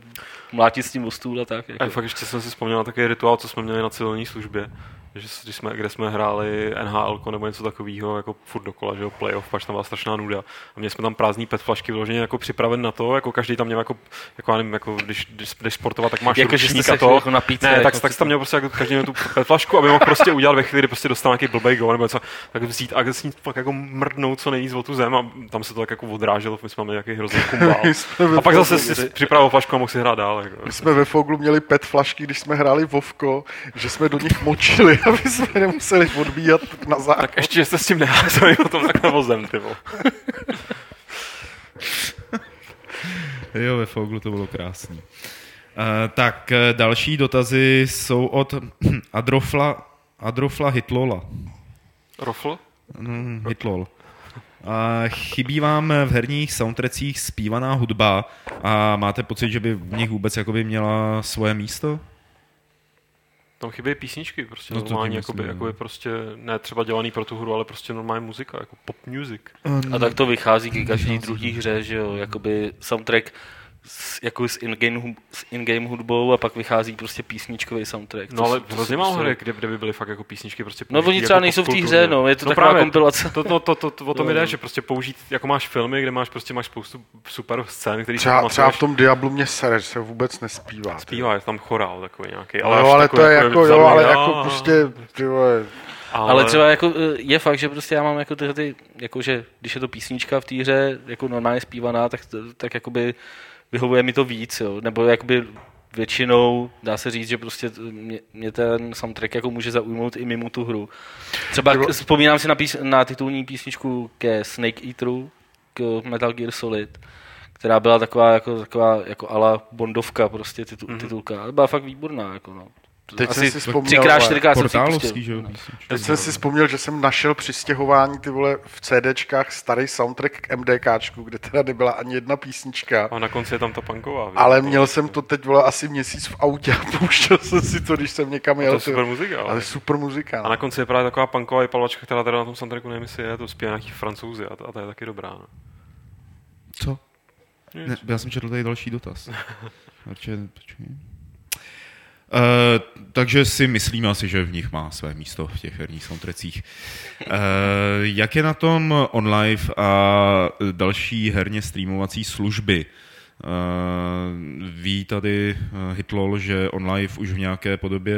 [SPEAKER 2] mlátit s tím o stůl a tak. Jako.
[SPEAKER 4] A fakt ještě jsem si vzpomněl na takový rituál, co jsme měli na civilní službě že když jsme, kde jsme hráli NHL nebo něco takového, jako furt dokola, že jo, playoff, pak tam byla strašná nuda. A měli jsme tam prázdný pet flašky vyloženě jako připraven na to, jako každý tam měl jako, jako, nevím, jako když, když, když sportovat, tak máš
[SPEAKER 2] jako, ručník a to. Jako napít,
[SPEAKER 4] ne, jako tak, tak tam měl prostě jako každý měl tu pet flašku, aby mohl prostě udělat ve chvíli, kdy prostě dostal nějaký blbej gol nebo něco, tak vzít a s ní fakt jako mrdnout co nejvíc o tu zem a tam se to tak jako odráželo, my jsme měli nějaký hrozný kumbál. a pak zase si připravil flašku a mohl si hrát dál. Jako.
[SPEAKER 3] My jsme ve Foglu měli pet flašky, když jsme hráli Vovko, že jsme do nich močili, aby jsme nemuseli museli odbíjat na záchod.
[SPEAKER 4] Tak ještě jste s tím neházeli o tom tak vozem, ty
[SPEAKER 1] Jo, ve Foglu to bylo krásný. Uh, tak uh, další dotazy jsou od Adrofla, Adrofla Hitlola.
[SPEAKER 4] Rofl?
[SPEAKER 1] Mm, Hitlol. A chybí vám v herních soundtrackích zpívaná hudba a máte pocit, že by v nich vůbec jakoby měla svoje místo?
[SPEAKER 4] Tam chybí písničky, prostě no normálně, jakoby, jakoby prostě ne třeba dělaný pro tu hru, ale prostě normální muzika, jako pop music.
[SPEAKER 2] A tak to vychází k každý druhý hře, že jo, jakoby soundtrack s, jako s in-game, hub- s in-game hudbou a pak vychází prostě písničkový soundtrack.
[SPEAKER 4] No ale hrozně málo hry, kde, kde by byly fakt jako písničky prostě
[SPEAKER 2] No oni třeba
[SPEAKER 4] jako
[SPEAKER 2] nejsou v té hře, no, je to taková
[SPEAKER 4] právě,
[SPEAKER 2] kompilace.
[SPEAKER 4] To, to, to, to, to, o tom
[SPEAKER 2] Jo,
[SPEAKER 4] jde,
[SPEAKER 2] no.
[SPEAKER 4] že prostě použít, jako máš filmy, kde máš prostě máš spoustu super scén, který
[SPEAKER 3] Třeba, třeba v tom Diablu mě sere, že se vůbec nespívá.
[SPEAKER 4] zpívá, je tam chorál takový nějaký.
[SPEAKER 3] Ale, jo, ale
[SPEAKER 4] takový
[SPEAKER 3] to je jako, jo,
[SPEAKER 4] vzadu,
[SPEAKER 3] ale
[SPEAKER 4] jo,
[SPEAKER 3] jako prostě, ty vole,
[SPEAKER 2] Ale, ale třeba jako eh, je fakt, že prostě já mám jako tyhle ty, jako že když je to písnička v té hře, jako normálně zpívaná, tak, tak jakoby vyhovuje mi to víc, jo. Nebo jakoby většinou dá se říct, že prostě mě, mě ten soundtrack jako může zaujmout i mimo tu hru. Třeba k, vzpomínám si na, pís, na titulní písničku ke Snake Eateru, k Metal Gear Solid, která byla taková jako, taková jako ala bondovka prostě titul,
[SPEAKER 4] Mhm.
[SPEAKER 2] mm-hmm. titulka. Ale byla fakt výborná, jako no.
[SPEAKER 3] Teď jsem si vzpomněl,
[SPEAKER 2] třikrát, čtyřikrát jsem si pustil.
[SPEAKER 1] že jo?
[SPEAKER 3] Teď jsem si vzpomněl, že jsem našel při stěhování ty vole v CDčkách starý soundtrack k MDKčku, kde teda nebyla ani jedna písnička.
[SPEAKER 4] A na konci je tam ta punková. víš,
[SPEAKER 3] Ale měl jsem to teď vole asi měsíc v autě a pouštěl jsem si to, když jsem někam
[SPEAKER 4] To
[SPEAKER 3] jel.
[SPEAKER 4] je
[SPEAKER 3] ty-
[SPEAKER 4] super muzika. Ale,
[SPEAKER 3] Ale super muzika.
[SPEAKER 4] a
[SPEAKER 3] no.
[SPEAKER 4] na konci je právě taková punková vypalovačka, která teda na tom soundtracku nevím, jestli je, to zpívá nějaký francouzi a, to- a to je taky dobrá. No.
[SPEAKER 1] Co? Ne, já jsem četl tady další dotaz. Počkej, počkej. Uh, takže si myslíme asi, že v nich má své místo v těch herních soundtrackích. Uh, jak je na tom OnLive a další herně streamovací služby? Uh, ví tady Hitlol, že OnLive už v nějaké podobě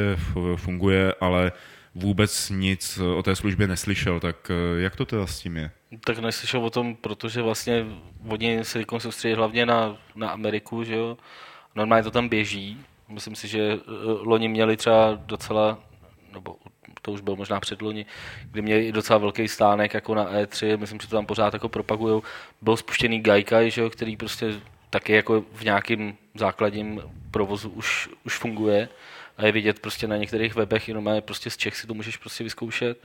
[SPEAKER 1] funguje, ale vůbec nic o té službě neslyšel, tak jak to teda s tím je?
[SPEAKER 2] Tak neslyšel o tom, protože vlastně oni se soustředí hlavně na, na Ameriku, že jo. Normálně to tam běží. Myslím si, že eh, loni měli třeba docela, nebo to už bylo možná předloni, kdy měli i docela velký stánek jako na E3, myslím, že to tam pořád jako propagujou. Byl spuštěný Gaikai, že jo, který prostě taky jako v nějakým základním provozu už, už funguje a je vidět prostě na některých webech, jenom je prostě z Čech si to můžeš prostě vyzkoušet.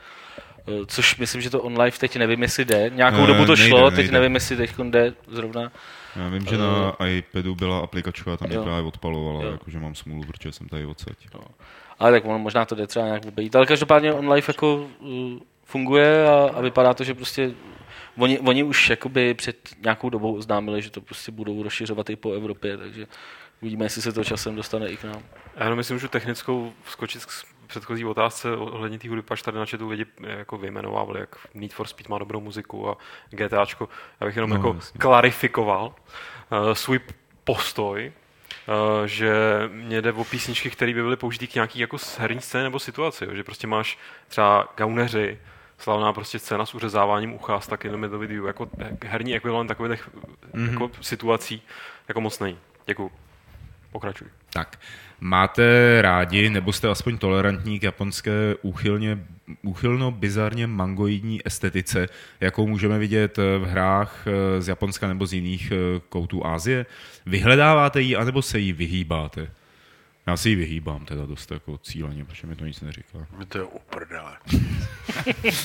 [SPEAKER 2] Eh, Což myslím, že to online teď nevím, jestli jde. Nějakou
[SPEAKER 1] Eh,
[SPEAKER 2] dobu to
[SPEAKER 1] nejde,
[SPEAKER 2] šlo, teď
[SPEAKER 1] nejde.
[SPEAKER 2] nevím, jestli teď jde zrovna.
[SPEAKER 1] Já vím, že na iPadu byla aplikačka tam mě
[SPEAKER 2] Jo.
[SPEAKER 1] právě odpalovala,
[SPEAKER 2] Jo.
[SPEAKER 1] jakože mám smůlu, protože jsem tady odsaď.
[SPEAKER 2] Ale tak ono možná to jde třeba nějak obejít. Ale každopádně online jako uh, funguje a, a, vypadá to, že prostě oni, oni už jakoby před nějakou dobou oznámili, že to prostě budou rozšiřovat i po Evropě, takže uvidíme, jestli se to časem dostane i k nám.
[SPEAKER 4] Já jenom myslím, že technickou vskočit k předchozí otázce ohledně té hudby, pač tady na chatu lidi jako vyjmenovávali, jak Need for Speed má dobrou muziku a GTAčko. Já bych jenom
[SPEAKER 1] No,
[SPEAKER 4] jako
[SPEAKER 1] jasně.
[SPEAKER 4] klarifikoval uh, svůj postoj, uh, že mě jde o písničky, které by byly použity k nějaký jako herní scéně nebo situaci, jo? že prostě máš třeba gauneři, slavná prostě scéna s uřezáváním ucha, s taky jenom to videu, jako herní ekvivalent takových mm-hmm. jako situací, jako moc není. Děkuju. Pokračuj.
[SPEAKER 1] Tak, máte rádi, nebo jste aspoň tolerantní k japonské úchylně, úchylno bizarně mangoidní estetice, jakou můžeme vidět v hrách eh, z Japonska nebo z jiných eh, koutů Asie? Vyhledáváte ji, anebo se jí vyhýbáte? Já si ji vyhýbám teda dost jako cíleně, protože mi to nic neříká.
[SPEAKER 3] Mi to je uprdele.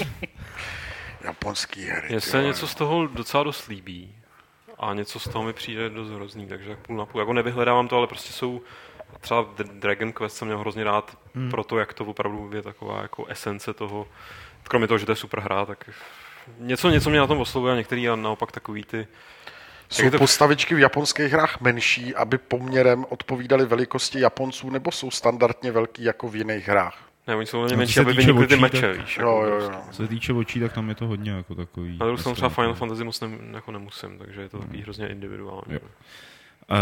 [SPEAKER 3] Japonský hry.
[SPEAKER 4] Mně se něco z toho docela dost líbí. A něco z toho mi přijde dost hrozný, takže tak půl na půl. Jako nevyhledávám to, ale prostě jsou třeba Dragon Quest jsem měl hrozně rád hmm. pro to, jak to opravdu je taková jako esence toho. Kromě toho, že to je super hra, tak něco, něco mě na tom oslovuje a některý a naopak takový ty
[SPEAKER 3] Jsou
[SPEAKER 4] to-
[SPEAKER 3] postavičky v japonských hrách menší, aby poměrem odpovídaly velikosti Japonců, nebo jsou standardně velký jako v jiných hrách?
[SPEAKER 4] Ne, oni jsou hodně
[SPEAKER 1] No,
[SPEAKER 4] menší, aby vynikly ty meče,
[SPEAKER 1] tak-
[SPEAKER 4] víš.
[SPEAKER 3] Jo,
[SPEAKER 4] jako
[SPEAKER 3] jo,
[SPEAKER 4] prostě.
[SPEAKER 3] jo.
[SPEAKER 1] Co se týče očí, tak tam je to hodně jako takový...
[SPEAKER 4] Na druhou stranu třeba. Final Fantasy moc ne, jako nemusím, takže je to takový hrozně individuální.
[SPEAKER 1] Jo. Uh,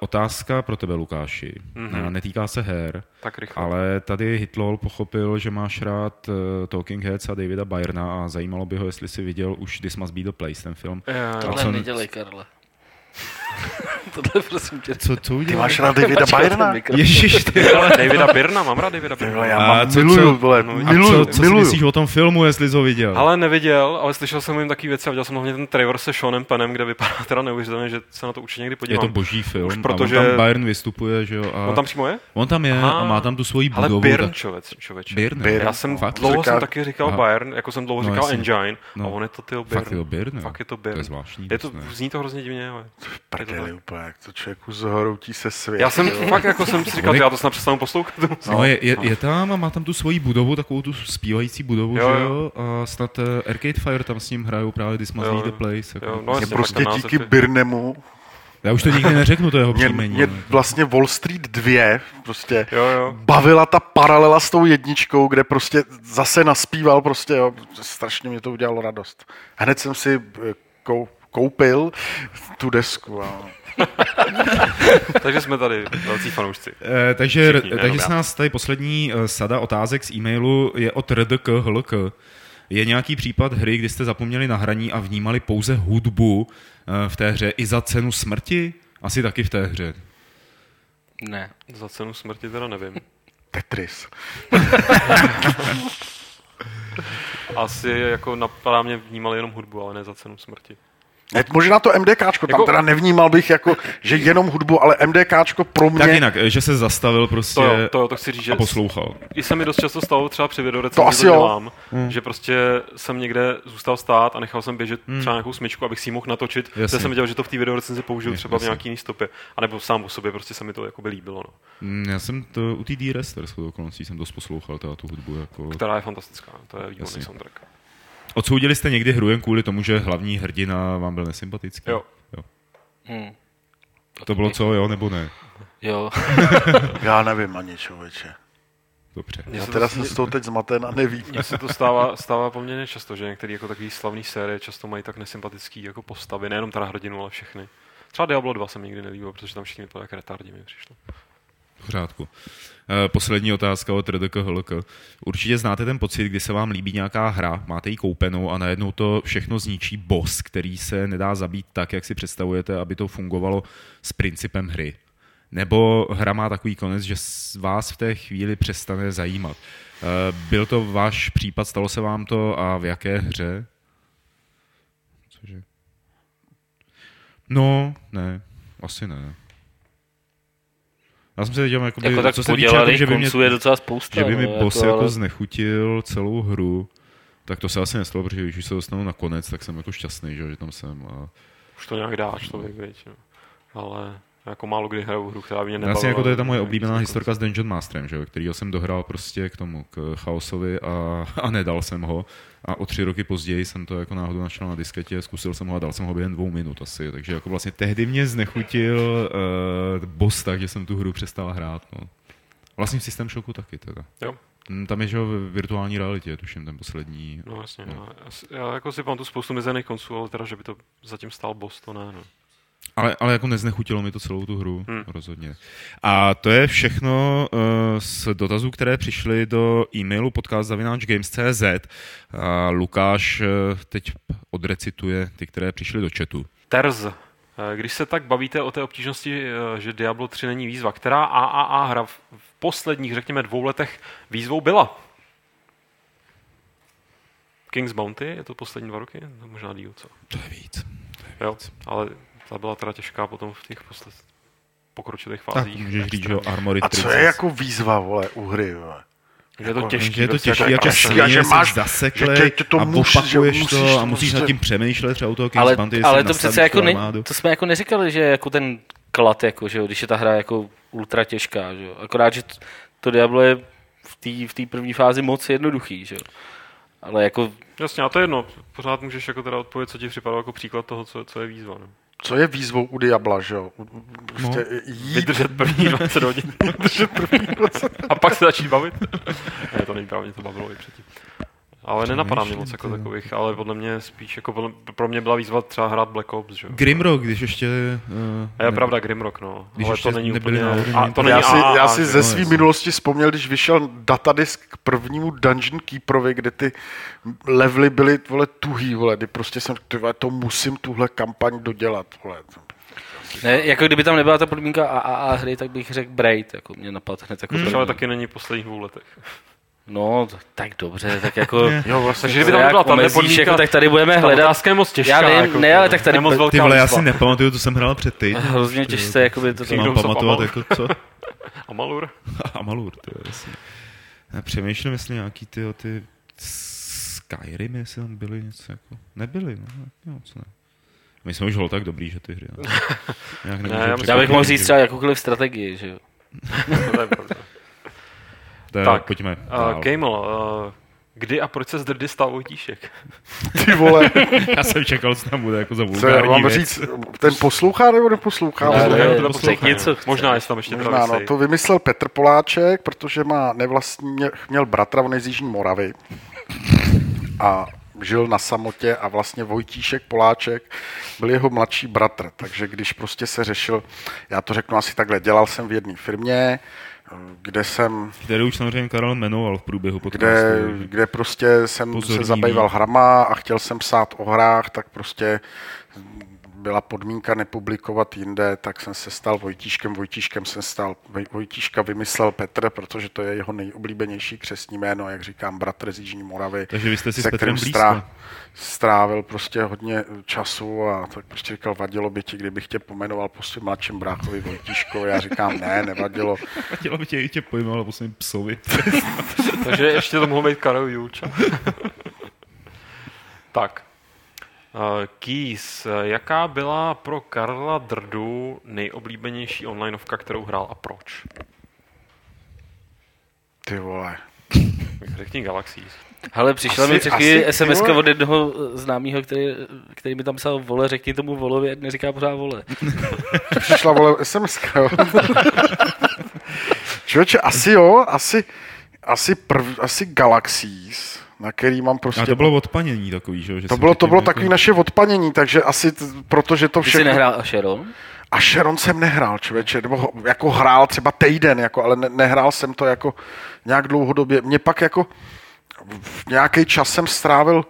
[SPEAKER 1] otázka pro tebe, Lukáši.
[SPEAKER 4] Mhm.
[SPEAKER 1] Mm-hmm. Netýká se her,
[SPEAKER 4] Tak rychle.
[SPEAKER 1] ale tady Hitlol pochopil, že máš rád uh, Talking Heads a Davida Byrna a zajímalo by ho, jestli jsi viděl už This Must Be the Place, ten film.
[SPEAKER 4] Jo, jo.
[SPEAKER 2] Tohle
[SPEAKER 1] co-
[SPEAKER 2] nedělej, Karle. Tohle prosím tě.
[SPEAKER 1] Co, co
[SPEAKER 3] Ty
[SPEAKER 1] udělal?
[SPEAKER 3] máš rád Davida Byrna?
[SPEAKER 1] Ježiš, ty
[SPEAKER 4] Ale Davida Birna, mám rád Davida
[SPEAKER 3] Ty
[SPEAKER 4] Birna.
[SPEAKER 3] vole, já
[SPEAKER 1] A
[SPEAKER 3] mám,
[SPEAKER 1] co-
[SPEAKER 3] miluju,
[SPEAKER 1] co-
[SPEAKER 3] vole,
[SPEAKER 4] no,
[SPEAKER 1] A
[SPEAKER 3] miluju,
[SPEAKER 1] co, co si
[SPEAKER 3] miluju.
[SPEAKER 1] myslíš o tom filmu, jestli jsi ho viděl?
[SPEAKER 4] Ale neviděl, ale slyšel jsem o něm taky věci a viděl jsem hlavně ten trailer se Seanem Penem, kde vypadá teda neuvěřitelně, že se na to určitě někdy
[SPEAKER 1] je
[SPEAKER 4] podívám.
[SPEAKER 1] to boží film
[SPEAKER 4] Už
[SPEAKER 1] a
[SPEAKER 4] protože-
[SPEAKER 1] on tam Byrne vystupuje, že jo? A
[SPEAKER 4] On tam přímo je?
[SPEAKER 1] on tam je
[SPEAKER 4] Aha.
[SPEAKER 1] a má tam tu svoji
[SPEAKER 4] Ale
[SPEAKER 1] budovu.
[SPEAKER 4] Byrne,
[SPEAKER 1] tak-
[SPEAKER 4] člověk, člověče.
[SPEAKER 1] Byrne.
[SPEAKER 3] Byrne.
[SPEAKER 4] Já jsem
[SPEAKER 1] Fakt?
[SPEAKER 4] dlouho
[SPEAKER 3] Říká-
[SPEAKER 4] jsem taky říkal
[SPEAKER 1] Aha.
[SPEAKER 4] Bayern, jako jsem dlouho
[SPEAKER 1] No,
[SPEAKER 4] říkal. Engine,
[SPEAKER 1] No.
[SPEAKER 4] a on je to ty
[SPEAKER 1] Fakt je to
[SPEAKER 4] Byrne.
[SPEAKER 1] Byrne.
[SPEAKER 4] Fakt je to
[SPEAKER 1] To
[SPEAKER 4] Byrne.
[SPEAKER 1] je zvláštní.
[SPEAKER 4] Je to, zní to hrozně divně, ale...
[SPEAKER 3] Prdeli úplně, jak to člověku zhroutí se svět.
[SPEAKER 4] Já jsem
[SPEAKER 3] jo.
[SPEAKER 4] fakt jako jsem si říkal,
[SPEAKER 1] je-
[SPEAKER 4] já to snad přestanu poslouchat.
[SPEAKER 1] No, je, je, je, tam a má tam tu svoji budovu, takovou tu zpívající budovu,
[SPEAKER 4] Jo,
[SPEAKER 1] že jo? A snad uh, Arcade Fire tam s ním hrajou právě This Must
[SPEAKER 4] Jo,
[SPEAKER 1] the. Place. Jako.
[SPEAKER 4] Jo, no
[SPEAKER 3] Mě
[SPEAKER 4] jasně,
[SPEAKER 3] prostě
[SPEAKER 4] název
[SPEAKER 3] díky
[SPEAKER 4] je-
[SPEAKER 3] Birnemu
[SPEAKER 1] Já už to nikdy neřeknu, to jeho
[SPEAKER 3] Mě,
[SPEAKER 1] příjmení.
[SPEAKER 3] mě
[SPEAKER 1] ale-
[SPEAKER 3] vlastně Wall Street 2 prostě
[SPEAKER 4] Jo, jo.
[SPEAKER 3] bavila ta paralela s tou jedničkou, kde prostě zase naspíval prostě, jo, strašně mě to udělalo radost. Hned jsem si eh, kou, koupil tu desku. A...
[SPEAKER 4] Takže jsme tady velcí fanoušci.
[SPEAKER 1] Eh, takže
[SPEAKER 4] Všichni,
[SPEAKER 1] takže se nás tady poslední eh, sada otázek z e-mailu je od RDK HLK. Je nějaký případ hry, kdy jste zapomněli na hraní a vnímali pouze hudbu eh, v té hře i za cenu smrti? Asi taky v té hře.
[SPEAKER 2] Ne.
[SPEAKER 4] Za cenu smrti teda nevím.
[SPEAKER 3] Tetris.
[SPEAKER 4] Asi jako napadá mě vnímali jenom hudbu, ale ne za cenu smrti.
[SPEAKER 3] Ne, možná to MDKčko, tam
[SPEAKER 4] Jako-
[SPEAKER 3] teda nevnímal bych jako, že jenom hudbu, ale MDKčko pro mě...
[SPEAKER 1] Tak jinak, že se zastavil prostě
[SPEAKER 4] To jo, to jo, to chci říct, že
[SPEAKER 1] a poslouchal.
[SPEAKER 4] I se mi dost často stalo třeba při
[SPEAKER 3] To
[SPEAKER 4] videorecenzi,
[SPEAKER 3] asi
[SPEAKER 4] to dělám, že prostě jsem někde zůstal stát a nechal jsem běžet třeba nějakou smyčku, abych si ji mohl natočit.
[SPEAKER 1] Jasně.
[SPEAKER 4] jsem viděl, že to v té videorecenzi použiju třeba v nějaký jiný stopě. A nebo sám o sobě, prostě se mi to jakoby líbilo. No.
[SPEAKER 1] Mm, Já jsem to u té D-Rester okolností jsem dost poslouchal teda tu hudbu. Jako...
[SPEAKER 4] Která je fantastická, to je výborný soundtrack.
[SPEAKER 1] Odsoudili jste někdy hru jen kvůli tomu, že hlavní hrdina vám byl nesympatický?
[SPEAKER 4] Jo.
[SPEAKER 1] jo.
[SPEAKER 2] Hm.
[SPEAKER 1] To bylo co, jo nebo ne?
[SPEAKER 2] Jo.
[SPEAKER 3] Já nevím ani člověče.
[SPEAKER 1] Dobře.
[SPEAKER 3] Já
[SPEAKER 4] se
[SPEAKER 3] teda
[SPEAKER 4] to-
[SPEAKER 3] jsem z toho teď zmaten a nevím.
[SPEAKER 4] Mně se to stává, stává poměrně často, že některé jako takový slavný série často mají tak nesympatický jako postavy, nejenom teda hrdinu, ale všechny. Třeba Diablo 2 se mi nikdy nelíbilo, protože tam všichni byli jak retardi mi přišlo.
[SPEAKER 1] V pořádku. Eh, Poslední otázka od RDK HLK. Určitě znáte ten pocit, kdy se vám líbí nějaká hra, máte ji koupenou a najednou to všechno zničí boss, který se nedá zabít tak, jak si představujete, aby to fungovalo s principem hry. Nebo hra má takový konec, že vás v té chvíli přestane zajímat. Eh, Byl to váš případ, stalo se vám to a v jaké hře? Cože? No, ne, asi ne. Já jsem se dělal, jakoby,
[SPEAKER 2] Jako tak
[SPEAKER 1] co se týče, jako, že by mě,
[SPEAKER 2] je docela spousta.
[SPEAKER 1] že by mi
[SPEAKER 2] no,
[SPEAKER 1] boss jako,
[SPEAKER 2] ale-
[SPEAKER 1] znechutil celou hru, tak to se asi nestalo, protože když už se dostanu na konec, tak jsem jako šťastný, že, jo, že tam jsem. A...
[SPEAKER 4] Už to nějak dá člověk, no. Ale jako málo kdy hraju hru, která by mě nebavila.
[SPEAKER 1] Vlastně jako to je ta moje oblíbená historka s Dungeon Masterem, že, jo, kterýho jsem dohrál prostě k tomu, k chaosovi a, a nedal jsem ho. A o tři roky později jsem to jako náhodou našel na disketě, zkusil jsem ho a dal jsem ho během dvou minut asi. Takže jako vlastně tehdy mě znechutil uh, boss tak, že jsem tu hru přestal hrát. No. Vlastně v System Shocku taky teda.
[SPEAKER 4] Jo.
[SPEAKER 1] Mm, Tam je, že v virtuální realitě, tuším, ten poslední.
[SPEAKER 4] No jasně, no. Já, si- já, jako si pamatuju spoustu mizených konců, ale teda, že by to zatím stál boss, to ne, no.
[SPEAKER 1] Ale, ale jako neznechutilo mi to celou tu hru,
[SPEAKER 4] Hmm.
[SPEAKER 1] rozhodně. A to je všechno uh, z dotazů, které přišly do e-mailu podcast.games.cz. A Lukáš uh, teď odrecituje ty, které přišly do chatu.
[SPEAKER 4] Terz. Eh, Když se tak bavíte o té obtížnosti, eh, že Diablo 3 není výzva, která AAA hra v posledních, řekněme, dvou letech výzvou byla? King's Bounty, je to poslední dva roky? No, možná díl, co?
[SPEAKER 1] To je víc.
[SPEAKER 4] Jo, ale ta byla teda těžká potom v těch posled... pokročilých
[SPEAKER 1] Tak
[SPEAKER 4] fázích.
[SPEAKER 1] můžeš říct, že jo, Armory
[SPEAKER 3] A co je jako výzva, vole, u hry, vole?
[SPEAKER 4] Je to
[SPEAKER 3] jako-
[SPEAKER 4] těžký.
[SPEAKER 1] že je to
[SPEAKER 4] prostě
[SPEAKER 1] těžké,
[SPEAKER 4] jako
[SPEAKER 1] jako
[SPEAKER 3] těžký, a že
[SPEAKER 1] svině,
[SPEAKER 3] máš-
[SPEAKER 1] jsi zaseklej
[SPEAKER 3] že tě- tě to
[SPEAKER 1] a
[SPEAKER 3] musí- že
[SPEAKER 1] opakuješ
[SPEAKER 3] musíš
[SPEAKER 1] to a
[SPEAKER 3] to
[SPEAKER 1] musíš nad tím přemýšlet, třeba u toho King's
[SPEAKER 2] ale, ale to přece jako ne, to jsme jako neříkali, že jako ten klad, jako, že jo, když je ta hra jako ultra těžká, že jo. Akorát, že t- to Diablo je v té v té první fázi moc jednoduchý, že jo. Ale jako,
[SPEAKER 4] Jasně, a to je jedno. Pořád můžeš jako teda odpovědět, co ti připadalo jako příklad toho, co, co je výzva. No.
[SPEAKER 3] Co je výzvou u Diabla, že jo? Prostě jít,
[SPEAKER 4] Vydržet první 20 hodin. Vydržet první 20 A pak se začít bavit. ne, to není mě to bavilo i předtím. Ale nenapadá mě moc jako takových, ale podle mě spíš, jako podle, pro mě byla výzva třeba hrát Black Ops, že jo.
[SPEAKER 1] Grimrock, když ještě... Uh,
[SPEAKER 4] A je pravda Grimrock, no.
[SPEAKER 1] Když
[SPEAKER 4] ale
[SPEAKER 1] ještě
[SPEAKER 4] to není
[SPEAKER 1] nebyli
[SPEAKER 4] úplně... A to není
[SPEAKER 3] já si, já si ze své minulosti vzpomněl, když vyšel datadisk k prvnímu Dungeon Keeperovi, kde ty levely byly vole, tuhý, vole, kdy prostě jsem, ty vole, to musím tuhle kampaň dodělat, vole.
[SPEAKER 2] ne, jako kdyby tam nebyla ta podmínka AAA hry, tak bych řekl Braid, jako mě napadl hned jako první.
[SPEAKER 4] ale taky není v posledních dvou letech.
[SPEAKER 2] No, tak dobře, tak jako...
[SPEAKER 3] Jo, vlastně,
[SPEAKER 4] Takže kdyby tam nebyla tahle podmínka,
[SPEAKER 2] jako, tak tady budeme
[SPEAKER 4] Ta
[SPEAKER 2] hledat
[SPEAKER 4] otázka je moc těžká.
[SPEAKER 2] Já vím,
[SPEAKER 4] jako,
[SPEAKER 2] ne, ale tak tady-
[SPEAKER 4] moc velká
[SPEAKER 1] Ty vole, já si nepamatuju, to jsem hrál předtím.
[SPEAKER 2] hrozně těžce, jakoby to,
[SPEAKER 1] To
[SPEAKER 2] to
[SPEAKER 1] mám pamatovat jako co?
[SPEAKER 4] Amalur?
[SPEAKER 1] Amalur, to je jasně. Já přemýšlím, jestli nějaký ty, ty Skyrim, jestli tam byly něco jako... Nebyly, no, tak moc ne. My jsme už hol tak dobrý, že ty hry. no. Nějak
[SPEAKER 4] Ne, já
[SPEAKER 2] bych mohl říct
[SPEAKER 1] že-
[SPEAKER 2] třeba jakoukoliv strategii, že jo.
[SPEAKER 1] Tak,
[SPEAKER 4] Tak,
[SPEAKER 1] pojďme
[SPEAKER 4] Uh,
[SPEAKER 1] dál.
[SPEAKER 4] Gamel, uh, Kdy a proč se z drdy stal Vojtíšek?
[SPEAKER 3] Ty vole,
[SPEAKER 1] Já jsem čekal, co tam bude jako za
[SPEAKER 3] co
[SPEAKER 1] vulgární
[SPEAKER 3] mám
[SPEAKER 1] věc.
[SPEAKER 3] říct, ten poslouchá nebo neposlouchá?
[SPEAKER 2] Ne, ne,
[SPEAKER 4] to
[SPEAKER 2] ne,
[SPEAKER 4] poslouchá,
[SPEAKER 2] co chceš.
[SPEAKER 4] Možná, jestli tam ještě
[SPEAKER 3] Možná, no, to vymyslel Petr Poláček, protože má nevlastní, měl bratra, on je z Jižní Moravy a žil na samotě a vlastně Vojtíšek Poláček byl jeho mladší bratr, takže když prostě se řešil, já to řeknu asi takhle, dělal jsem v jedné firmě, kde jsem
[SPEAKER 1] Který už samozřejmě Karel jmenoval v průběhu podcastu.
[SPEAKER 3] kde, kde prostě jsem
[SPEAKER 1] Pozorný
[SPEAKER 3] se zabýval hrama a chtěl jsem psát o hrách, tak prostě byla podmínka nepublikovat jinde, tak jsem se stal Vojtíškem. Vojtíškem jsem stal, Voj- Vojtíška vymyslel Petr, protože to je jeho nejoblíbenější křestní jméno, jak říkám, bratr z Jižní Moravy.
[SPEAKER 1] Takže vy jste si s
[SPEAKER 3] se
[SPEAKER 1] Petrem
[SPEAKER 3] kterým
[SPEAKER 1] blízko.
[SPEAKER 3] strávil prostě hodně času a tak prostě říkal, vadilo by ti, kdybych tě pomenoval po svým mladším bráchovi Vojtíškovi. Já říkám, ne, nevadilo.
[SPEAKER 1] Chtěla by tě i tě pojmenoval po svým psovi.
[SPEAKER 4] Takže ještě to mohl být Karel Julča. tak. Uh, Keys, eh, jaká byla pro Karla Drdu nejoblíbenější onlineovka, kterou hrál a proč?
[SPEAKER 3] Ty vole.
[SPEAKER 4] Řekni Galaxies.
[SPEAKER 2] Hele, přišla
[SPEAKER 3] Asi-
[SPEAKER 2] mi před
[SPEAKER 3] asi,
[SPEAKER 2] chvíli
[SPEAKER 3] ty
[SPEAKER 2] SMS od jednoho známého, který, který mi tam psal vole, řekni tomu volovi, ať neříká pořád vole.
[SPEAKER 3] Přišla vole SMS, jo. Člověče, asi jo, asi, asi, prv, asi Galaxies, na který mám prostě...
[SPEAKER 1] A to bylo odpanění takový, že? jo, že
[SPEAKER 3] to bylo, to bylo
[SPEAKER 1] jako-
[SPEAKER 3] takový naše odpanění, takže asi, t- protože to
[SPEAKER 2] Ty jsi
[SPEAKER 3] všechno...
[SPEAKER 2] nehrál Asheron?
[SPEAKER 3] A Sharon jsem nehrál, člověče, nebo jako hrál třeba týden, jako, ale ne, nehrál jsem to jako nějak dlouhodobě. Mě pak jako v nějaký čas jsem strávil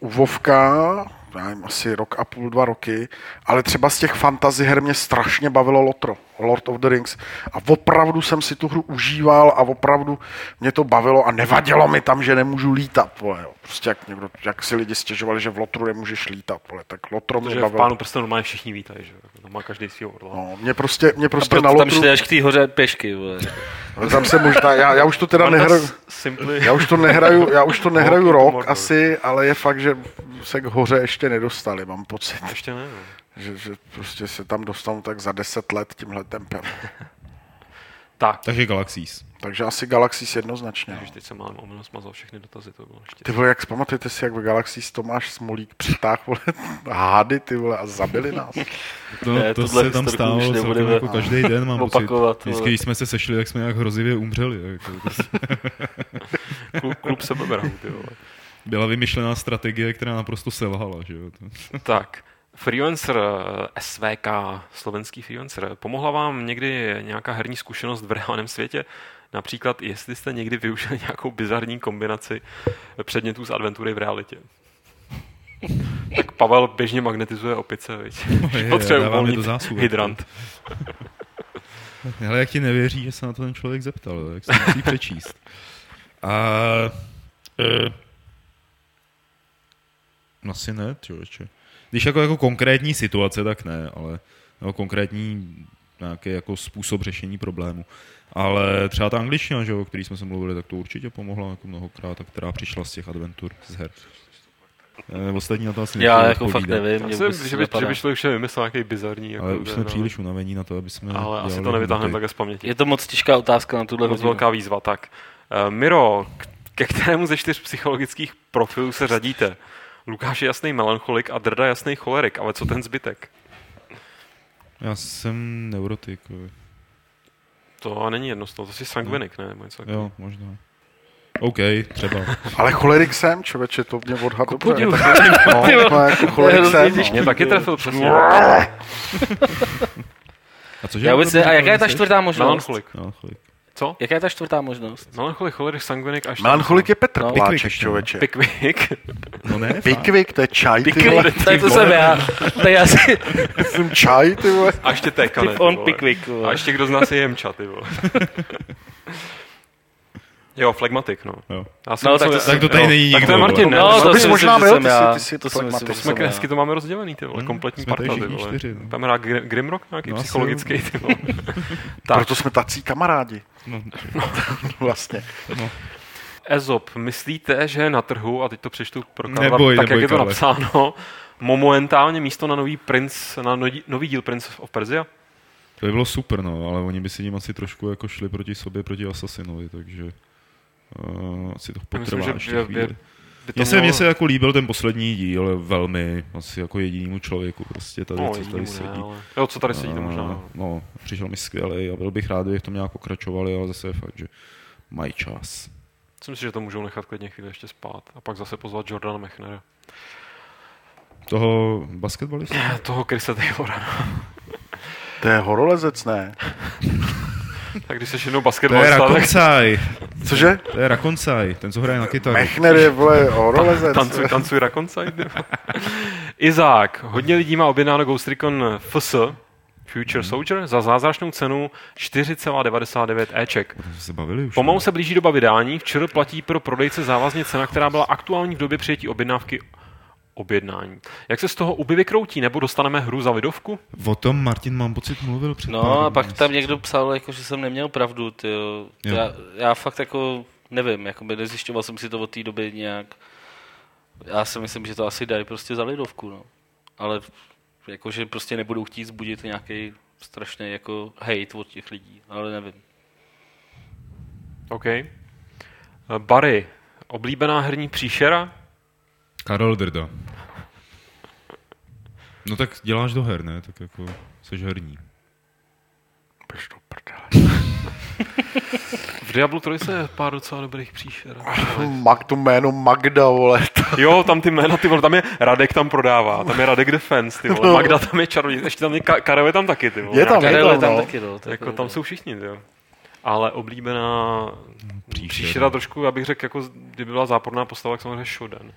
[SPEAKER 3] u Vovka, já nevím, asi rok a půl, dva roky, ale třeba z těch fantasy her mě strašně bavilo Lotro, Lord of the Rings. A opravdu jsem si tu hru užíval a opravdu mě to bavilo a nevadilo mi tam, že nemůžu lítat. Vole, jo. Prostě jak, někdo, jak si lidi stěžovali, že v Lotru nemůžeš lítat. Vole, tak Lotro mě
[SPEAKER 4] Protože v
[SPEAKER 3] bavilo.
[SPEAKER 4] Pánu prstenu normálně všichni vítají, že jo? Tam má každý svýho orla.
[SPEAKER 3] No, mě prostě, mě
[SPEAKER 2] A
[SPEAKER 3] prostě
[SPEAKER 2] proto
[SPEAKER 3] na
[SPEAKER 2] tam
[SPEAKER 3] Lotru...
[SPEAKER 2] šli až k té hoře pěšky, vole.
[SPEAKER 3] Tam se možná, já, já už to teda nehraju,
[SPEAKER 4] Simply.
[SPEAKER 3] já už to nehraju, já už to nehraju
[SPEAKER 4] to
[SPEAKER 3] rok asi, ale je fakt, že se k hoře ještě nedostali, mám pocit,
[SPEAKER 4] Ještě ne, no.
[SPEAKER 3] že, že prostě se tam dostanu tak za deset let tímhle tempem.
[SPEAKER 4] Tak,
[SPEAKER 1] Takže Galaxies.
[SPEAKER 3] Takže asi Galaxy jednoznačně.
[SPEAKER 4] Už teď jsem mám omylem smazal všechny dotazy, to bylo ještě.
[SPEAKER 3] Ty vole, jak pamatujete si, jak v Galaxy Tomáš Smolík přitáh, vole, hády, ty vole, a zabili nás.
[SPEAKER 1] To,
[SPEAKER 2] Ne,
[SPEAKER 1] to se tam
[SPEAKER 2] už
[SPEAKER 1] celkem
[SPEAKER 2] nebudeme
[SPEAKER 1] jako každý den, mám pocit.
[SPEAKER 2] opakovat,
[SPEAKER 1] Vždycky,
[SPEAKER 2] vole.
[SPEAKER 1] když jsme se sešli, tak jsme nějak hrozivě umřeli. Jako,
[SPEAKER 4] Klub, klub sebeberů, ty vole.
[SPEAKER 1] Byla vymyšlená strategie, která naprosto selhala. Že jo?
[SPEAKER 4] Tak, freelancer eh, SVK, slovenský freelancer, pomohla vám někdy nějaká herní zkušenost v reálném světě? Například, jestli jste někdy využili nějakou bizarní kombinaci předmětů z adventury v realitě. Tak Pavel běžně magnetizuje opice, viď?
[SPEAKER 1] je,
[SPEAKER 4] Potřebuje uvolnit
[SPEAKER 1] do zásuvek.
[SPEAKER 4] hydrant.
[SPEAKER 1] Ale jak ti nevěří, že se na to ten člověk zeptal, jak se musí přečíst. A... E, asi ne, člověče. Když jako, jako konkrétní situace, tak ne, ale jako konkrétní nějaký jako způsob řešení problému. Ale třeba ta angličtina, že jo, o který jsme se mluvili, tak to určitě pomohla jako mnohokrát, a která přišla z těch adventur, z her. E, ostatní na to asi
[SPEAKER 2] Já jako fakt nevím.
[SPEAKER 4] Já
[SPEAKER 2] mě vůbec
[SPEAKER 4] že by, že by člověk všem vymyslel nějaký bizarní. Jako,
[SPEAKER 1] Ale už jsme
[SPEAKER 4] no,
[SPEAKER 1] příliš unavení na to, aby jsme
[SPEAKER 4] Ale asi to nevytáhneme takhle z paměti.
[SPEAKER 2] Je to moc těžká otázka na tuhle
[SPEAKER 4] Moc
[SPEAKER 2] hodinu.
[SPEAKER 4] velká výzva, tak. Uh, Miro, ke kterému ze čtyř psychologických profilů se řadíte? Lukáš je jasný melancholik a Drda jasný cholerik, ale co ten zbytek?
[SPEAKER 1] Já jsem neurotik.
[SPEAKER 4] To není jedno to jsi sangvinik, ne?
[SPEAKER 1] Jo, možná. OK, třeba.
[SPEAKER 3] Ale cholerik jsem, člověče, to mě odhad dobře.
[SPEAKER 2] podivu.
[SPEAKER 3] Tak- No, to jako cholerik
[SPEAKER 2] hrozně
[SPEAKER 3] jsem. No.
[SPEAKER 4] Mě taky trefil přesně.
[SPEAKER 1] A cože?
[SPEAKER 2] Já vůbec ne, a jaká je ta čtvrtá možnost?
[SPEAKER 4] Melancholik.
[SPEAKER 1] No, cholik.
[SPEAKER 4] Co?
[SPEAKER 2] Jaká je ta čtvrtá možnost?
[SPEAKER 4] Melancholik, cholerik, sangvinik a ještě...
[SPEAKER 3] Melancholik je Petr
[SPEAKER 2] No.
[SPEAKER 1] Pickwick, no.
[SPEAKER 3] člověče.
[SPEAKER 4] Pikvik.
[SPEAKER 1] No ne.
[SPEAKER 3] Pickwick, to je čaj, ty vole.
[SPEAKER 2] Pickwick, tak to jsem já. Tak já si
[SPEAKER 3] Jsem čaj, ty vole.
[SPEAKER 4] A ještě ty
[SPEAKER 2] on
[SPEAKER 4] vole. A ještě kdo z nás je jemča, ty vole. Jo, flegmatik, no.
[SPEAKER 1] Jo.
[SPEAKER 4] Já jsem
[SPEAKER 2] No, tak to-
[SPEAKER 1] tak to tady
[SPEAKER 4] jo.
[SPEAKER 1] není
[SPEAKER 4] Tak to je Martin, ne?
[SPEAKER 2] No,
[SPEAKER 3] To bys
[SPEAKER 2] si
[SPEAKER 3] možná byl, ty jsi-
[SPEAKER 2] já.
[SPEAKER 3] ty jsi
[SPEAKER 2] To
[SPEAKER 3] flegmatik.
[SPEAKER 4] jsme dnesky to máme rozdělený, ty vole,
[SPEAKER 1] Hmm,
[SPEAKER 4] kompletní parta, ty vole.
[SPEAKER 1] čtyři, no.
[SPEAKER 4] Tam hrá Grim- Grimrock, nějaký
[SPEAKER 1] No,
[SPEAKER 4] psychologický, ty vole.
[SPEAKER 3] Proto jsme tací kamarádi.
[SPEAKER 1] No,
[SPEAKER 3] Vlastně.
[SPEAKER 4] Ezop, myslíte, že je na trhu, a teď to přečtu pro Karla,
[SPEAKER 1] Neboj,
[SPEAKER 4] tak jak
[SPEAKER 1] neboj,
[SPEAKER 4] je to
[SPEAKER 1] Karle.
[SPEAKER 4] napsáno, momentálně místo na nový princ, na nový, nový díl Prince of Persia?
[SPEAKER 1] to by bylo super, no, ale oni by si tím asi trošku jako šli proti sobě, proti Assassinovi, takže Uh, asi to
[SPEAKER 4] Já myslím,
[SPEAKER 1] potrvá
[SPEAKER 4] že
[SPEAKER 1] ještě
[SPEAKER 4] to
[SPEAKER 1] Mně se, mně se jako líbil ten poslední díl velmi, asi jako jedinému člověku prostě tady,
[SPEAKER 4] No,
[SPEAKER 1] co tady
[SPEAKER 4] ne,
[SPEAKER 1] sedí.
[SPEAKER 4] ale... Jo, co tady sedí, to
[SPEAKER 1] A,
[SPEAKER 4] možná.
[SPEAKER 1] No, přišel mi skvělý a byl bych rád, kdybych to nějak pokračovali, ale zase je fakt, že mají čas.
[SPEAKER 4] Myslím si, že to můžou nechat klidně chvíli ještě spát a pak zase pozvat Jordana Mechnera.
[SPEAKER 1] Toho basketbalistu?
[SPEAKER 4] Toho Chrisa Taylora.
[SPEAKER 3] To je horolezec, ne?
[SPEAKER 4] tak když jsi jednou
[SPEAKER 1] To je
[SPEAKER 4] basketbalista, tak
[SPEAKER 1] Rakoncaj,
[SPEAKER 3] Cože?
[SPEAKER 1] to je Rakoncaj, ten, co hraje na kytaru.
[SPEAKER 3] Mechner je, vole, horolezec.
[SPEAKER 4] tancuj, tancuj Rakoncaj. Izák. Hodně lidí má objednáno Ghost Recon FS, Future Soldier, za zázračnou cenu 4,99 Eček.
[SPEAKER 1] Se bavili už.
[SPEAKER 4] Pomalu
[SPEAKER 1] ne?
[SPEAKER 4] se blíží doba vydání, včera platí pro prodejce závazně cena, která byla aktuální v době přijetí objednávky objednání. Jak se z toho uby vykroutí, nebo dostaneme hru za lidovku?
[SPEAKER 1] O tom Martin, mám pocit, mluvil před pár
[SPEAKER 2] No a pak tam někdo psal, jako, že jsem neměl pravdu. Tyjo.
[SPEAKER 1] Jo.
[SPEAKER 2] Já, já, fakt jako nevím, jako by nezjišťoval jsem si to od té doby nějak. Já si myslím, že to asi dají prostě za lidovku, no. Ale jakože prostě nebudou chtít zbudit nějaký strašný jako hate od těch lidí, ale nevím.
[SPEAKER 4] OK. Barry. Oblíbená herní příšera?
[SPEAKER 1] Karel Drda. No tak děláš do her, ne? Tak jako jsi herní.
[SPEAKER 3] Běž do prdele.
[SPEAKER 4] V Diablo 3 je pár docela dobrých příšer.
[SPEAKER 3] Mag, to jméno Magda, vole.
[SPEAKER 4] Jo, tam ty jména, ty vole, tam je Radek tam prodává, tam je Radek Defense, ty vole, Magda tam je čaroděj, ještě tam je Ka- Karel je tam taky, ty vole.
[SPEAKER 3] Je tam,
[SPEAKER 2] Karel je
[SPEAKER 3] tam,
[SPEAKER 2] tam
[SPEAKER 3] no.
[SPEAKER 2] taky, no. tak
[SPEAKER 4] Jako tam
[SPEAKER 2] no.
[SPEAKER 4] jsou všichni, jo. Ale oblíbená
[SPEAKER 1] Příšera.
[SPEAKER 4] příšera trošku, já bych řekl, jako kdyby byla záporná postava, tak samozřejmě Shodan.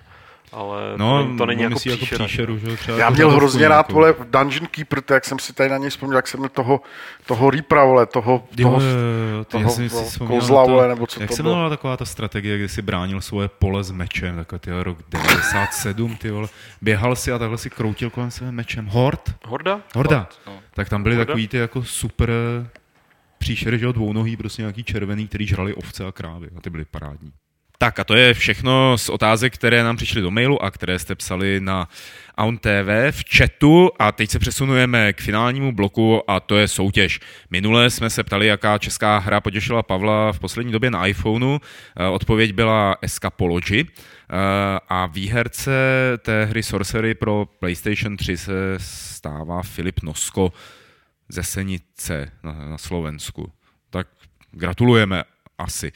[SPEAKER 4] Ale
[SPEAKER 1] No,
[SPEAKER 4] to, není- to není jako
[SPEAKER 1] myslí
[SPEAKER 4] příšera.
[SPEAKER 1] příšeru, že? jo, Třeba
[SPEAKER 3] Já
[SPEAKER 1] jako
[SPEAKER 3] měl hrozně rád,
[SPEAKER 1] nějakou.
[SPEAKER 3] vole, Dungeon Keeper, to jak jsem si tady na něj vzpomněl, jak jsem měl toho, toho Reapera, vole, toho,
[SPEAKER 1] Jo,
[SPEAKER 3] toho,
[SPEAKER 1] jo, já
[SPEAKER 3] toho,
[SPEAKER 1] jsem si
[SPEAKER 3] toho kozla,
[SPEAKER 1] to,
[SPEAKER 3] vole, nebo co
[SPEAKER 1] jak
[SPEAKER 3] to
[SPEAKER 1] se jmenovala taková ta strategie, kdy si bránil svoje pole s mečem, takový ty rok 97, ty vole. Běhal si a takhle si kroutil kolem sebe mečem. Hord?
[SPEAKER 4] Horda?
[SPEAKER 1] Horda.
[SPEAKER 2] no.
[SPEAKER 1] Tak tam byly
[SPEAKER 4] Horda?
[SPEAKER 1] takový ty jako super příšery, že jo, dvounohý, prostě nějaký červený, který žrali ovce a krávy a ty byly parádní. Tak a to je všechno z otázek, které nám přišly do mailu a které jste psali na Aun TV v chatu a teď se přesunujeme k finálnímu bloku a to je soutěž. Minule jsme se ptali, jaká česká hra potěšila Pavla v poslední době na iPhoneu. Eh, Odpověď byla Escapology eh, a výherce té hry Sorcery pro PlayStation 3 se stává Filip Nosko ze Senice na, na Slovensku. Tak gratulujeme asi.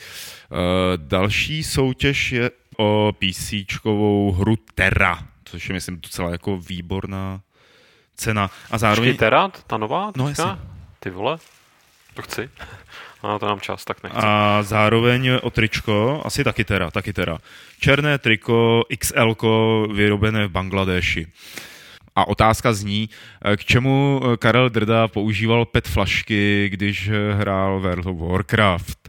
[SPEAKER 1] Uh, další soutěž je o PCčkovou hru Terra, což je, myslím, docela jako výborná cena. A zároveň...
[SPEAKER 4] Počkej, Terra, ta nová?
[SPEAKER 1] No, jasně.
[SPEAKER 4] Ty vole? To chci. A to nám čas, tak nechci.
[SPEAKER 1] A zároveň o tričko, asi taky Terra, taky Terra. Černé triko XL vyrobené v Bangladeši. A otázka zní, eh, k čemu eh, Karel Drda používal PET flašky, když eh, hrál World of Warcraft.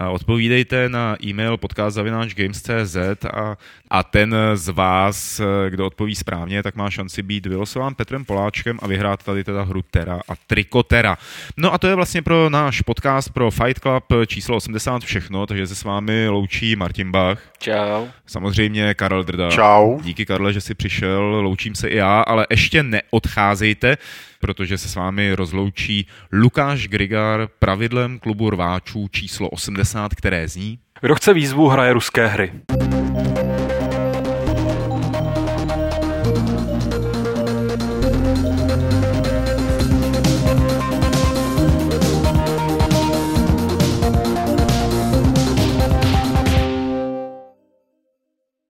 [SPEAKER 1] A Odpovídejte na e-mail podcast.games.cz a, a ten z vás, kdo odpoví správně, tak má šanci být vylosován Petrem Poláčkem a vyhrát tady teda hru Terra a Trikotera. No a to je vlastně pro náš podcast pro Fight Club číslo 80 všechno, takže se s vámi loučí Martin Bach,
[SPEAKER 2] Čau.
[SPEAKER 1] samozřejmě Karel Drda.
[SPEAKER 3] Čau.
[SPEAKER 1] Díky Karle, že jsi přišel, loučím se i já, ale ještě neodcházejte, protože se s vámi rozloučí Lukáš Grigar pravidlem klubu rváčů číslo 80, které zní
[SPEAKER 4] Kdo chce výzvu, hraje ruské hry.